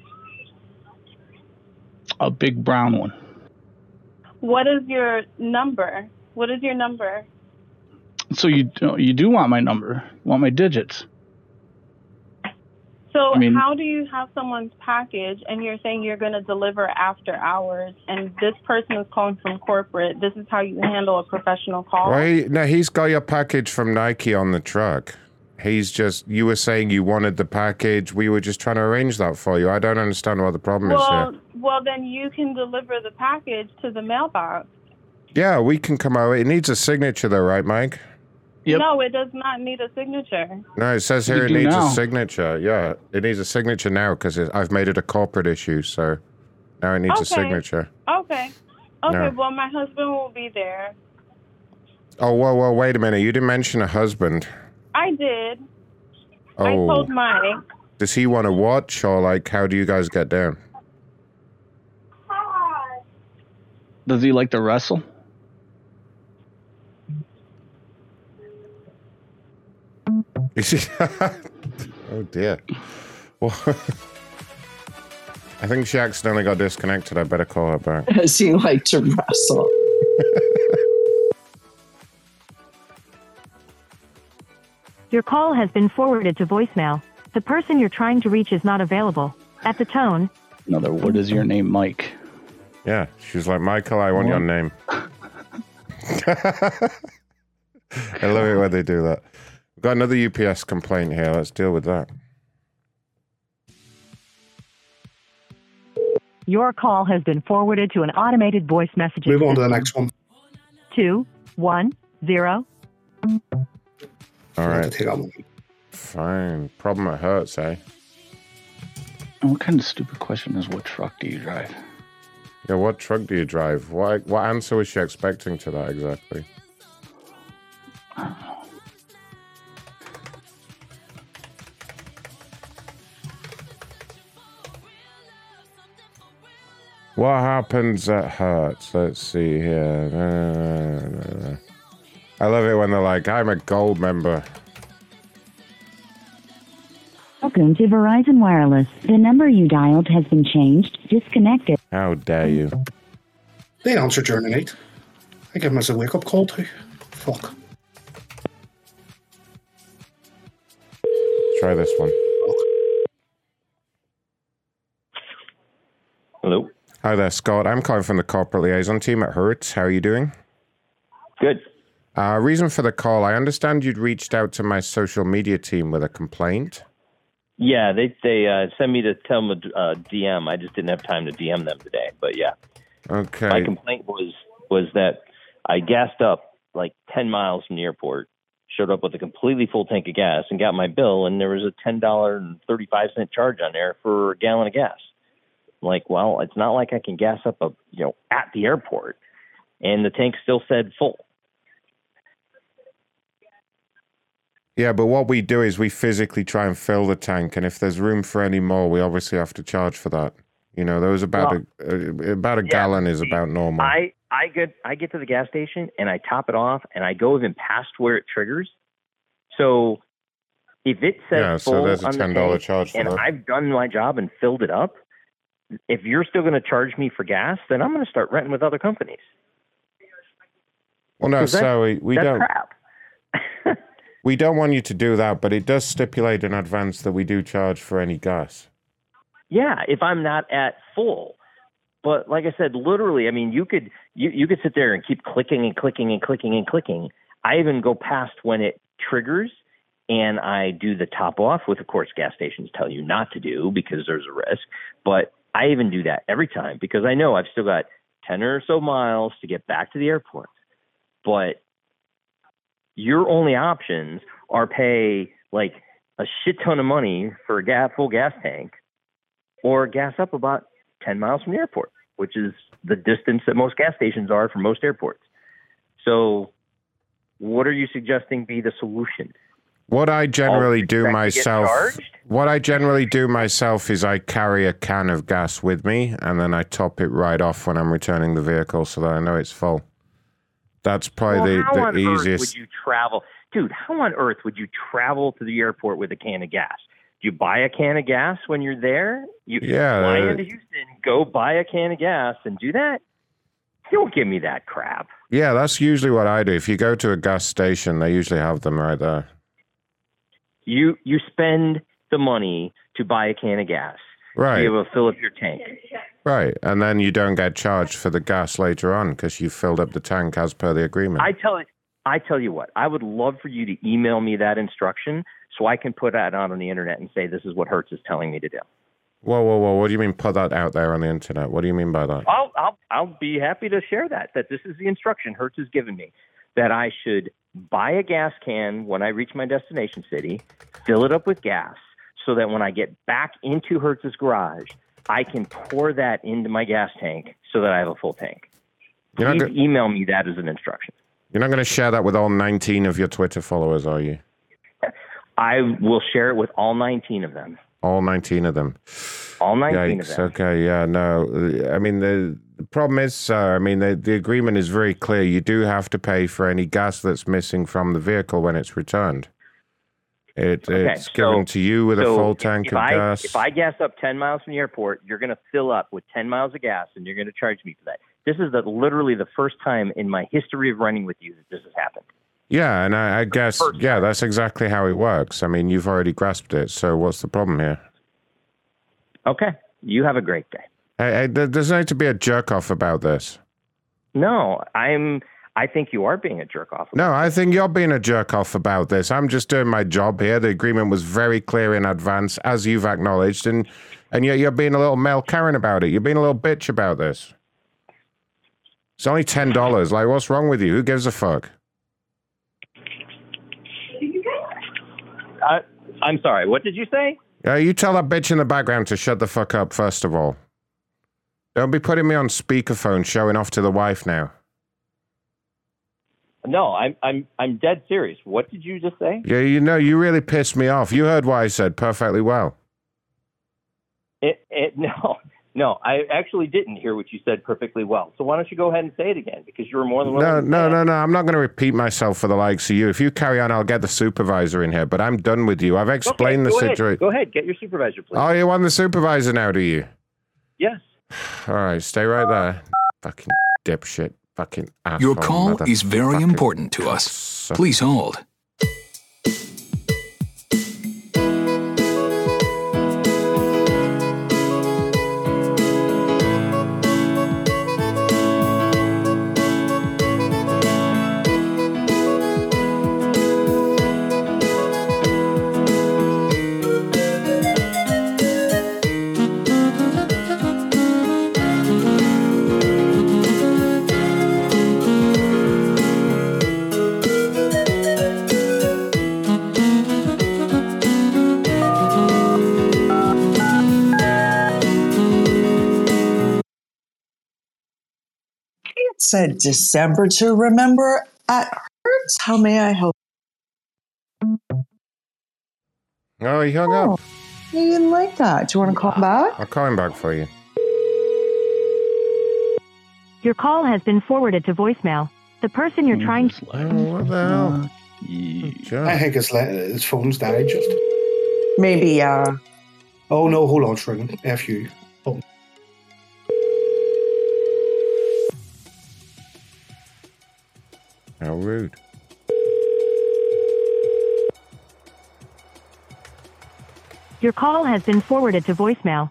A big brown one. What is your number? What is your number? So you do, you do want my number? Want my digits? So I mean- how do you have someone's package and you're saying you're going to deliver after hours and this person is calling from corporate? This is how you handle a professional call? Right? he, no, he's got your package from Nike on the truck. He's just, you were saying you wanted the package. We were just trying to arrange that for you. I don't understand what the problem is Well, here. well, then you can deliver the package to the mailbox. Yeah, we can come over. It needs a signature though, right, Mike? No, it does not need a signature. No, it says You here it do needs now. a signature. Yeah, it needs a signature now because I've made it a corporate issue. So now it needs a Okay. signature. Okay. Okay, No. well, my husband will be there. Oh, whoa, whoa, wait a minute. You didn't mention a husband. I did. I oh. told Oh, Mike. does he want to watch or like how do you guys get down? Does he like to wrestle? Is he? oh dear. Well, I think she accidentally got disconnected. I better call her back. Does he like to wrestle? Your call has been forwarded to voicemail. The person you're trying to reach is not available. At the tone, Another, what is your name, Mike? Yeah, she's like, Michael, I want your name. I love it when they do that. We've got another UPS complaint here. Let's deal with that. your call has been forwarded to an automated voice messaging Move on to the next one. Two, one, zero. All right. Take that one. Fine. Problem it hurts, eh? And what kind of stupid question is what truck do you drive? Yeah, what truck do you drive? What what answer was she expecting to that exactly? What happens that hurts? Let's see here. I love it when they're like, I'm a gold member. Welcome to Verizon Wireless. The number you dialed has been changed. Disconnected. How dare you? They answer during the night. I give them as a wake up call too. Fuck. Try this one. Hello. Hi there, Scott. I'm calling from the corporate liaison team at Hertz. How are you doing? Good. Uh, reason for the call I understand you'd reached out to my social media team with a complaint. Yeah, they they uh, sent me to tell them a uh, DM. I just didn't have time to DM them today. But yeah, Okay. my complaint was was that I gassed up like ten miles from the airport, showed up with a completely full tank of gas, and got my bill, and there was a ten dollar and thirty five cent charge on there for a gallon of gas. Like, well, it's not like I can gas up a you know at the airport, and the tank still said full. Yeah, but what we do is we physically try and fill the tank, and if there's room for any more, we obviously have to charge for that. You know, there was about a, a about a gallon is about normal. I I get I get to the gas station and I top it off and I go even past where it triggers. So if it says Yeah, so there's a $10 tank charge and. I've done my job and filled it up, if you're still going to charge me for gas, then I'm going to start renting with other companies. well, no, so we, we that's don't crap. we don't want you to do that, but it does stipulate in advance that we do charge for any gas. Yeah, if I'm not at full. But like I said, literally, I mean, you could you you could sit there and keep clicking and clicking and clicking and clicking. I even go past when it triggers and I do the top off, which of course gas stations tell you not to do because there's a risk. But I even do that every time because I know I've still got ten or so miles to get back to the airport. But your only options are pay like a shit ton of money for a gas, full gas tank or gas up about 10 miles from the airport, which is the distance that most gas stations are from most airports. So, what are you suggesting be the solution? What I generally do expect to get myself, what I generally do myself is I carry a can of gas with me, and then I top it right off when I'm returning the vehicle, so that I know it's full. That's probably well, how the, on the earth easiest. would you travel, dude? How on earth would you travel to the airport with a can of gas? Do you buy a can of gas when you're there? You Yeah, fly uh, into Houston, go buy a can of gas, and do that. Don't give me that crap. Yeah, that's usually what I do. If you go to a gas station, they usually have them right there. You you spend the money to buy a can of gas. Right. To be able to fill up your tank. Right, and then you don't get charged for the gas later on because you filled up the tank as per the agreement. I tell I tell you what, I would love for you to email me that instruction so I can put that out on the internet and say this is what Hertz is telling me to do. Whoa, whoa, whoa! What do you mean put that out there on the internet? What do you mean by that? I'll I'll I'll be happy to share that. That this is the instruction Hertz has given me that I should buy a gas can when I reach my destination city, fill it up with gas, so that when I get back into Hertz's garage, I can pour that into my gas tank so that I have a full tank. You're not Please go- email me that as an instruction. You're not going to share that with all 19 of your Twitter followers, are you? I will share it with all 19 of them. All 19 of them. All 19 Yikes. of them. Okay, yeah, no. I mean, the, the problem is, sir, I mean, the, the agreement is very clear. You do have to pay for any gas that's missing from the vehicle when it's returned. It, Okay, it's given so- to you with a full tank of I, gas. If I gas up 10 miles from the airport, you're going to fill up with 10 miles of gas and you're going to charge me for that. This is the, literally the first time in my history of running with you that this has happened. yeah, and I, I guess, yeah, that's exactly how it works. I mean, you've already grasped it, so what's the problem here? Okay. You have a great day. Hey, hey, there doesn't need to be a jerk off about this. No, I'm. I think you are being a jerk off. No, I think you're being a jerk off about this. I'm just doing my job here. The agreement was very clear in advance, as you've acknowledged, and and yet you're being a little male Karen about it. You're being a little bitch about this. It's only ten dollars. Like, what's wrong with you? Who gives a fuck? I, I'm sorry. What did you say? Uh, you tell that bitch in the background to shut the fuck up, first of all. Don't be putting me on speakerphone showing off to the wife now. No, I'm. I'm. I'm dead serious. What did you just say? Yeah, you know, you really pissed me off. You heard what I said perfectly well. It, it, no, no, I actually didn't hear what you said perfectly well. So why don't you go ahead and say it again? Because you were more than No, willing. no, no, no. I'm not going to repeat myself for the likes of you. If you carry on, I'll get the supervisor in here. But I'm done with you. I've explained okay, the situation. Go ahead, get your supervisor, please. Oh, you want the supervisor now, do you? Yes. All right, stay right there. Fucking dipshit. Fucking asshole. Your call is very important to us. Please hold. Said December to remember at Hertz. How may I help? Oh, he hung up. You didn't like that. Do you want to call back? I'll call him back for you. Your call has been forwarded to voicemail. The person you're trying to. what the hell? I think his, his phone's died just. Maybe, uh. Oh no, hold on, it's ringing. F you. How rude. Your call has been forwarded to voicemail.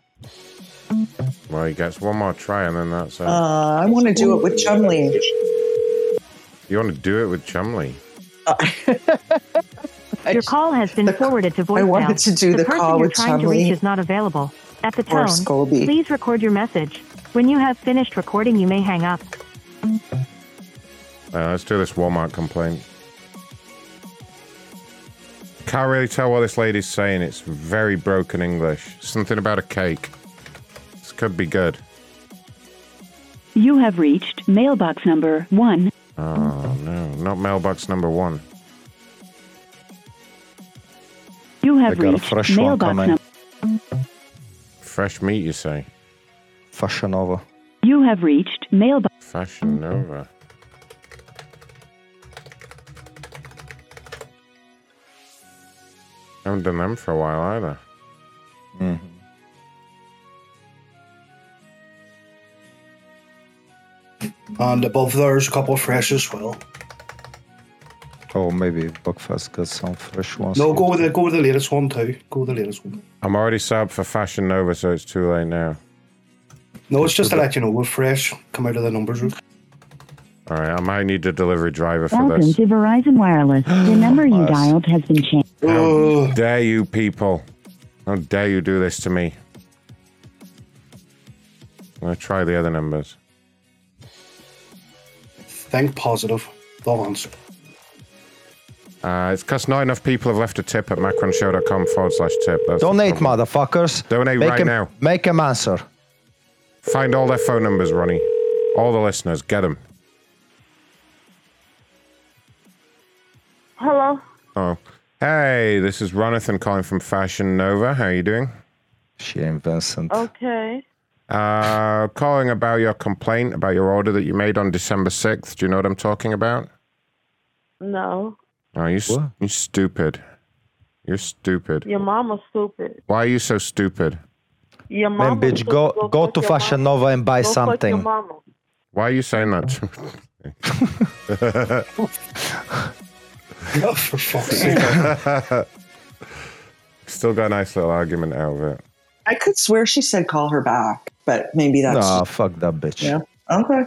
Well, he gets one more try and then that's it. Uh, I want to do it with Chumley. you want to do it with Chumley? Your call has been forwarded to voicemail. I wanted to do the person call you're with trying to reach is not available. At the tone, please record your message. When you have finished recording, you may hang up. Uh, let's do this Walmart complaint. Can't really tell what this lady's saying. It's very broken English. Something about a cake. This could be good. You have reached mailbox number one. Oh no, not mailbox number one. You have They got a reached fresh one mailbox coming. number. Fresh meat, you say? Fashion Nova. You have reached mailbox. Fashion Nova. Haven't done them for a while either. Mm-hmm. And above there's a couple of fresh as well. Oh, maybe Buckfast got some fresh ones. No, go with the go with the latest one too. Go with the latest one. I'm already subbed for Fashion Nova, so it's too late now. No, it's just to let you know we're fresh. Come out of the numbers room. All right, I might need a delivery driver for Welcome this. to Verizon Wireless. The number you dialed has been changed. How dare you people? How dare you do this to me? I'm gonna try the other numbers. Think positive. They'll answer. Uh, it's because not enough people have left a tip at macronshow.com forward slash tip. That's Donate, motherfuckers. Donate Make right 'em- now. Make them answer. Find all their phone numbers, Ronnie. All the listeners, get them. Hello. Oh, hey, this is Ronathan calling from Fashion Nova. How are you doing? She ain't Vincent. Okay. Uh, calling about your complaint about your order that you made on December 6th. Do you know what I'm talking about? No. Oh, you, s- you stupid. You're stupid. Your mama's stupid. Why are you so stupid? Your mama. Man, bitch, go go to Fashion Nova and buy Go fuck your something. mama. Why are you saying that? to Oh, for fuck's sake. Still got a nice little argument out of it. I could swear she said call her back, but maybe that's Nah, fuck that bitch. yeah. Okay.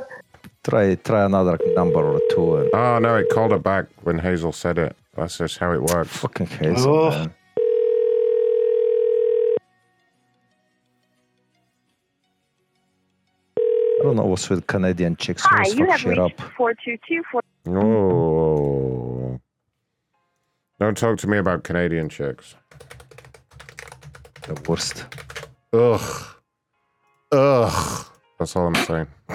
Try try another number or two. And Oh, no, it called her back when Hazel said it. That's just how it works. fucking Hazel, Oh. man. I don't know what's with Canadian chicks. Hi, Always you fuck have shit up. reached 422 Oh. Don't talk to me about Canadian chicks. The worst. Ugh. Ugh. That's all I'm saying.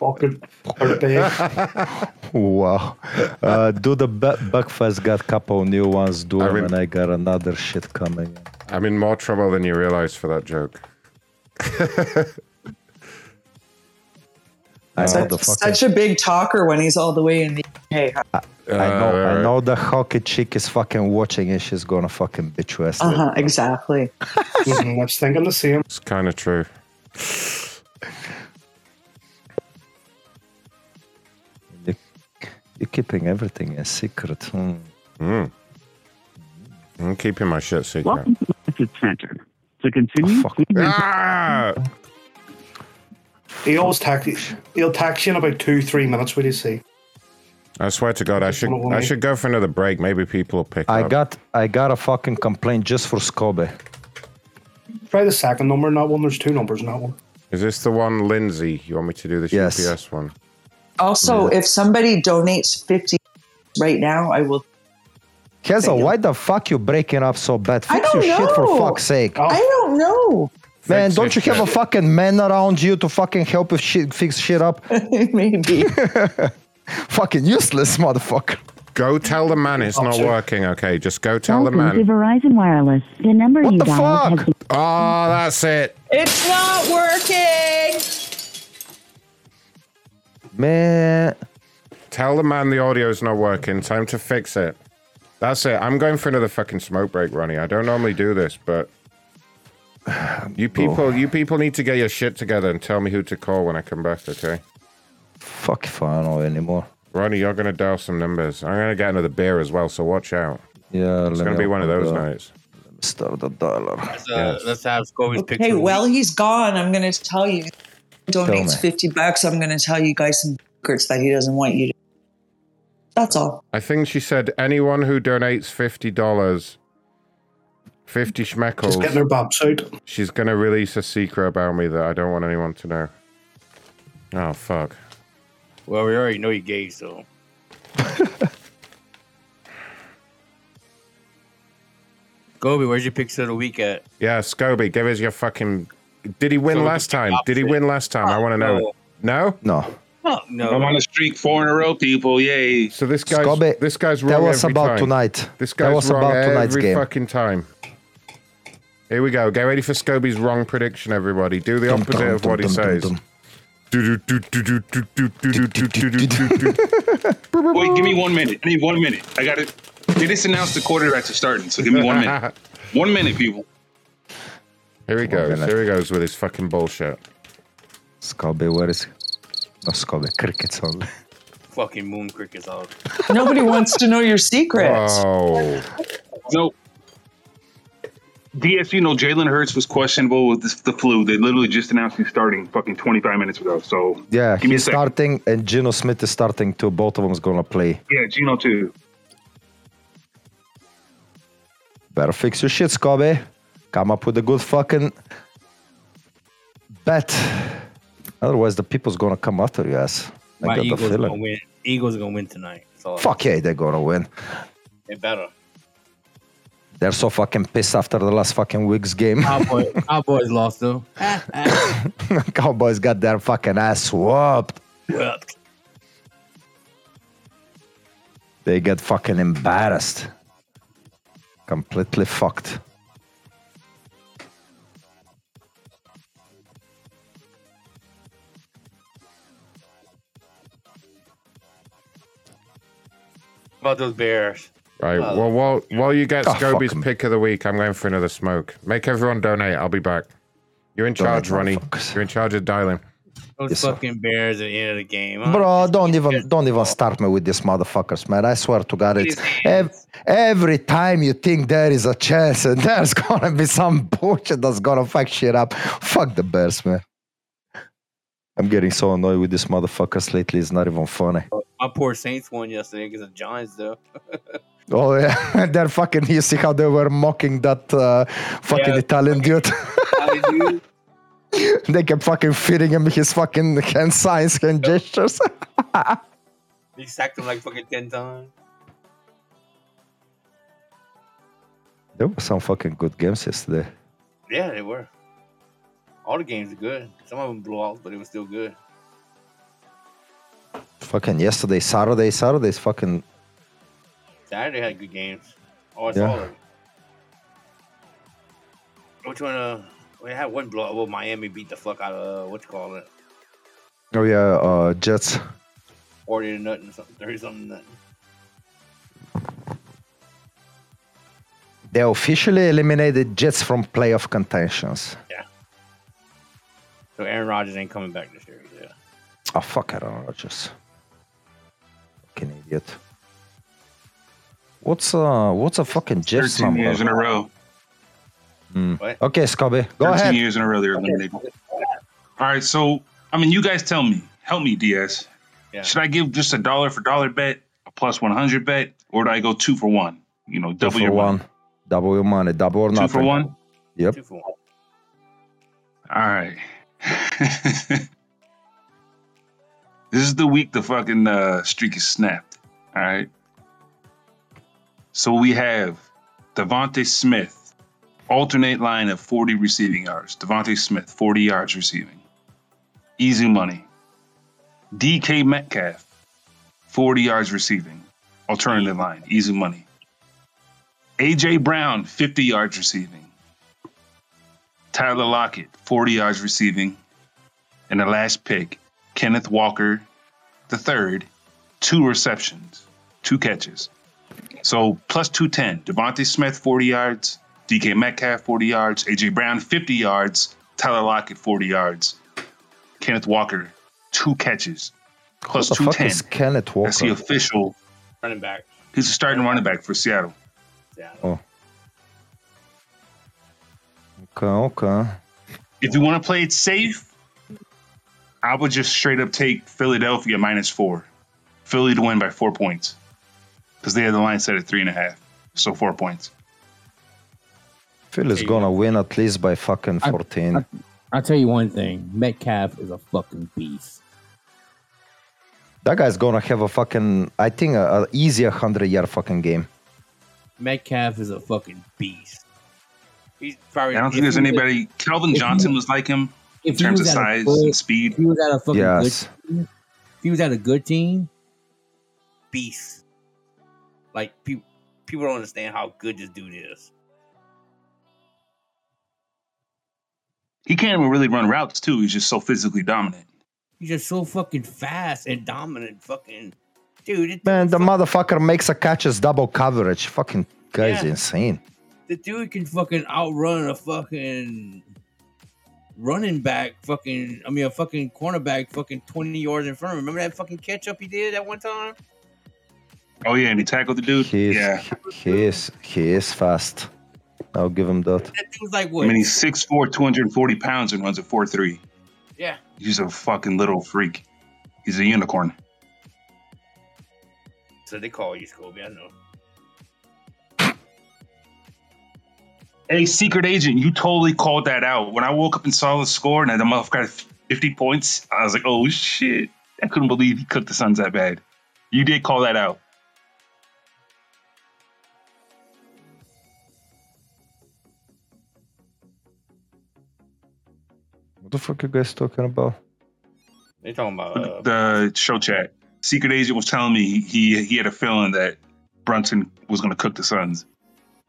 Fucking dirtbag. Wow. Uh, do the bu- Buckfast got couple new ones. doing, I them, mean- and I got another shit coming. I'm in more trouble than you realize for that joke. I know Such, the such a big talker when he's all the way in the UK. huh? I know. Uh, I know the hockey chick is fucking watching, and she's gonna fucking bitch West. Uh huh. Exactly. Mhm, I was thinking the same. It's kind of true. You're keeping everything a secret. Hmm. Mm. I'm keeping my shit secret. Welcome to the message center. To continue, please Ah! He always tax he'll tax you in about two, three minutes, what do you see? I swear to God, I should I should go for another break. Maybe people will pick I up. got I got a fucking complaint just for Scobe. Try the second number not one. There's two numbers not one. Is this the one, Lindsay? You want me to do this Yes. UPS one? Also, if somebody donates 50 right now, I will. Hazel, why the fuck you breaking up so bad? I Fix your don't shit for know. fuck's sake. I don't know. Man, Fix don't you your have a shit. fucking man around you to fucking help if shit fix shit up? Maybe. fucking useless motherfucker. Go tell the man it's not working. Okay, just go tell the Welcome to man. Verizon Wireless. The number What you the dialed fuck? been Oh, that's it. It's not working. Man, Tell the man the audio's not working. Time to fix it. That's it. I'm going for another fucking smoke break, Ronnie. I don't normally do this, but you people, oh. you people need to get your shit together and tell me who to call when I come back. Okay, fuck if I know anymore. Ronnie, you're gonna dial some numbers. I'm gonna get another beer as well, so watch out. Yeah, It's gonna be one of those the- nights. Start the dialer. Let's, uh, let's have Scobie's. Okay, of the well, he's gone. I'm going to tell you. Donates me. 50 bucks. I'm going to tell you guys some secrets that he doesn't want you to. That's all. I think she said anyone who donates fifty dollars, fifty Just getting schmeckles, their bumps out. she's gonna release a secret about me that I don't want anyone to know. Oh fuck. Well, we already know you're gay, so. Scobie, where's your picks of the week at? Yeah, Scobie, give us your fucking. Did he win So last time? Did he opposite. win last time? I want to oh, know. No. No. Oh, no. I'm on a streak four in a row, people. Yay. So this guy's Scobe, this guy's wrong That was every about time. tonight. This that guy's was wrong about tonight's every game. fucking time. Here we go. Get ready for Scobie's wrong prediction, everybody. Do the Dum, opposite dum, of what he dum, dum, says. Dum. Wait, give me one minute. I need one minute. I got it. They just announced the quarterbacks are starting, so give me one minute. One minute, people. Here he goes. Here he goes with his fucking bullshit. Scobe, where is No, Scobe, crickets only. fucking moon crickets out. Nobody wants to know your secrets. Oh. No. DS, you know, Jalen Hurts was questionable with this, the flu. They literally just announced he's starting fucking 25 minutes ago. So, Yeah, Give me a he's starting, and Geno Smith is starting too. Both of them's gonna play. yeah, Geno too. Better fix your shit, Scobby. Come up with a good fucking bet. Otherwise, the people's gonna come after you, ass. I My got the Eagles are gonna win. Eagles are gonna win tonight. Fuck yeah, they're gonna win. They better. They're so fucking pissed after the last fucking week's game. Cowboy, Cowboys lost though. Cowboys got their fucking ass whooped. Whooped. They get fucking embarrassed. Completely fucked. about those Bears. Right. Uh, well, while while you get Oh, fuck pick of the week, I'm going for another smoke. Make everyone donate. I'll be back. You're in charge, Ronnie. You're in charge of dialing. Those Yes, sir. fucking Bears at the end of the game. huh? Bro, don't even don't even start me with these motherfuckers, man. I swear to God, it's ev- every time you think there is a chance and there's gonna be some bullshit that's gonna fuck shit up. Fuck the Bears, man. I'm getting so annoyed with these motherfuckers lately. It's not even funny. My poor Saints won yesterday because of Giants though. Oh yeah, they're fucking. You see how they were mocking that uh, fucking Yeah. Italian dude. they kept fucking feeding him his fucking hand signs, hand gestures. He sacked him like fucking ten times. there were some fucking good games yesterday. Yeah, they were. All the games are good. Some of them blew out, but it was still good. Fucking yesterday, Saturday, Saturday's fucking. Saturday had good games. Oh, it's Yeah. them. Which one? Uh, we had one blow. Well, Miami beat the fuck out of uh, what you call it, Oh yeah, uh, Jets. forty to nothing, something, thirty something nothing. They officially eliminated Jets from playoff contentions. Yeah. So Aaron Rodgers ain't coming back this year. Yeah. Oh fuck, Aaron Rodgers. Fucking idiot. What's uh, what's a fucking Jets 13 number? years in a row. Hmm. Okay, Scobby, go 13 ahead. years in a row they're eliminated. All right, so I mean, you guys tell me, help me, DS. Should I give just a dollar for dollar bet, a plus 100 bet, or do I go two for one? You know, Two double for your one. money. Double your money. Double or Two nothing. for one. Yep. Two for one. All right. this is the week the fucking uh, streak is snapped. All right. So we have DeVonta Smith, alternate line of 40 receiving yards. DeVonta Smith, 40 yards receiving. Easy money. DK Metcalf, 40 yards receiving. Alternative line, easy money. AJ Brown, 50 yards receiving. Tyler Lockett, 40 yards receiving. And the last pick, Kenneth Walker, the third, two receptions, two catches. So plus 210. DeVonta Smith, 40 yards. DK Metcalf, 40 yards. AJ Brown, 50 yards. Tyler Lockett, 40 yards. Kenneth Walker, two catches. Plus Who the fuck 210. is Kenneth That's the official. Running back. He's a starting running back for Seattle. Oh. Okay, okay. If you want to play it safe, I would just straight up take Philadelphia minus four. Philly to win by four points. Because they had the line set at three and a half. So four points. Philly's gonna win at least by fucking 14. I'll tell you one thing. Metcalf is a fucking beast. that guy's gonna have a fucking, I think, a, a easy 100 yard fucking game. Metcalf is a fucking beast. He's probably. I don't think there's he was- anybody. Calvin if he Johnson was- was like him in terms of was at a size good- and speed. If he was at a fucking Yes. good team, if he was at a good team, beast. Like people, people don't understand how good this dude is. He can't even really run routes too. He's just so physically dominant. He's just so fucking fast and dominant. Fucking dude, Man, the motherfucker makes a catches double coverage. Fucking guy's Yeah. insane. the dude can fucking outrun a fucking running back fucking I mean a fucking cornerback fucking 20 yards in front of him. Remember that fucking catch up he did at one time? Oh yeah, and he tackled the dude. He is, yeah. he is, he is fast. I'll give him that. That dude was like I mean, he's 6'4", 240 pounds and runs a four three. yeah. He's a fucking little freak. He's a unicorn. So they call you Scobie, I know. Hey, secret agent, you totally called that out. When I woke up and saw the score and the motherfucker got 50 points, I was like, oh shit. I couldn't believe he cooked the Suns that bad. You did call that out. The fuck are you guys talking about? They talking about uh, the show chat. Secret agent was telling me he he had a feeling that Brunson was going to cook the Suns.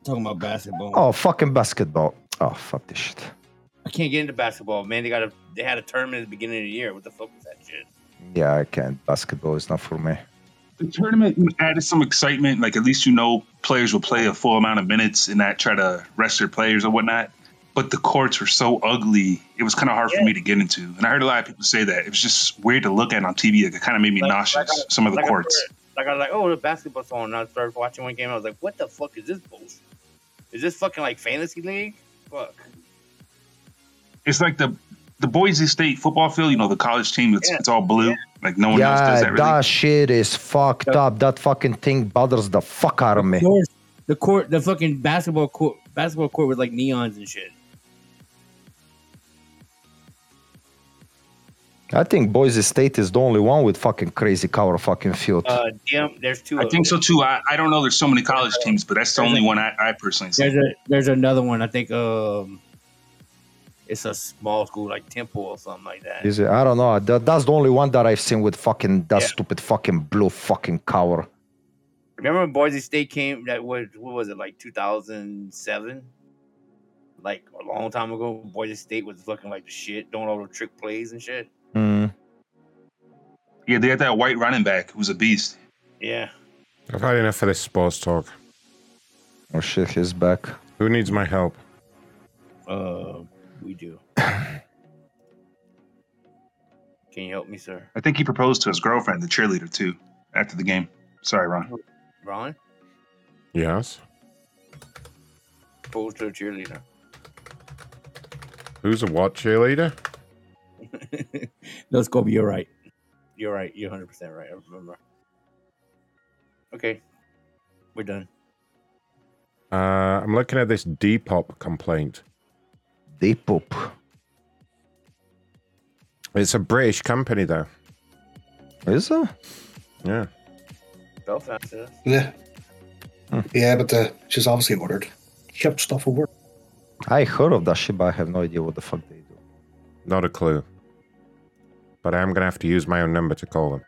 talking about basketball. Oh, fucking basketball. Oh, fuck this shit. I can't get into basketball, man. They got a they had a tournament at the beginning of the year. What the fuck was that shit? Yeah, I can't. Basketball is not for me. The tournament added some excitement. Like at least you know players will play a full amount of minutes and not try to rest their players or whatnot. But the courts were so ugly, it was kind of hard for me to get into. And I heard a lot of people say that it was just weird to look at on TV. Like, it kind of made me nauseous. like I- some of the like I courts. Like I was like, oh, the basketball's on. And I started watching one game. I was like, what the fuck is this bullshit? Is this fucking like fantasy league? Fuck. It's like the the Boise State football field. You know, the college team. It's it's all blue. Like no one else does yeah, that. Really. that shit is fucked up. That fucking thing bothers the fuck out of me. The court, the fucking basketball court, basketball court with like neons and shit. I think Boise State is the only one with fucking crazy color fucking field. Uh, damn, there's two. I think them. so too. I, I don't know. There's so many college teams, but that's the only one I, I personally see. There's a there's another one. I think um, it's a small school like Temple or something like that. Is it? I don't know. That, that's the only one that I've seen with fucking that stupid fucking blue fucking color. Remember when Boise State came? That was what was it like 2007? Like a long time ago, Boise State was looking like the shit, doing all the trick plays and shit. Mm. Yeah, they had that white running back who was a beast. Yeah. I've had enough of this sports talk. Oh shit, he's back. Who needs my help? Uh, we do. Can you help me, sir? I think he proposed to his girlfriend, the cheerleader, too, after the game. Sorry, Ron. Ron, Yes. propose to a cheerleader. Who's a what cheerleader? No, Scobie, you're right. You're right. You're 100 percent right. I remember. Okay, we're done. Uh, I'm looking at this Depop complaint. Depop. It's a British company, though. Is it? Yeah. Belfast is. Yeah. Yeah, but uh, she's obviously ordered. Shipped stuff over. I heard of that shit, but I have no idea what the fuck they do. Not a clue. But I am going to have to use my own number to call them.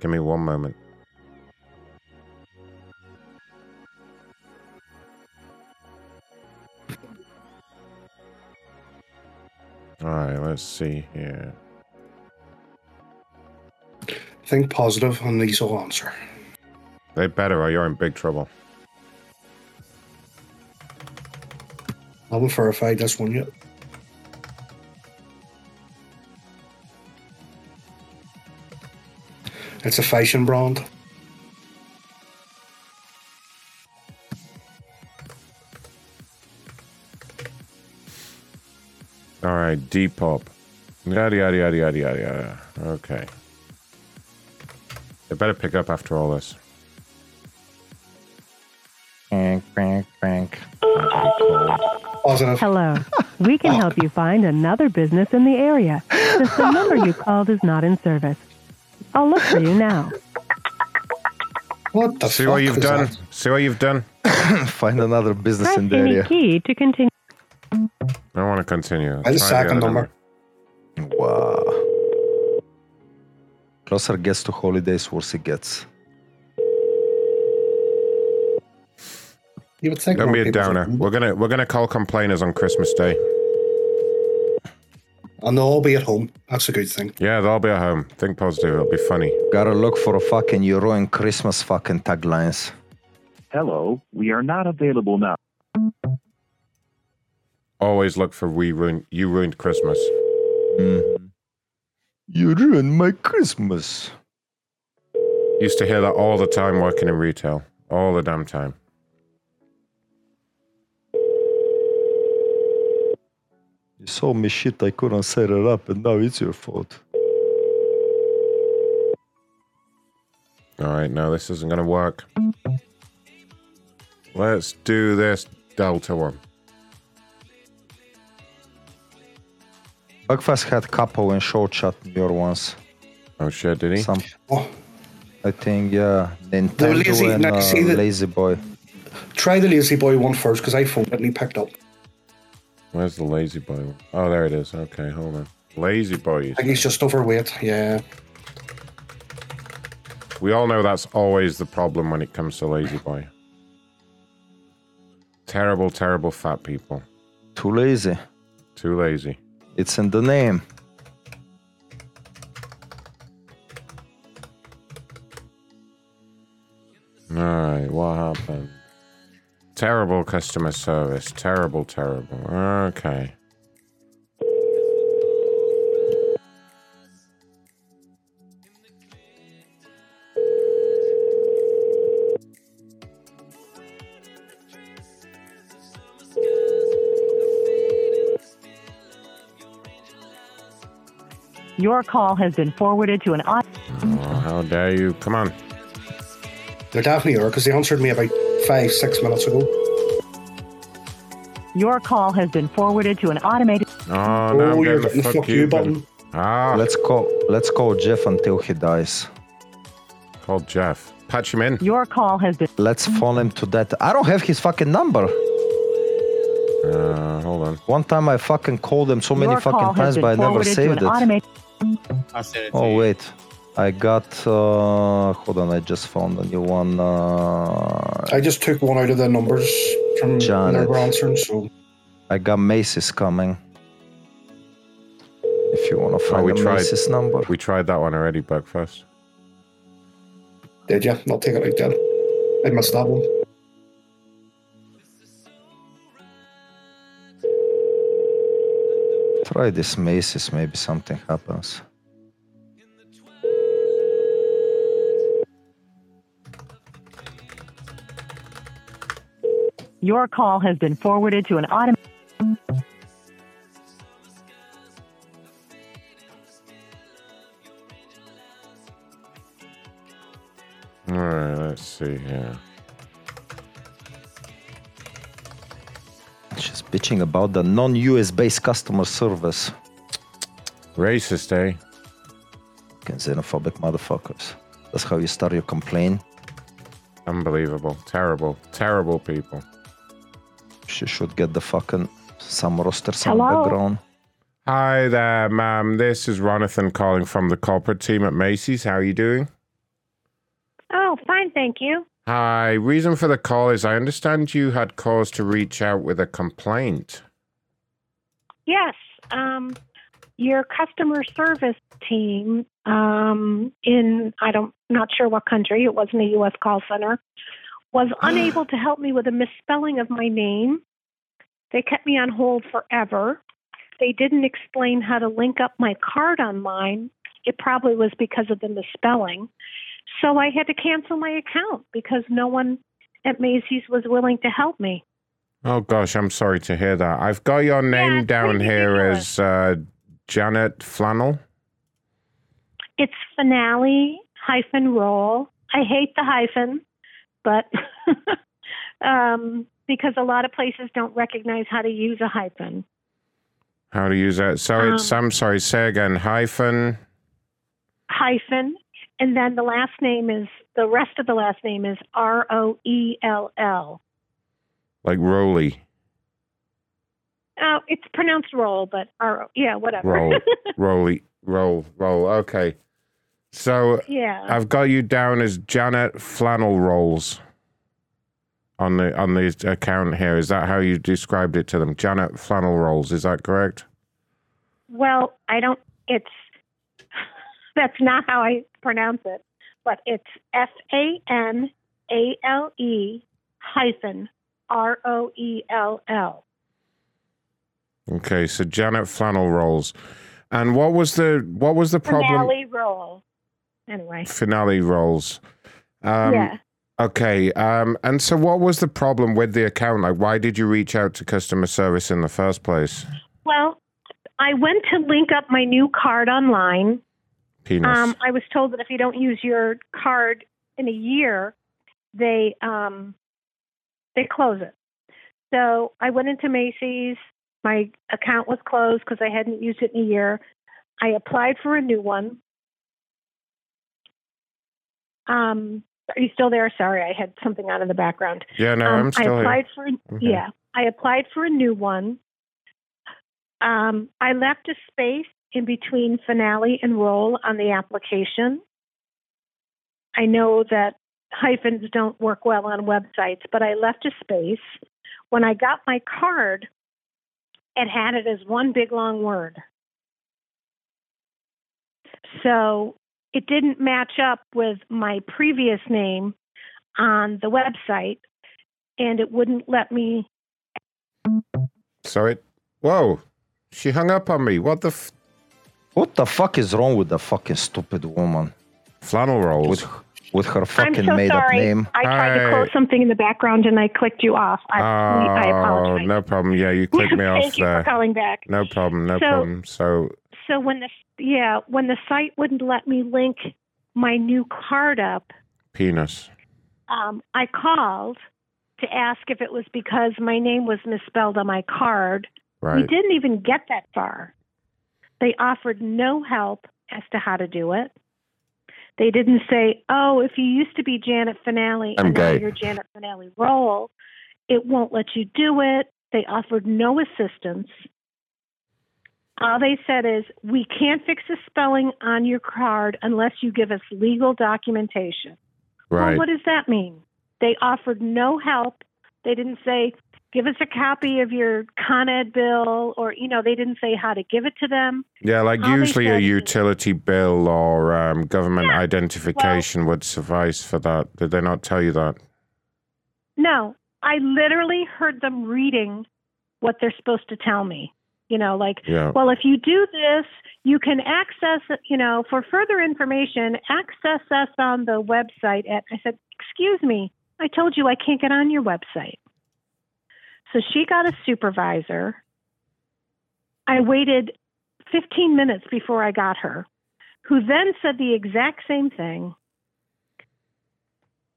Give me one moment. Alright, let's see here. Think positive and these will answer. They better or you're in big trouble. I haven't verified this one yet. It's a fashion brand. Alright, Depop. Yada, yada, yada, yada, yada, yada. Okay. They better pick up after all this. Bank, bank, bank. Positive. Hello. We can help you find another business in the area. Since the number you called is not in service. I'll look for you now. What the See what you've is done? that? See what you've done? Find another business Press in the any area. key to continue. I want to continue. I the Try second other number. Wow. Closer gets to holidays, worse it gets. You would think Don't be a downer. We're gonna we're gonna call complainers on Christmas Day. And they'll all be at home. That's a good thing. Yeah, they'll be at home. Think positive. It'll be funny. Gotta look for a fucking you ruin Christmas fucking taglines. Hello, we are not available now. always look for we ruined you ruined Christmas. Mm-hmm. You ruined my Christmas. Used to hear that all the time working in retail, all the damn time. You sold me shit I couldn't set it up, and now it's your fault. All right, no, this isn't gonna work. Let's do this Delta one. Buckfast had couple in short shot your once. Oh shit, did he? Some, Oh. I think yeah, Nintendo lazy- and uh, the- La-Z-Boy. Try the La-Z-Boy one first because I phoned it and he picked up. Where's the La-Z-Boy? Oh, there it is. Okay, hold on. La-Z-Boys. I think he's just overweight. Yeah. We all know that's always the problem when it comes to La-Z-Boy. Terrible, terrible fat people. Too lazy. Too lazy. It's in the name. Alright, what happened? Terrible customer service. Terrible, terrible. Okay. Your call has been forwarded to an. Oh, how dare you? Come on. They're definitely are because they answered me about five, six minutes ago. Your call has been forwarded to an automated. Oh, no, Oh, you're getting the getting fuck, you button. Ah, Let's call let's call Jeff until he dies. call Jeff. Patch him in. Your call has been. Let's phone him to death. I don't have his fucking number. Uh, hold on. One time I fucking called him so many Your fucking times, but I never saved it. automated. I sent it to Oh you. wait, I got. uh Hold on, I just found a new one. Uh I just took one out of the numbers from when they Janet. were answering. So I got Macy's coming. If you want to find Oh, we the tried. Macy's number, We tried that one already, Buckfast. did you? I'll take it like that. I missed that one. try this Macy's. Maybe something happens. Your call has been forwarded to an automated. All right, let's see here. She's bitching about the non-US based customer service. Racist, eh? Fucking xenophobic motherfuckers. That's how you start your complaint. Unbelievable. Terrible. Terrible people. She should get the fucking some rosters on Hello? the ground. Hi there, ma'am. This is Ronathan calling from the corporate team at Macy's. How are you doing? Oh, fine, thank you. Hi. Reason for the call is I understand you had cause to reach out with a complaint. Yes, um, your customer service team um, in I don't not sure what country. It wasn't a U.S. call center. Was unable to help me with a misspelling of my name. They kept me on hold forever. They didn't explain how to link up my card online. It probably was because of the misspelling. So I had to cancel my account because no one at Macy's was willing to help me. Oh gosh, I'm sorry to hear that. I've got your name it's down here as uh, Janet Flannel. It's finale hyphen roll. I hate the hyphen, but um, because a lot of places don't recognize how to use a hyphen. How to use that? So it's Um, I'm sorry. Say again. Hyphen. Hyphen, and then the last name is the rest of the last name is R O E L L. Like Roly. Oh, it's pronounced roll, but R O yeah, whatever. Roll. Roly. Roll. Roll. Okay. So Yeah. I've got you down as Janet Flannel Rolls on the on the account here. Is that how you described it to them? Janet Flannel Rolls. Is that correct? Well, I don't. It's that's not how I pronounce it, but it's F A N A L E hyphen R O E L L. Okay, so Janet flannel rolls. And what was the what was the problem? Finale roll. Anyway. Finale rolls. Um, yeah. Okay. Um, and so, what was the problem with the account? Like, why did you reach out to customer service in the first place? Well, I went to link up my new card online. Penis. Um, I was told that if you don't use your card in a year, they um, they close it. So I went into Macy's. My account was closed because I hadn't used it in a year. I applied for a new one. Um, are you still there? Sorry, I had something on in the background. Yeah, no, Um, I'm still I applied here. for Okay. yeah. I applied for a new one. Um, I left a space in between finale and roll on the application. I know that hyphens don't work well on websites, but I left a space. When I got my card, it had it as one big long word. So it didn't match up with my previous name on the website, and it wouldn't let me. So it. Whoa, she hung up on me. What the? F- What the fuck is wrong with the fucking stupid woman? Flannel rolls. With, with her fucking so made up name. I tried to Hi. close something in the background and I clicked you off. I, I Oh, apologize. no problem. Yeah, you clicked me off Thank you for calling back. No problem. No So- problem. So So when the yeah when the site wouldn't let me link my new card up, penis. um, I called to ask if it was because my name was misspelled on my card. Right. We didn't even get that far. They offered no help as to how to do it. They didn't say, "Oh, if you used to be Janet Finale I'm and now you're Janet Finale role, it won't let you do it." They offered no assistance. All they said is, "We can't fix the spelling on your card unless you give us legal documentation." Right. Well, what does that mean? They offered no help. They didn't say, give us a copy of your Con Ed bill, or, you know, they didn't say how to give it to them. Yeah, like All usually a said is- utility bill or um, government identification would suffice for that. Did they not tell you that? No, I literally heard them reading what they're supposed to tell me. You know, like, Yeah. well, if you do this, you can access, you know, for further information, access us on the website at, I said, excuse me, I told you I can't get on your website. So she got a supervisor. I waited 15 minutes before I got her, who then said the exact same thing.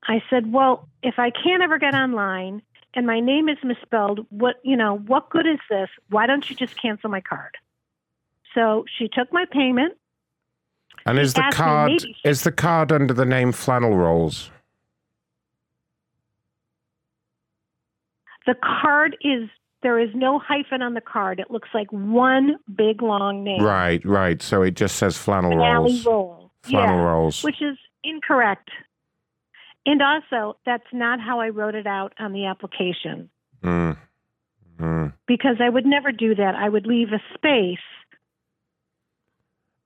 I said, "Well, if I can't ever get online and my name is misspelled, what, you know, what good is this? Why don't you just cancel my card?" So she took my payment. And is the card maybe- is the card under the name Flannel Rolls? The card is there is no hyphen on the card. It looks like one big long name. Right, right. So it just says Flannel Rolls. roll. Flannel yeah, rolls. Which is incorrect. And also, that's not how I wrote it out on the application Mm. Mm. because I would never do that. I would leave a space.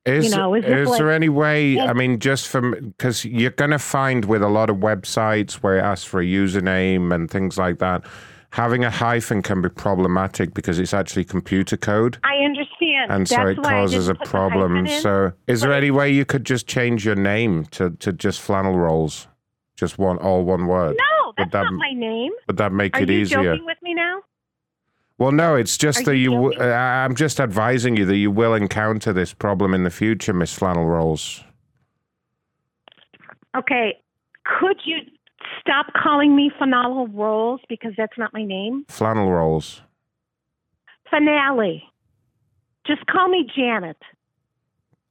Is, You know, is is there like- any way? I mean, just from because you're going to find with a lot of websites where it asks for a username and things like that, having a hyphen can be problematic because it's actually computer code. I understand. And so That's it causes a didn't put the problem. in. So, is there any way you could just change your name to, to just flannel rolls, just one all one word? No, Would that's that not my name. would that make Are it you easier? joking with me now? Well, no, it's just Are that you you. w- uh, I'm just advising you that you will encounter this problem in the future, Miss Flannel Rolls. Okay. Could you stop calling me Flannel Rolls because that's not my name? Flannel Rolls. Finale. Just call me Janet.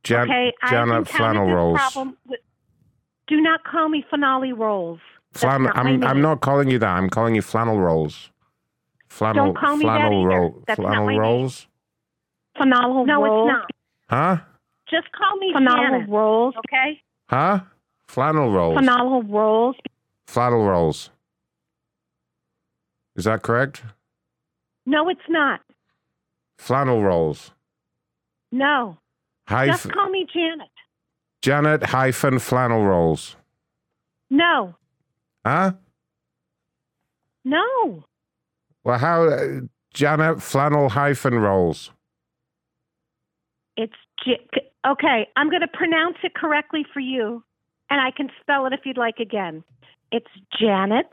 Jan- okay. Janet Flannel Rolls. problem with- do not call me Finale Rolls. That's Flan- I'm, I'm not calling you that. I'm calling you Flannel Rolls. Flannel. Don't call me that flannel either. roll. That's not flannel my name. rolls. Finale no, Rolls. it's not. Huh? Just call me Finale Janet. Rolls. Okay. Huh? Flannel rolls. Finale Rolls. Flannel rolls. Is that correct? No, it's not. Flannel rolls. No. Hyphen, Just call me Janet. Janet hyphen flannel rolls. No. Huh? No. Well, how? uh, Janet Flannel hyphen rolls. It's J- okay. I'm going to pronounce it correctly for you, and I can spell it if you'd like again. It's Janet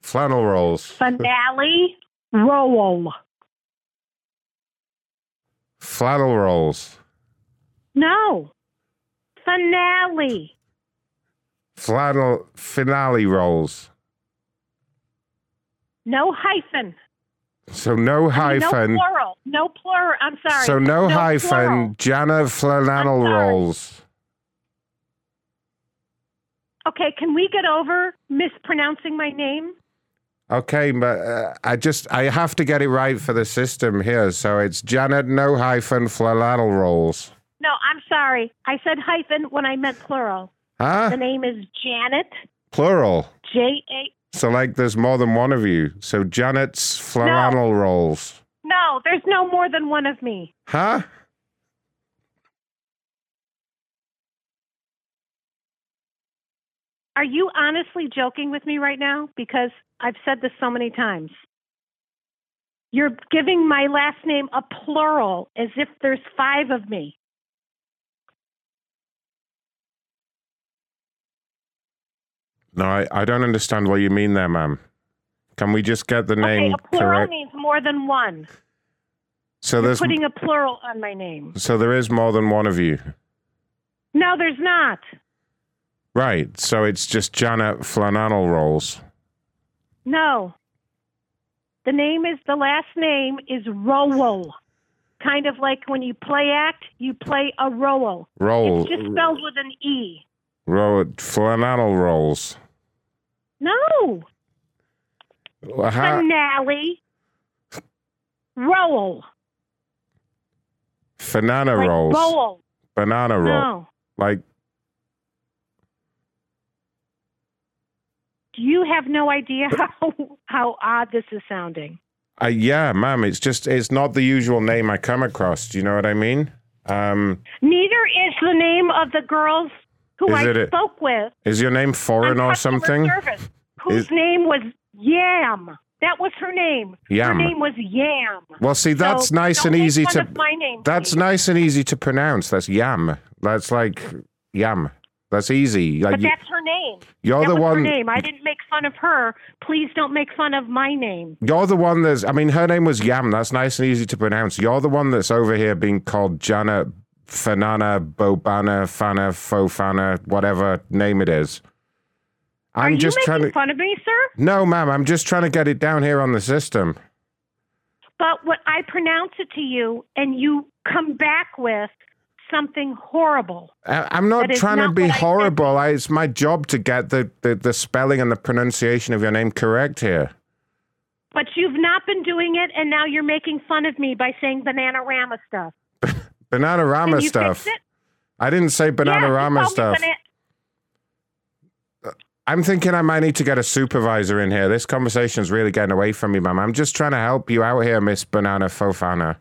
Flannel rolls. Finale Roll. Flannel rolls. No, finale. Flannel finale rolls. No hyphen. So no hyphen. No plural. No plural. I'm sorry. so no, hyphen. plural. Janet Flannel rolls. Okay, can we get over mispronouncing my name? Okay, but uh, I just I have to get it right for the system here. So it's Janet no hyphen flannel rolls. No, I'm sorry. I said hyphen when I meant plural. Huh? The name is Janet. Plural. J A. So like there's more than one of you. So Janet's flannel rolls. No, there's no more than one of me. Huh? Are you honestly joking with me right now? Because I've said this so many times. You're giving my last name a plural as if there's five of me. No, I, I don't understand what you mean there, ma'am. Can we just get the name Okay, a plural correct? means more than one. So You're there's putting a plural on my name. so there is more than one of you. No, there's not. Right. So it's just Janet Flannel rolls. No. The name is the last name is Rowell. Kind of like when you play act, you play a Rowell. Roll. It's just spelled with an E. Roll flannel rolls. No. Well, how- Finale. Rowell. Banana Like rolls. Rowell. Banana roll. No. Like You have no idea how how odd this is sounding. uh, yeah, ma'am. It's just it's not the usual name I come across. Do you know what I mean? Um, Neither is the name of the girls who Is I it spoke with. is your name foreign or something? Service, whose Is- name was Yam. That was her name. Yam. Her name was Yam. Well, see, that's So nice and easy to. my name, that's nice and easy to pronounce. That's yam. That's like yam. That's easy. Like But that's her name. You're that the one- Her name. I didn't make fun of her. Please don't make fun of my name. You're the one that's. I mean, her name was Yam. That's nice and easy to pronounce. You're the one that's over here being called Janet Fanana Bobana Fana Fofana, whatever name it is. I'm Are you just making trying to. fun of me, sir? No, ma'am. I'm just trying to get it down here on the system. But what I pronounce it to you, and you come back with something horrible. I, I'm not trying to be what I said. horrible. I, it's my job to get the, the, the spelling and the pronunciation of your name correct here. But you've not been doing it, and now you're making fun of me by saying banana rama stuff. Banana Rama stuff. I didn't say Banana Yes, you Rama stuff. bana- uh, I'm thinking I might need to get a supervisor in here. This conversation's really getting away from me, ma'am. I'm just trying to help you out here, Miss Banana Fofana.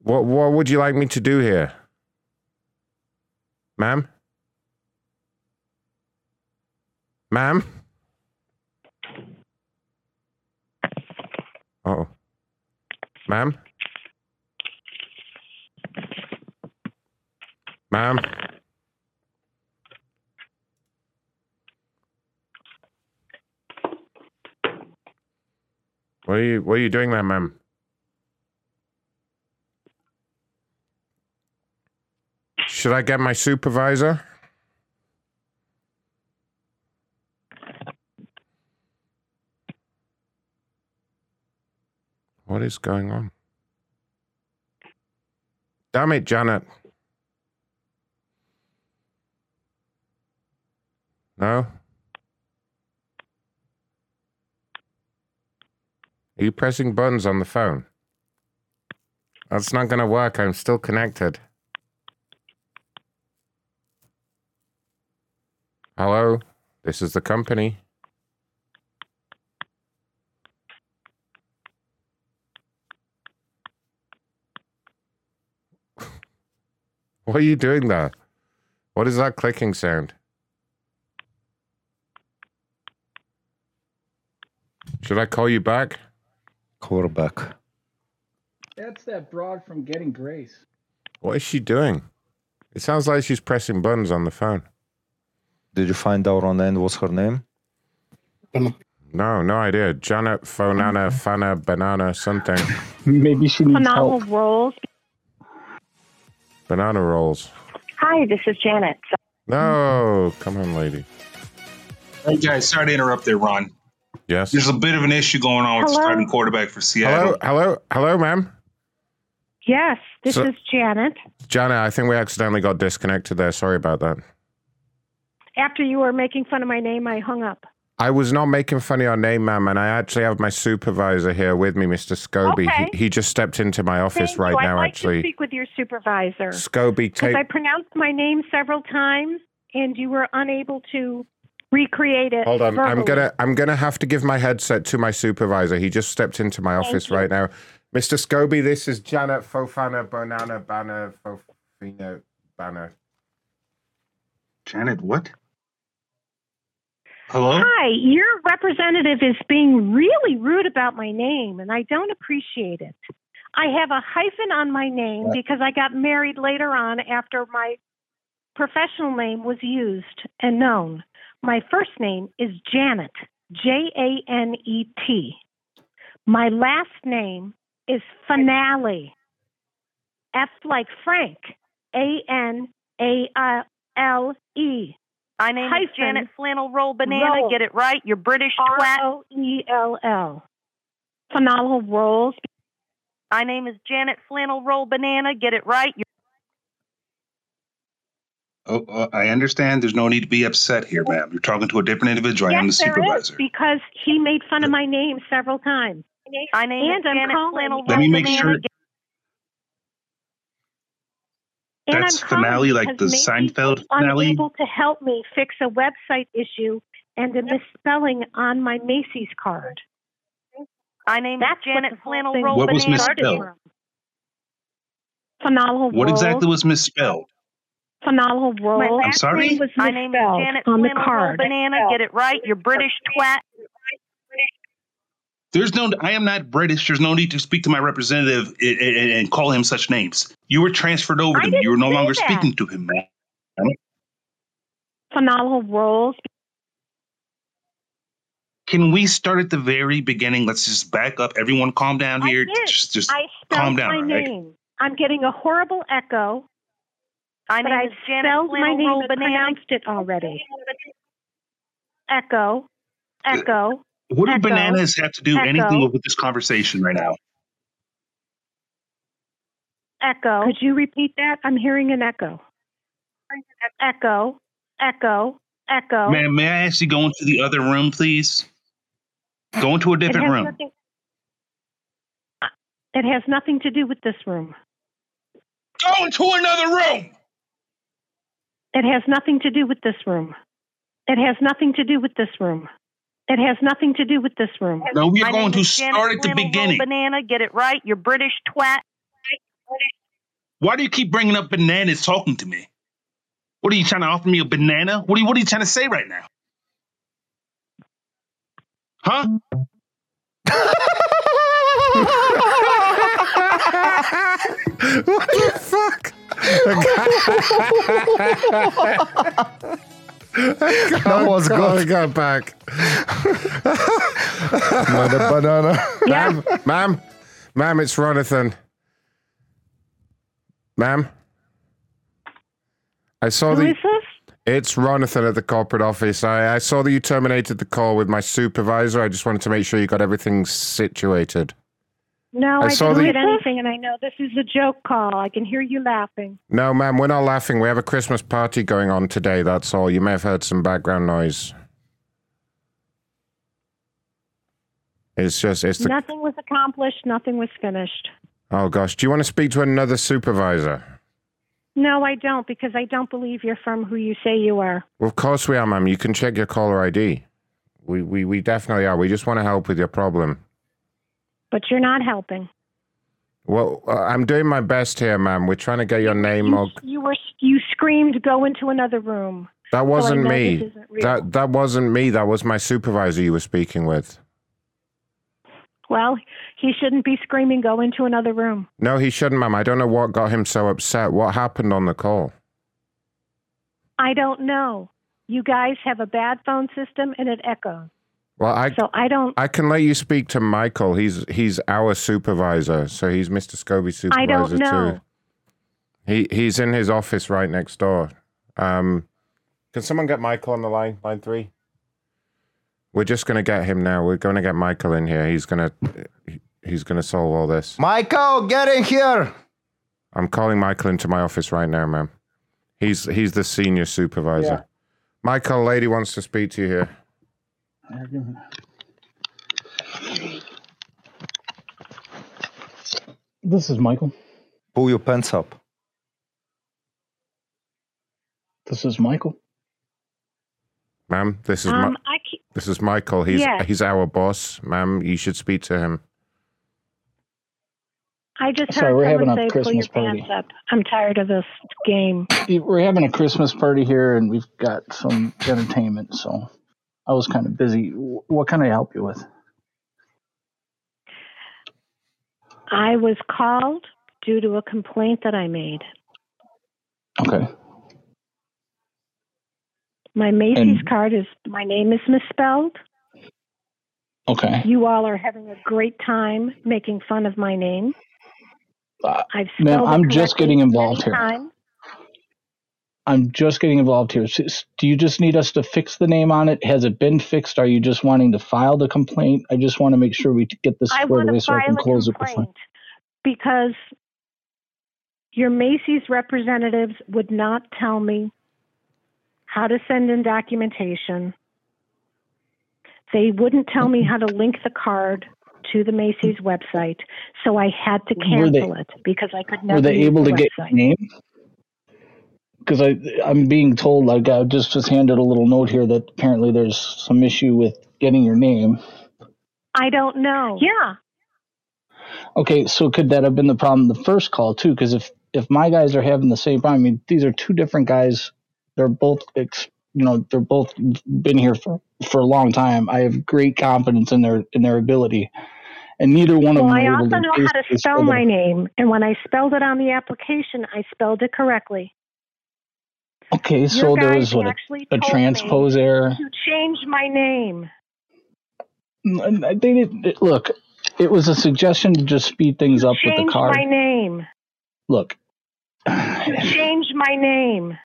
What what would you like me to do here? Ma'am? Ma'am? Oh. Ma'am? Ma'am? What are you what are you doing there, ma'am? Should I get my supervisor? What is going on? Damn it, Janet. No? Are you pressing buttons on the phone? That's not going to work. I'm still connected. Hello? This is the company. What are you doing there? What is that clicking sound? Should I call you back? Quarterback. That's that broad from Getting Grace. What is she doing? It sounds like she's pressing buttons on the phone. Did you find out on the end what's her name? No, no idea. Janet, Fonana, Fana, Banana, something. Maybe she needs Phenomenal help. rolls. Banana rolls. Hi, this is Janet. No, come on, lady. Hey guys, sorry to interrupt there, Ron. Yes. There's a bit of an issue going on with the Hello? starting quarterback for Seattle. Hello, hello, hello, ma'am. Yes, this So- is Janet. Janet, I think we accidentally got disconnected there. Sorry about that. After you were making fun of my name, I hung up. I was not making fun of your name, ma'am, and I actually have my supervisor here with me, Mr. Scobie. Okay. He, he just stepped into my office Thank right you. now, I'd like actually. to speak with your supervisor. Scobie, Because take. I pronounced my name several times, and you were unable to recreate it. Hold on, I'm verbally. gonna I'm gonna have to give my headset to my supervisor. He just stepped into my office right now. Mr. Scobie, this is Janet Fofana Bonana Banner Fofina Banner. Janet, what? Hello? Hi, your representative is being really rude about my name, and I don't appreciate it. I have a hyphen on my name because I got married later on after my professional name was used and known. My first name is Janet, J A N E T. My last name is Finale, F like Frank, A N A L E. My name is Janet Flannel Roll Banana. Roll. Get it right. You're British twat. R O E L L. Phenomenal rolls. My name is Janet Flannel Roll Banana. Get it right. You're Oh, uh, I understand. There's no need to be upset here, ma'am. You're talking to a different individual. I am the yes, there is supervisor. because he made fun of my name several times. My name and is I'm Janet calling. Flannel Let me make sure. And That's I'm finale, like the Seinfeld finale? Unable to help me fix a website issue and a misspelling on my Macy's card. My name That's Janet what the whole Flannel thing Roll What was Banana. misspelled? Phenomenal What exactly was misspelled? Phenomenal rolls. My I'm sorry? name was My name is Janet on the Flannel Roll card. Banana. Get it right. You're British twat. There's no. I am not British. There's no need to speak to my representative and, and, and call him such names. You were transferred over I to me. You were no longer that. speaking to him, ma'am. Phenomenal rolls. Can we start at the very beginning? Let's just back up. Everyone, calm down I here. did. Just, just I calm spelled down. my all right? name. I'm getting a horrible echo. My but name I is Janet spelled my name Roll and pronounced it already. Echo. Echo. What do bananas have to do Echo. anything with this conversation right now? Echo. Could you repeat that? I'm hearing an echo. Echo. Echo. Echo. Ma'am, may I ask you go into the other room, please? Go into a different has room. nothing- It has nothing to do with this room. Go into another room. It has nothing to do with this room. It has nothing to do with this room. It has nothing to do with this room. No, we are My going to is Janet start at the Flannel Roll beginning. Banana. Get it right. You're British twat. Why do you keep bringing up bananas talking to me? What are you trying to offer me a banana? What are you, what are you trying to say right now? Huh? what the fuck? That was God, good. I got back. Mother banana. Ma'am, ma'am, ma'am, it's Ronathan. Ma'am, I saw Who the. is this? It's Ronathan at the corporate office. I, I saw that you terminated the call with my supervisor. I just wanted to make sure you got everything situated. No, I I, didn't the- get anything, and I know this is a joke call. I can hear you laughing. No, ma'am, we're not laughing. We have a Christmas party going on today. That's all. You may have heard some background noise. It's just, it's the. Nothing was accomplished. Nothing was finished. Oh gosh, do you want to speak to another supervisor? No, I don't, because I don't believe you're from who you say you are. Well, of course we are, ma'am. You can check your caller ID. We, we, we definitely are. We just want to help with your problem. But you're not helping. Well, uh, I'm doing my best here, ma'am. We're trying to get your name. You, All... you were you screamed, "Go into another room." That wasn't know me. this isn't real. That that wasn't me. That was my supervisor you were speaking with. Well, he shouldn't be screaming, go into another room. No, he shouldn't, ma'am. I don't know what got him so upset. What happened on the call? I don't know. You guys have a bad phone system and it echoes. Well, I So I don't I can let you speak to Michael. He's he's our supervisor, so he's Mr. Scobie's supervisor I don't know. too. He he's in his office right next door. Um, can someone get Michael on the line? Line three. We're just gonna get him now. We're gonna get Michael in here. He's gonna he's gonna solve all this. Michael, get in here. I'm calling Michael into my office right now, ma'am. He's he's the senior supervisor. Yeah. Michael, lady wants to speak to you here. This is Michael. Pull your pants up. This is Michael. Ma'am, this is Um, Mi- I this is Michael. He's Yes. he's our boss, ma'am. You should speak to him. I just Sorry, heard we're having a say, "Pull your Christmas party." pants up." I'm tired of this game. We're having a Christmas party here, and we've got some entertainment. So I was kind of busy. What can I help you with? I was called due to a complaint that I made. Okay. My Macy's And- card is my name is misspelled. Okay. You all are having a great time making fun of my name. Uh, I've ma'am, I'm just getting involved here. I'm just getting involved here. Do you just need us to fix the name on it? Has it been fixed? Are you just wanting to file the complaint? I just want to make sure we get this squared away so I can close it before. complaint because your Macy's representatives would not tell me how to send in documentation. They wouldn't tell me how to link the card to the Macy's website, so I had to Were they- cancel it because I could never Were they able the to get your name? Because I I'm being told like I got just was handed a little note here that apparently there's some issue with getting your name. I don't know. Yeah. Okay, so could that have been the problem the first call too? Because if if my guys are having the same problem, I mean these are two different guys. They're both ex, you know they're both been here for for a long time. I have great confidence in their in their ability, and neither one of Well, them I also know how to spell spell my name, and when I spelled it on the application, I spelled it correctly. Okay, so Your there was what a, a transpose error. To change my name. N- n- They didn't it- look. It was a suggestion to just speed things up with the Change card. my name. Look, To change my name.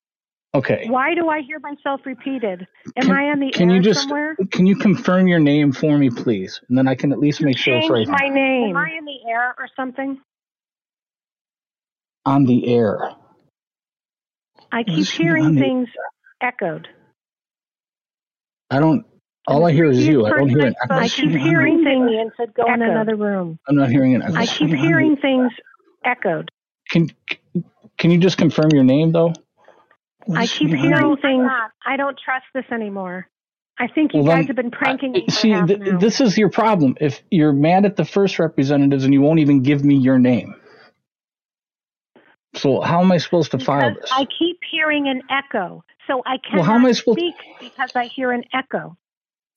okay. Why do I hear myself repeated? Am Can- I on the Can air you just somewhere? can you confirm your name for me, please, and then I can at least make sure it's Change right my name. Am I in the air or something? on the air. I keep is hearing on the- things echoed. I don't. All I hear is you. I don't hear an echo. I keep hearing things and said go in another room. I'm not hearing an echo. I keep hearing things echoed. Can Can you just confirm your name though? I keep hearing things. I don't trust this anymore. I think you Well, guys then, have been pranking me for See, th- this is your problem. If you're mad at the first representatives and you won't even give me your name, so how am I supposed to file this? I keep hearing an echo, so I cannot Well, how am I supposed- speak because I hear an echo.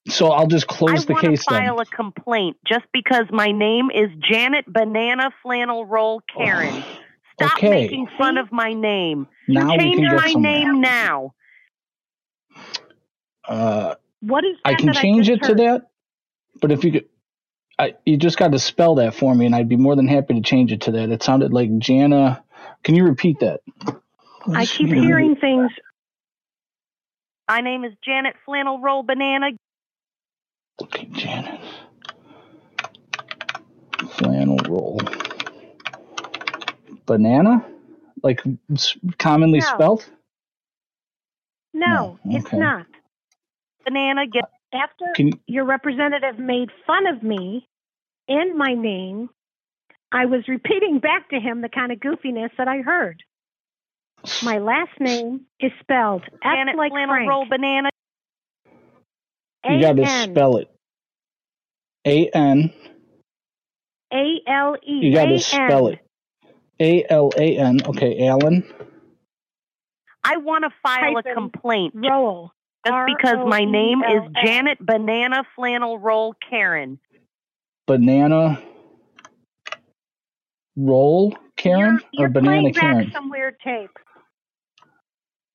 So I'll just I close the want to case then. file a complaint just because my name is Janet Banana Flannel Roll Karen. Stop Okay. making fun of my name. Now we Change my name now. Uh, What is I can change I it just to that, but if you could, I, you just got to spell that for me, and I'd be more than happy to change it to that. It sounded like Jana. Can you repeat that? I keep hearing things. My name is Janet Flannel Roll Banana. Okay, Janet. Flannel roll. Banana? Like s- commonly No. spelled? No, it's okay. not. Banana get After Can you- your representative made fun of me and my name, I was repeating back to him the kind of goofiness that I heard. My last name is spelled F Janet like Flannel Frank. Roll Banana. You got to spell it. A N. A L E. You got to spell it. A L A N. Okay, Alan. I want to file a complaint ju- Roll. just because my name is Janet Banana Flannel Roll Karen. banana roll, Karen, You're or banana playing back Karen? some weird tape.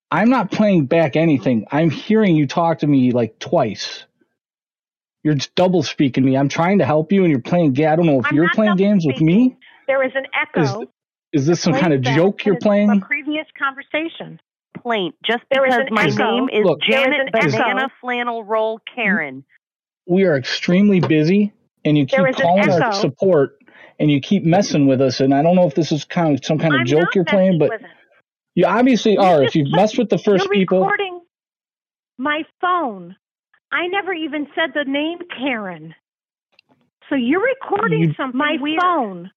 I'm not playing back anything. I'm hearing you talk to me like twice. You're just double speaking me. I'm trying to help you, and you're playing. ga- I don't know if I'm you're playing games with me. There is an echo. Is is this some kind of joke you're playing? A previous conversation. Plaint. Just because my echo. name is Look, There is Janet an echo. Banana Flannel Roll mm-hmm. Karen. We are extremely busy, and you keep There is an calling our support, and you keep messing with us. And I don't know if this is kind of some kind of I'm joke you're playing, but messing with it. you obviously are. If you've messed with the 1st You're people, recording my phone. I never even said the name Karen. So you're recording You- something my phone.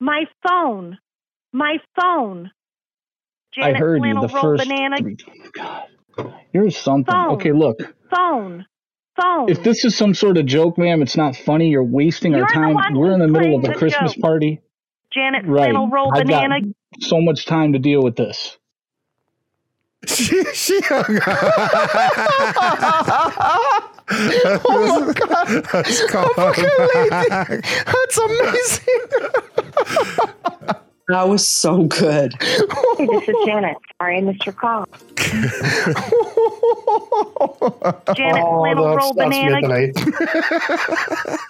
My phone. My phone. I heard you the Roll first. Banana. three- God, you're something. Phone. Okay, look. Phone. Phone. If this is some sort of joke, ma'am, it's not funny. You're wasting You're our time. We're in the middle of a Christmas joke. party. Janet Right. Flannel Roll I've got Banana. so much time to deal with this. she, she hung oh my god! That's Oh, fucking lady. That's amazing. That was so good. Hey, this is Janet. Sorry, I missed your call. Janet Oh, Flannel that's, Roll that's Banana. midnight.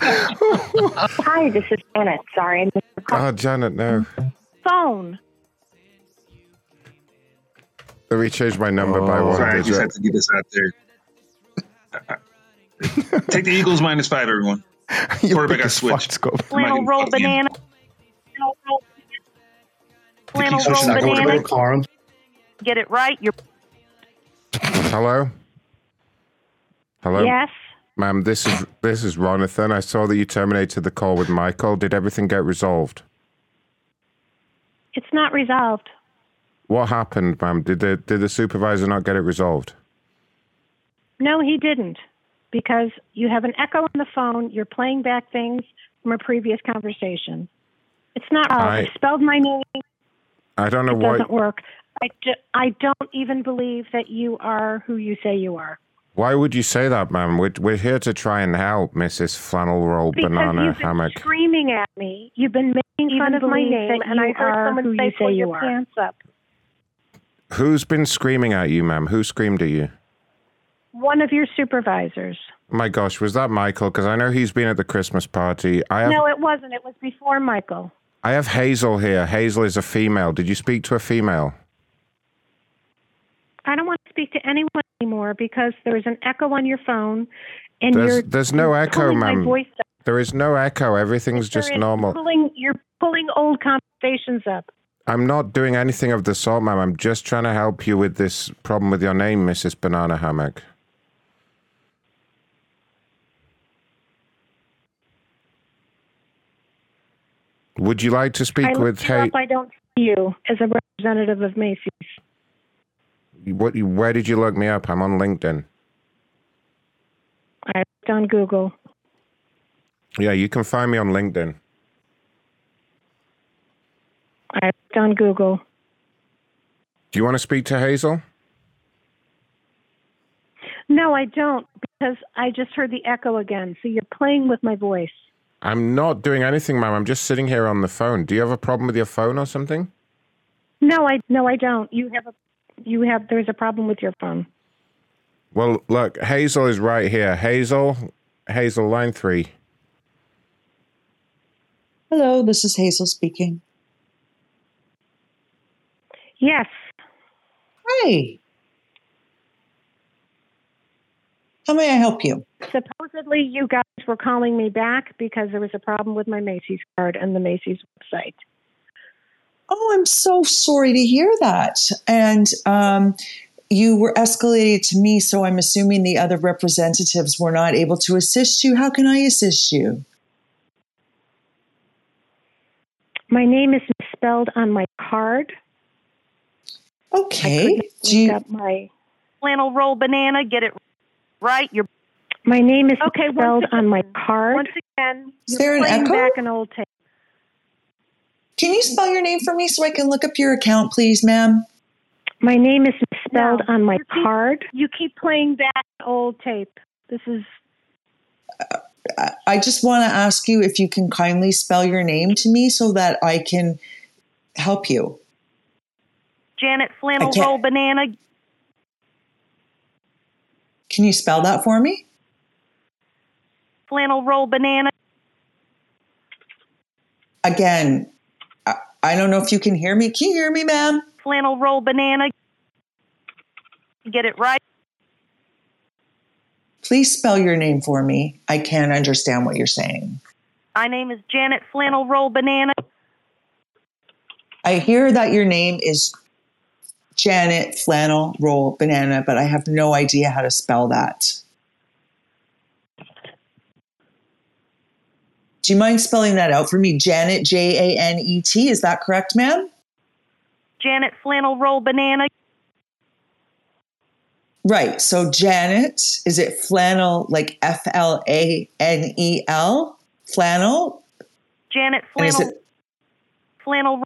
Hi, this is Janet. Sorry, I missed your call. Oh, Janet, no. Phone. Let me change my number by Oh, one sorry, I just had to get this out there. Take the Eagles minus five, everyone. Quarterback got switched. Flannel Roll Banana. Flannel Roll Flannel So Roll should I go to Banana. bed, Karen? Get it right. You're Hello? Hello? Yes. Ma'am, this is this is Ronathan. I saw that you terminated the call with Michael. Did everything get resolved? It's not resolved. What happened, ma'am? Did the did the supervisor not get it resolved? No, he didn't. Because you have an echo on the phone. You're playing back things from a previous conversation. It's not wrong. I- I spelled my name. I don't know It why It doesn't work. I, do, I don't even believe that you are who you say you are. why would you say that, ma'am? We're, we're here to try and help Mrs. Flannel Roll Because Banana you've been Hammock. screaming at me. You've been making Even fun of my name, and I heard someone who say, you say "Pull you your are." pants up." Who's been screaming at you, ma'am? Who screamed at you? One of your supervisors. My gosh, was that Michael? Because I know he's been at the Christmas party. I have No, it wasn't. It was before Michael. I have Hazel here. Hazel is a female. Did you speak to a female? I don't want to speak to anyone anymore because there's an echo on your phone, and There's you're there's no you're echo, ma'am. There is no echo. Everything's There just normal. Pulling, you're pulling old conversations up. I'm not doing anything of the sort, ma'am. I'm just trying to help you with this problem with your name, Mrs. Banana Hammock. Would you like to speak I with you I don't see you as a representative of Macy's. What? Where did you look me up? I'm on LinkedIn. I looked on Google. Yeah, you can find me on LinkedIn. I looked on Google. Do you want to speak to Hazel? No, I don't because I just heard the echo again. So you're playing with my voice. I'm not doing anything, ma'am. I'm just sitting here on the phone. Do you have a problem with your phone or something? No, I no, I don't. You have a you have there's a problem with your phone. Well, look, Hazel is right here. Hazel, Hazel, line three. Hello, this is Hazel speaking. Yes. Hi. How may I help you? Supposedly you guys were calling me back because there was a problem with my Macy's card and the Macy's website. Oh, I'm so sorry to hear that. And um, you were escalated to me, so I'm assuming the other representatives were not able to assist you. How can I assist you? My name is misspelled on my card. Okay. Do you- up my flannel roll banana. Get it right. You're my name is Okay, spelled once on my card. Once again, Is You're there an playing echo? back an old tape. Can you spell your name for me so I can look up your account, please, ma'am? My name is spelled No, on my you keep- card. you keep playing back. Old tape. This is uh, I- I just want to ask you if you can kindly spell your name to me so that I can help you. Janet Flannel Roll Banana. Can you spell that for me? Flannel Roll Banana. Again, I, I don't know if you can hear me. Can you hear me, ma'am? Flannel Roll Banana. Get it right. Please spell your name for me. I can't understand what you're saying. My name is Janet Flannel Roll Banana. I hear that your name is Janet Flannel Roll Banana, but I have no idea how to spell that. Do you mind spelling that out for me? Janet, J A N E T. Is that correct, ma'am? Janet Flannel Roll Banana. Right. So, Janet, is it flannel like F L A N E L? Flannel? Janet Flannel. it Flannel.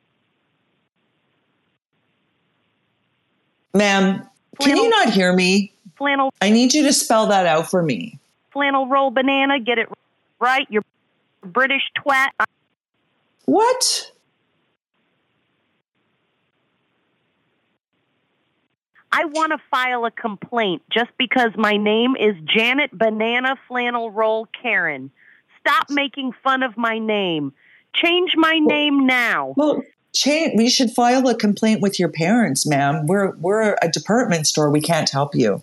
Ma'am, can you not hear me? Flannel. I need you to spell that out for me. Flannel Roll Banana. Get it right. You're British twat. What? I want to file a complaint just because my name is Janet Banana Flannel Roll Karen. Stop making fun of my name. Change my name now. Well, change. We should file a complaint with your parents, ma'am. We're we're a department store. We can't help you.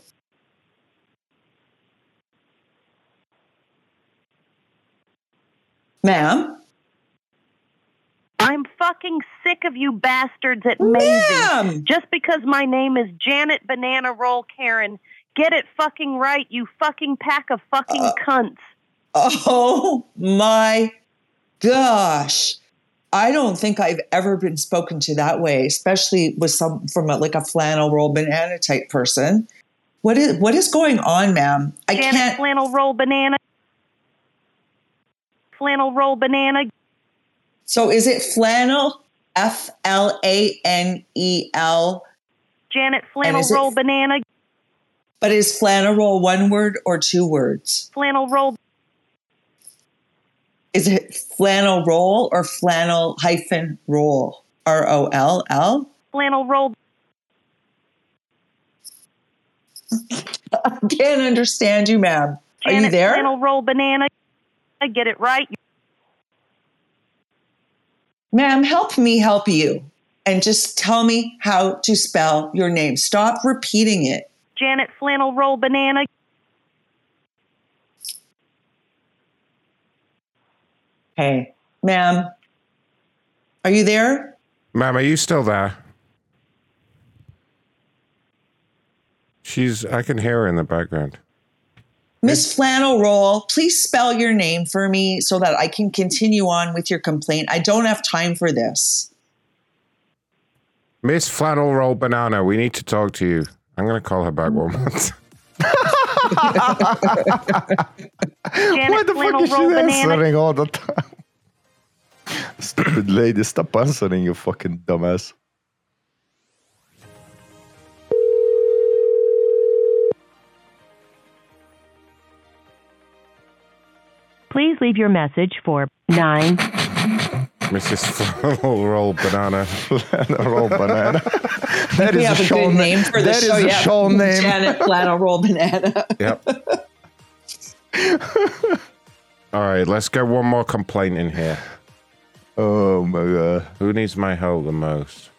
Ma'am? I'm fucking sick of you bastards at Macy's. Just because my name is Janet Banana Roll Karen, get it fucking right, you fucking pack of fucking Uh, cunts. Oh my gosh. I don't think I've ever been spoken to that way, especially with some from a, like a flannel roll banana type person. What is what is going on, ma'am? I Janet can't. Flannel Roll Banana. Flannel Roll Banana. So is it flannel? F L A N E L. Janet Flannel it- Roll Banana. But is flannel roll one word or two words? Flannel Roll. Is it flannel roll or flannel hyphen roll? R O L L? Flannel Roll. I can't understand you, ma'am. Are you there? Flannel Roll Banana. I get it right. Ma'am, help me help you. And just tell me how to spell your name. Stop repeating it. Janet Flannel Roll Banana. Hey, ma'am, are you there? Ma'am, are you still there? She's. I can hear her in the background. Miss Flannel Roll, please spell your name for me so that I can continue on with your complaint. I don't have time for this. Miss Flannel Roll Banana, we need to talk to you. I'm going to call her back one more time. Janet Why the fuck is she Roll Banana. answering all the time? Stupid lady, stop answering, you fucking dumbass. Please leave your message for 9 Mrs. Flannel Roll Banana. Flannel Roll Banana. That we is a have a, show good na- name for the that show. is a yeah. show name. Janet Flannel Roll Banana. Yep. All right, let's get one more complaint in here. Oh my god. Who needs my help the most?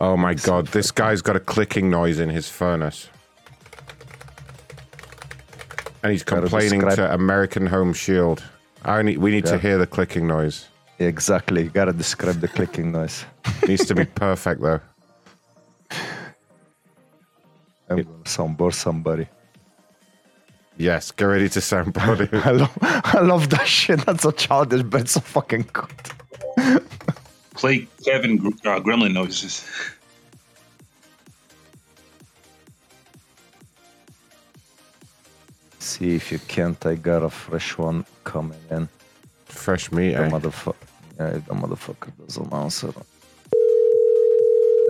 Oh my god, this guy's got a clicking noise in his furnace. And he's complaining describe- to American Home Shield. I need, we need to hear the clicking noise. Exactly. You gotta describe the clicking noise. Needs to be perfect though. I'm gonna soundboard somebody. Yes, get ready to soundboard it. I love, I love that shit. That's so childish, but it's so fucking good. Play Kevin Gr- uh, Gremlin noises. see if you can't. I got a fresh one coming in. Fresh meat, the eh? Motherfu- yeah, if the motherfucker doesn't answer.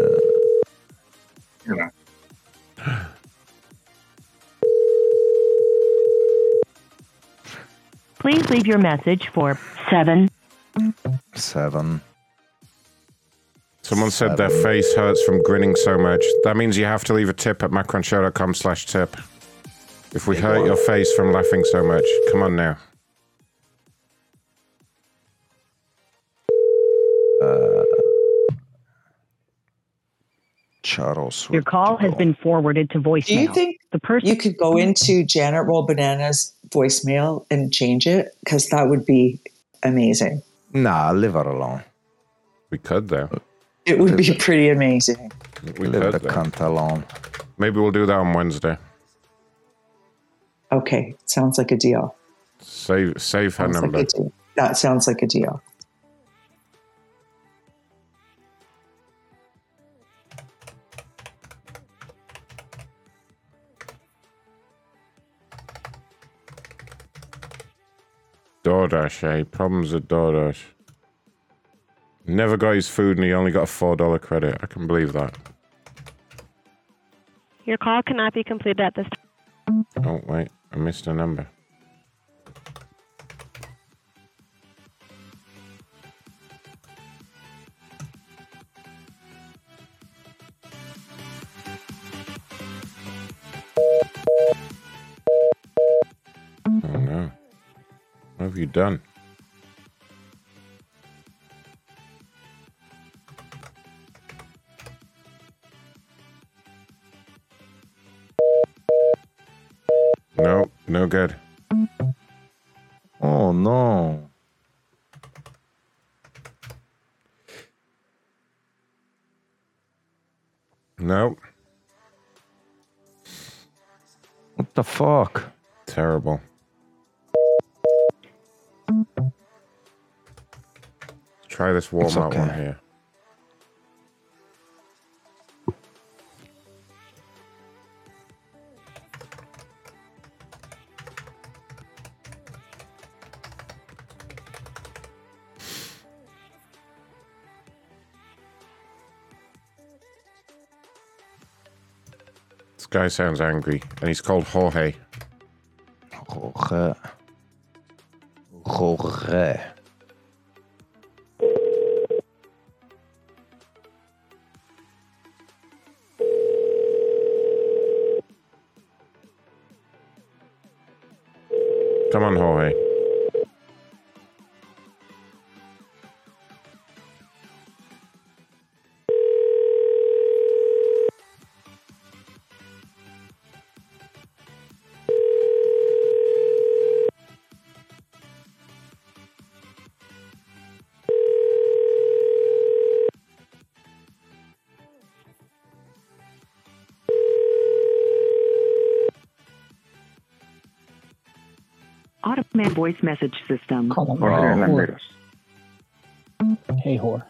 Uh. Please leave your message for seven. Seven. Someone said their face hurts from grinning so much. That means you have to leave a tip at macronshow.com slash tip. If we hurt your face from laughing so much, come on now. Uh, Charles. Your call has been forwarded to voicemail. Do you think the person you could go into Janet Roll Banana's voicemail and change it? Because that would be amazing. Nah, leave her alone. We could though. It would be pretty amazing. We leave could the though. cunt alone. Maybe we'll do that on Wednesday. Okay, sounds like a deal. Save save her Sounds like number. a deal. That sounds like a deal. DoorDash, eh? Problems with DoorDash. Never got his food and he only got a four dollar credit. I can believe that. Your call cannot be completed at this time. Oh wait, I missed a number. Oh no. What have you done? No, no good. Oh no. Nope. What the fuck? Terrible. Try this Walmart one here. Guy sounds angry, and he's called Jorge. Jorge. Jorge. Voice message system. Call him. Oh, whore. Hey, whore.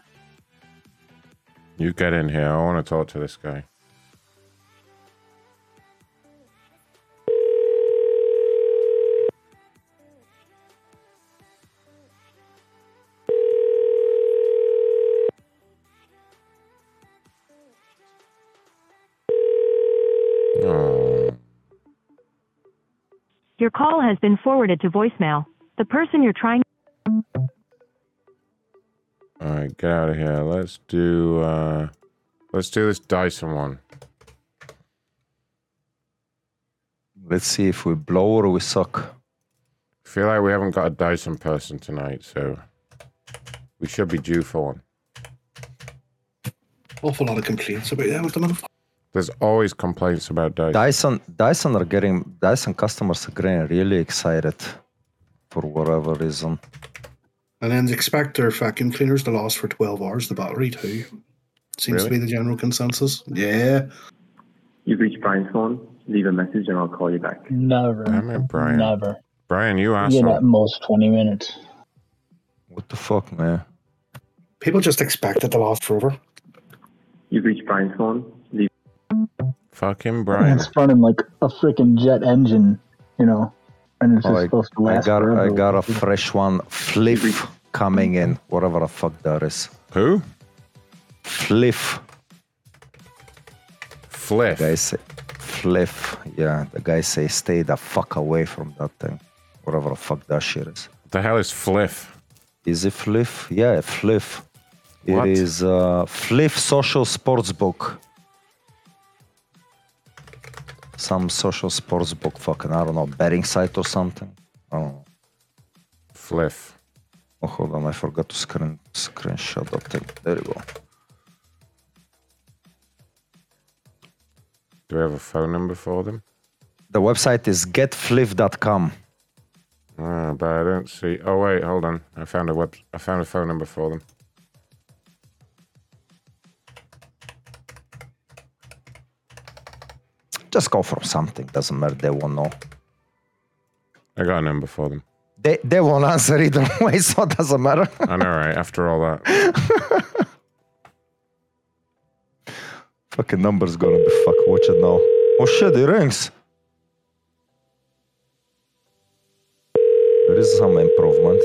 You get in here. I want to talk to this guy. Your call has been forwarded to voicemail. The person you're trying all right, get out of here. Let's do. uh Let's do this Dyson one. Let's see if we blow or we suck. I feel like we haven't got a Dyson person tonight, so we should be due for one. Awful lot of complaints about that at the minute. There's always complaints about Dyson. Dyson Dyson are getting Dyson customers are getting really excited for whatever reason. And then expect their vacuum cleaners to last for 12 hours, the battery too. Seems to be the general consensus. Yeah. You've reached Brian's phone. Leave a message and I'll call you back. Never. Damn it, Brian. Never. Brian, you You get at most 20 minutes. What the fuck, man? People just expect it to last forever. You've reached Brian's phone. Leave Fucking Brian. It's running like a freaking jet engine, you know, and it's Oh, just I, supposed to I got forever. I got a fresh one, Fliff, coming in. Whatever the fuck that is. Who? Fliff. Fliff. The guy say, Fliff. Yeah, the guy say stay the fuck away from that thing. Whatever the fuck that shit is. The hell is Fliff? Is it Fliff? Yeah, Fliff. What? It is uh, Fliff Social Sports Book. Some social sports book, fucking, I don't know, betting site or something. I don't know. Fliff. Oh, hold on, I forgot to screen screenshot thing. There you go. Do we have a phone number for them? The website is getfliff.com. Ah, but I don't see. Oh wait, hold on. I found a web. I found a phone number for them. Just go for something, doesn't matter, they won't know. I got a number for them. They, they won't answer either way, so it doesn't matter. I know, right? After all that. Fucking number's gonna be fuck. Watch it now. Oh shit, it rings. There is some improvement.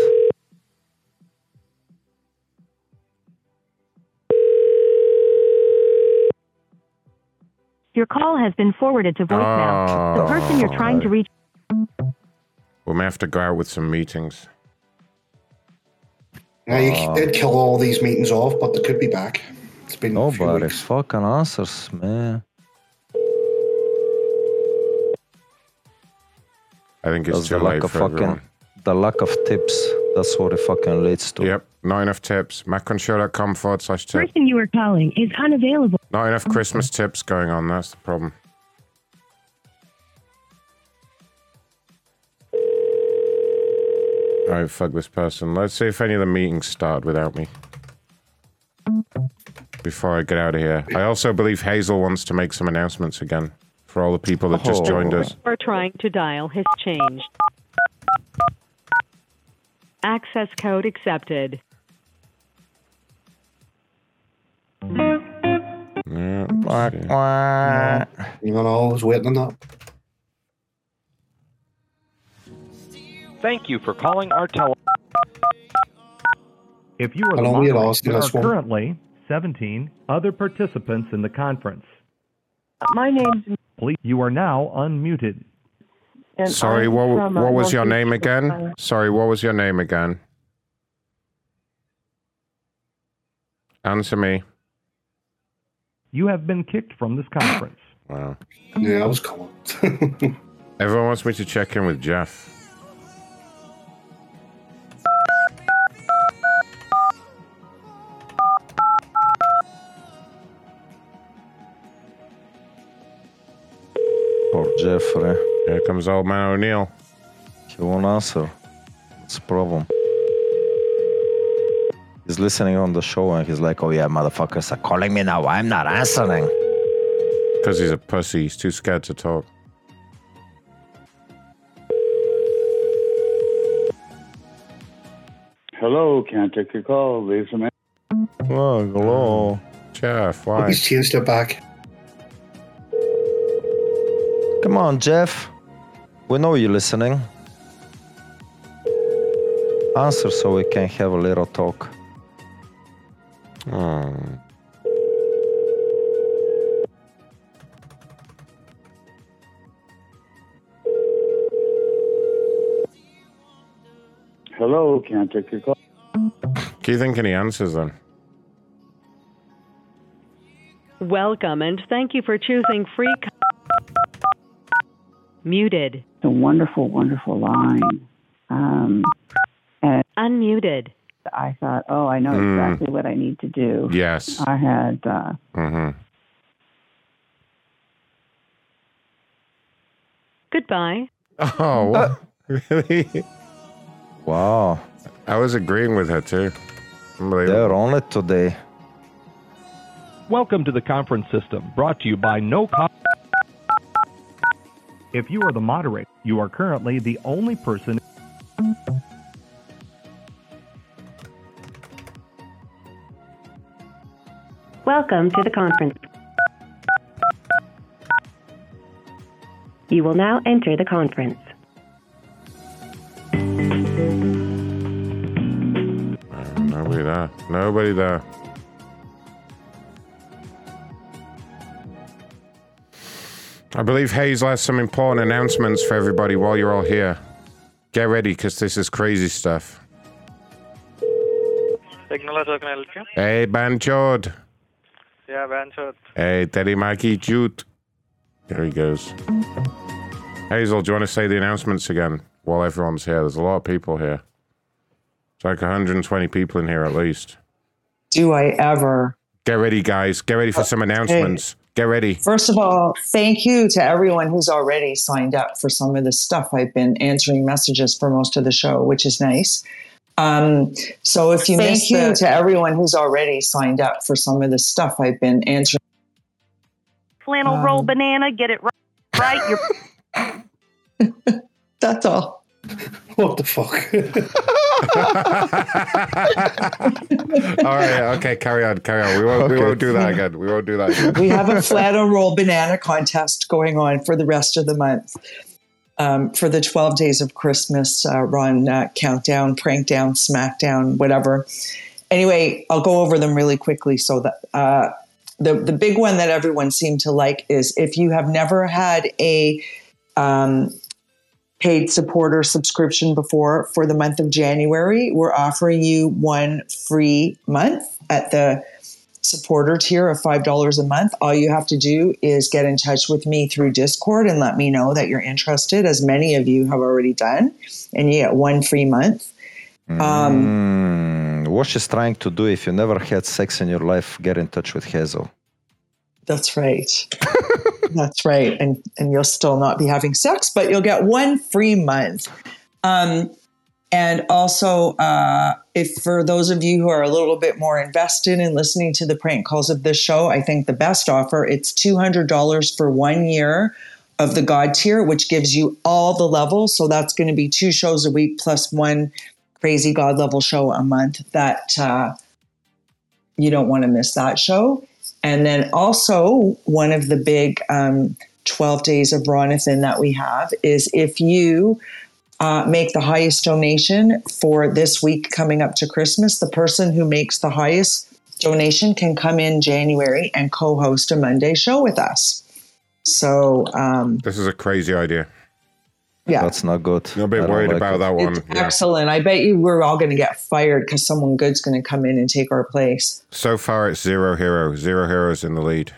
Your call has been forwarded to voicemail. the oh, person you're trying to reach. We may have to go out with some meetings. Yeah, you uh, did kill all these meetings off, but they could be back. It's been a Nobody fucking answers, man. I think it's That's too the late lack of for fucking everyone. the lack of tips. That's what it fucking leads to. Yep, not enough tips. Macronshow.com forward slash tip. Person you are calling is unavailable. Not enough Christmas tips going on. That's the problem. All right, fuck this person. Let's see if any of the meetings start without me. Before I get out of here. I also believe Hazel wants to make some announcements again for all the people that just oh. joined us. Or trying to dial has changed. Access code accepted. Yeah, You know, I was waiting on that. Thank you for calling our tele. If you are the long we moderator, lost in there this are one? currently 17 other participants in the conference. My name's Please, you are now unmuted. And Sorry, I'm what, from, uh, what was your name again? Ohio. Sorry, what was your name again? Answer me. You have been kicked from this conference. Wow. Yeah, I was calling. Everyone wants me to check in with Jeff. Poor Jeffrey. Here comes old man O'Neill. He won't answer. It's a problem. He's listening on the show and he's like, oh yeah, motherfuckers are calling me now. I'm not answering. Because he's a pussy. He's too scared to talk. Hello, can't take your call. Leave some. Oh, hello. Jeff, why? He's changed it back. Come on, Jeff. We know you're listening. Answer so we can have a little talk. Oh. Hello, can't take your call. Do you think any answers then? Welcome and thank you for choosing free. Co- Muted. a wonderful, wonderful line. Um, and Unmuted. I thought, oh, I know Hmm. exactly what I need to do. Yes. I had, uh, Mm-hmm. Goodbye. Oh, what? really? Wow. I was agreeing with her too. They're on it today. Welcome to the conference system, brought to you by No Co- If you are the moderator, you are currently the only person. Welcome to the conference. You will now enter the conference. Nobody there. Nobody there. I believe Hazel has some important announcements for everybody while you're all here. Get ready, because this is crazy stuff. Signal, how can I help you? Hey, Banchod. Yeah, Banchot. Hey, Teddy Mikey Jute. There he goes. Hazel, do you want to say the announcements again while everyone's here? There's a lot of people here. It's like 120 people in here at least. Do I ever? Get ready, guys. Get ready for uh, some announcements. Get ready. First of all, thank you to everyone who's already signed up for some of the stuff. I've been answering messages for most of the show, which is nice. Um, so if you Thank missed you the- to everyone who's already signed up for some of the stuff I've been answering. Flannel Um, roll banana, get it right. right. You're That's all. What the fuck? All right. Okay. Carry on. Carry on. We won't. We won't do that again. We won't do that again. we have a flannel roll banana contest going on for the rest of the month. Um, for the 12 days of Christmas uh, run, uh, countdown, prank down, smackdown, whatever. Anyway, I'll go over them really quickly. So that uh, the the big one that everyone seemed to like is if you have never had a um, paid supporter subscription before for the month of January, we're offering you one free month at the supporter tier of $5 a month. All you have to do is get in touch with me through Discord and let me know that you're interested, as many of you have already done, and you get one free month. Um, Mm, what she's trying to do, if you never had sex in your life, get in touch with Hazel. That's right. That's right. And and you'll still not be having sex, but you'll get one free month. Um, and also, uh, if for those of you who are a little bit more invested in listening to the prank calls of this show, I think the best offer it's two hundred dollars for one year of the God tier, which gives you all the levels. So that's going to be two shows a week plus one crazy God level show a month. That uh, you don't want to miss that show. And then also, one of the big um, 12 days of Ronathan that we have is if you uh, make the highest donation for this week coming up to Christmas, the person who makes the highest donation can come in January and co host a Monday show with us. So, um, This is a crazy idea. Yeah. That's not good. You're a bit worried about that one. It's Yeah. excellent. I bet you we're all going to get fired because someone good's going to come in and take our place. So far, it's zero hero. Zero heroes in the lead.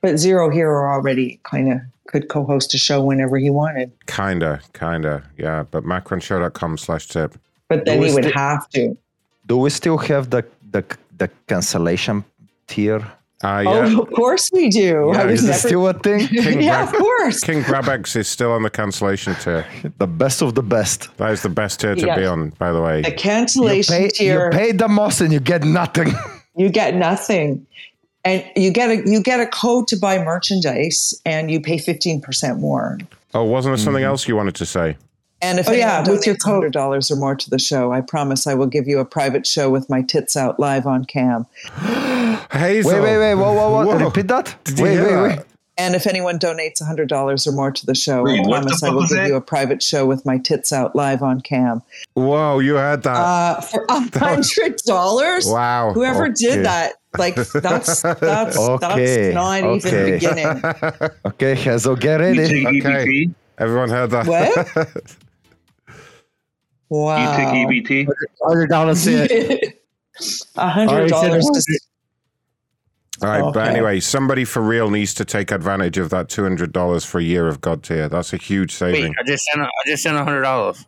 But Zero Hero already kind of could co-host a show whenever he wanted. Kinda, kinda. Yeah. But macronshow.com slash tip. But then we he would sti- have to. Do we still have the the, the cancellation tier? Uh, Oh, of course we do. I was is it never- still a thing? yeah, of course. King Grabex is still on the cancellation tier. The best of the best. That is the best tier to Yeah. be on, by the way. The cancellation you pay, tier, You pay the most and you get nothing. you get nothing. And you get a you get a code to buy merchandise and you pay 15% more. Oh, wasn't there something Mm-hmm. else you wanted to say? And if oh, yeah, with your hundred dollars or more to the show, I promise I will give you a private show with my tits out live on cam. Hazel. Wait, wait, wait. Whoa, whoa, whoa. Whoa. Repeat that. Did you wait, hear wait, that? wait. And if anyone donates hundred dollars or more to the show, Wait, I promise I will give that? you a private show with my tits out live on cam. Whoa, you heard that. Uh, for a hundred dollars. Wow. Whoever Okay. did that, like that's that's Okay, that's not even okay. beginning. Okay, Hazel, get ready. Okay. Everyone heard that. What? Wow. You take EBT? Hundred dollars it. A hundred dollars to All right, but anyway, somebody for real needs to take advantage of that two hundred dollars for a year of God tier. That's a huge saving. Wait, saving. I just sent I just sent a hundred dollars.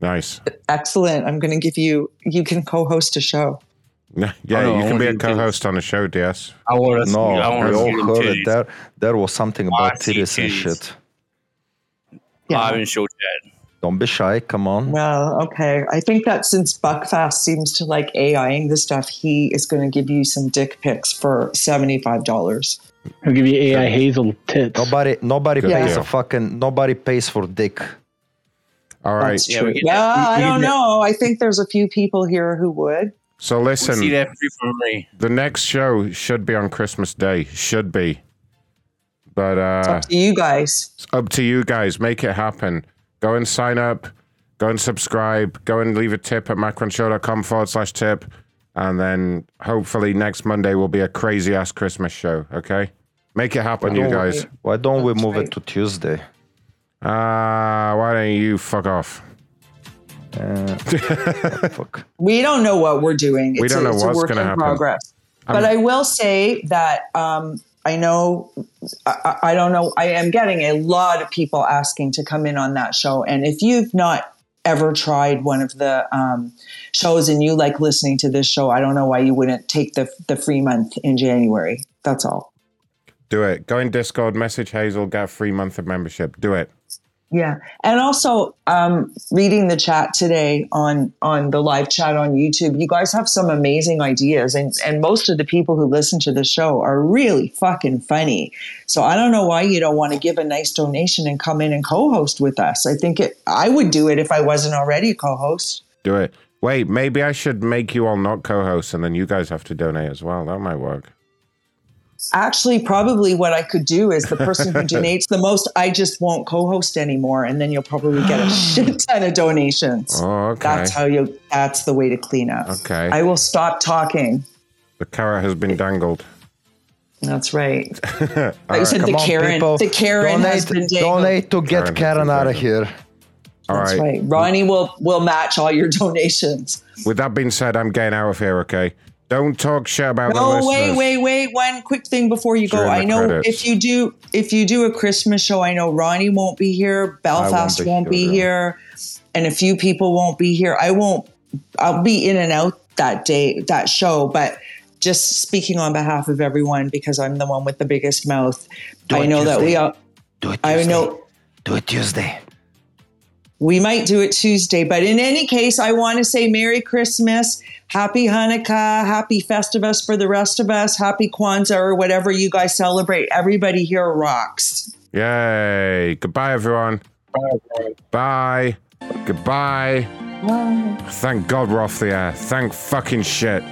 Nice. excellent. I'm going to give you. You can co-host a show. Yeah, Oh, no, you can be a co-host on a show, DS. I want to. No, I want we all heard it. titties. There, there was something about see titties and shit. Oh, I haven't showed that. Don't be shy. Come on. Well, okay. I think that since Buckfast seems to like AIing the stuff, he is going to give you some dick pics for seventy-five dollars. I'll give you AI Hazel tits. Nobody, nobody Good pays deal. a fucking. Nobody pays for dick. All right. That's Yeah, true. we Yeah, that- we- I don't know. I think there's a few people here who would. So We listen, see that free from me. the next show should be on Christmas Day. Should be. But It's uh up to you guys. it's up to you guys. Make it happen. Go and sign up. Go and subscribe. Go and leave a tip at macronshow.com forward slash tip. And then hopefully next Monday will be a crazy ass Christmas show. Okay? Make it happen, you don't we- guys. Why don't we move it to Tuesday? Ah, why don't you fuck off? Uh, We don't know what we're doing. We It's don't a, know it's what's work gonna in happen. progress. I'm- but I will say that um, I know I, I don't know. I am getting a lot of people asking to come in on that show, and if you've not ever tried one of the um, shows and you like listening to this show, I don't know why you wouldn't take the the free month in January. That's all. Do it. Go in Discord, message Hazel, get a free month of membership. Do it. Yeah, and also um, reading the chat today on on the live chat on YouTube, you guys have some amazing ideas, and and most of the people who listen to the show are really fucking funny. So I don't know why you don't want to give a nice donation and come in and co-host with us. I think it. I would do it if I wasn't already a co-host. Do it. Wait, maybe I should make you all not co-hosts and then you guys have to donate as well. That might work. Actually, probably what I could do is the person who donates the most, I just won't co-host anymore, and then you'll probably get a shit ton of donations. Oh, okay. That's how you. That's the way to clean up. Okay. I will stop talking. The carrot has been dangled. That's right. All I said right. the Karen. The Karen has been dangled. donate to get Karen out of here. All That's right. right. Ronnie will will match all your donations. With that being said, I'm getting out of here, okay? Don't talk shit about the No, listeners. wait, wait, wait. One quick thing before you go. During the I know credits. if you do if you do a Christmas show, I know Ronnie won't be here, Buckfast be won't be, here, here, and a few people won't be here. I won't. I'll be in and out that day, that show, but. Just speaking on behalf of everyone, because I'm the one with the biggest mouth. Do I it know that we Tuesday. all. Do it I know Do it Tuesday. We might do it Tuesday, but in any case, I want to say Merry Christmas, Happy Hanukkah, Happy Festivus for the rest of us, Happy Kwanzaa, or whatever you guys celebrate. Everybody here rocks. Yay. Goodbye, everyone. Bye. Bye. Goodbye. Thank God we're off the air. Thank fucking shit.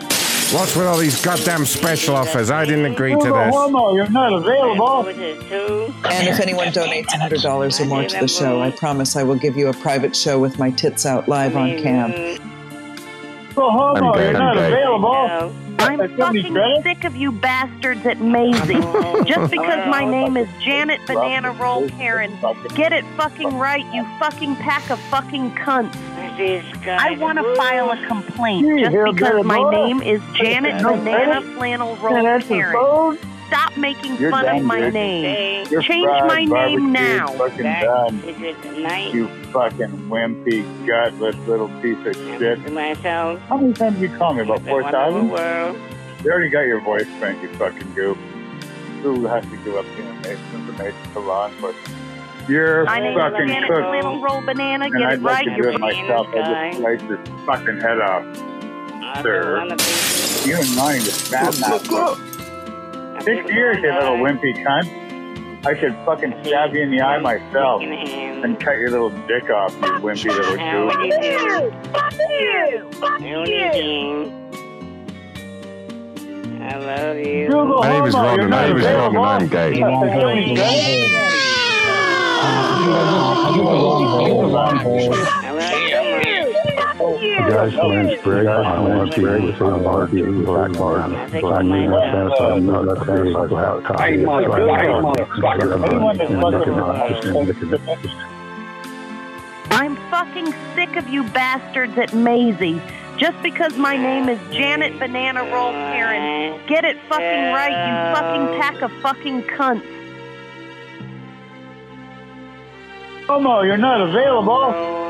What's with all these goddamn special offers? I didn't agree to this. Homo, you're not available. And if anyone donates $100 or more to the show, I promise I will give you a private show with my tits out live on cam. So homo, gay, you're I'm not gay. available. I'm Somebody fucking credit? sick of you bastards at Maisie. Just because my name is Janet Banana Roll Karen. Get it fucking right, you fucking pack of fucking cunts. I want to file a complaint just because my name is Janet Banana? Flannel Roll Karen. Phone? Stop making You're fun of my dude. name. You're Change fried, my name barbecued, now. Fucking done. Is it night? You fucking wimpy, gutless little piece of shit. To myself. How many times did you call me? About The four wonderful thousand? world. You already got your voice crank, you fucking goof. Who has to give up the information, information to law enforcement? You're My name is fucking Janet cooked. Flannel Roll Banana. And Get I'd it like right, to you do it myself. I just slice your fucking head off. I Sir. don't wanna be. You and mine just bad mouth. Six years, you little wimpy cunt. I should fucking stab you in the eye myself and cut your little dick off, you wimpy little How would goof. you? Fuck you! Fuck you? I love you. My name is homo, Ron you're and not my name is Ron and available. I'm gay. Somebody? I love you. Guys, my name's Greg. I want to be with a Barbie and Black Barbie. Black me not satisfied. I'm not satisfied. So I have a copy. Hey, motherfucker. Anyone that's fucking I'm fucking sick of you bastards at Maisie. Just because my name is Janet Banana Roll Karen. Get it fucking right, you fucking pack of fucking cunts. Homo, you're not available.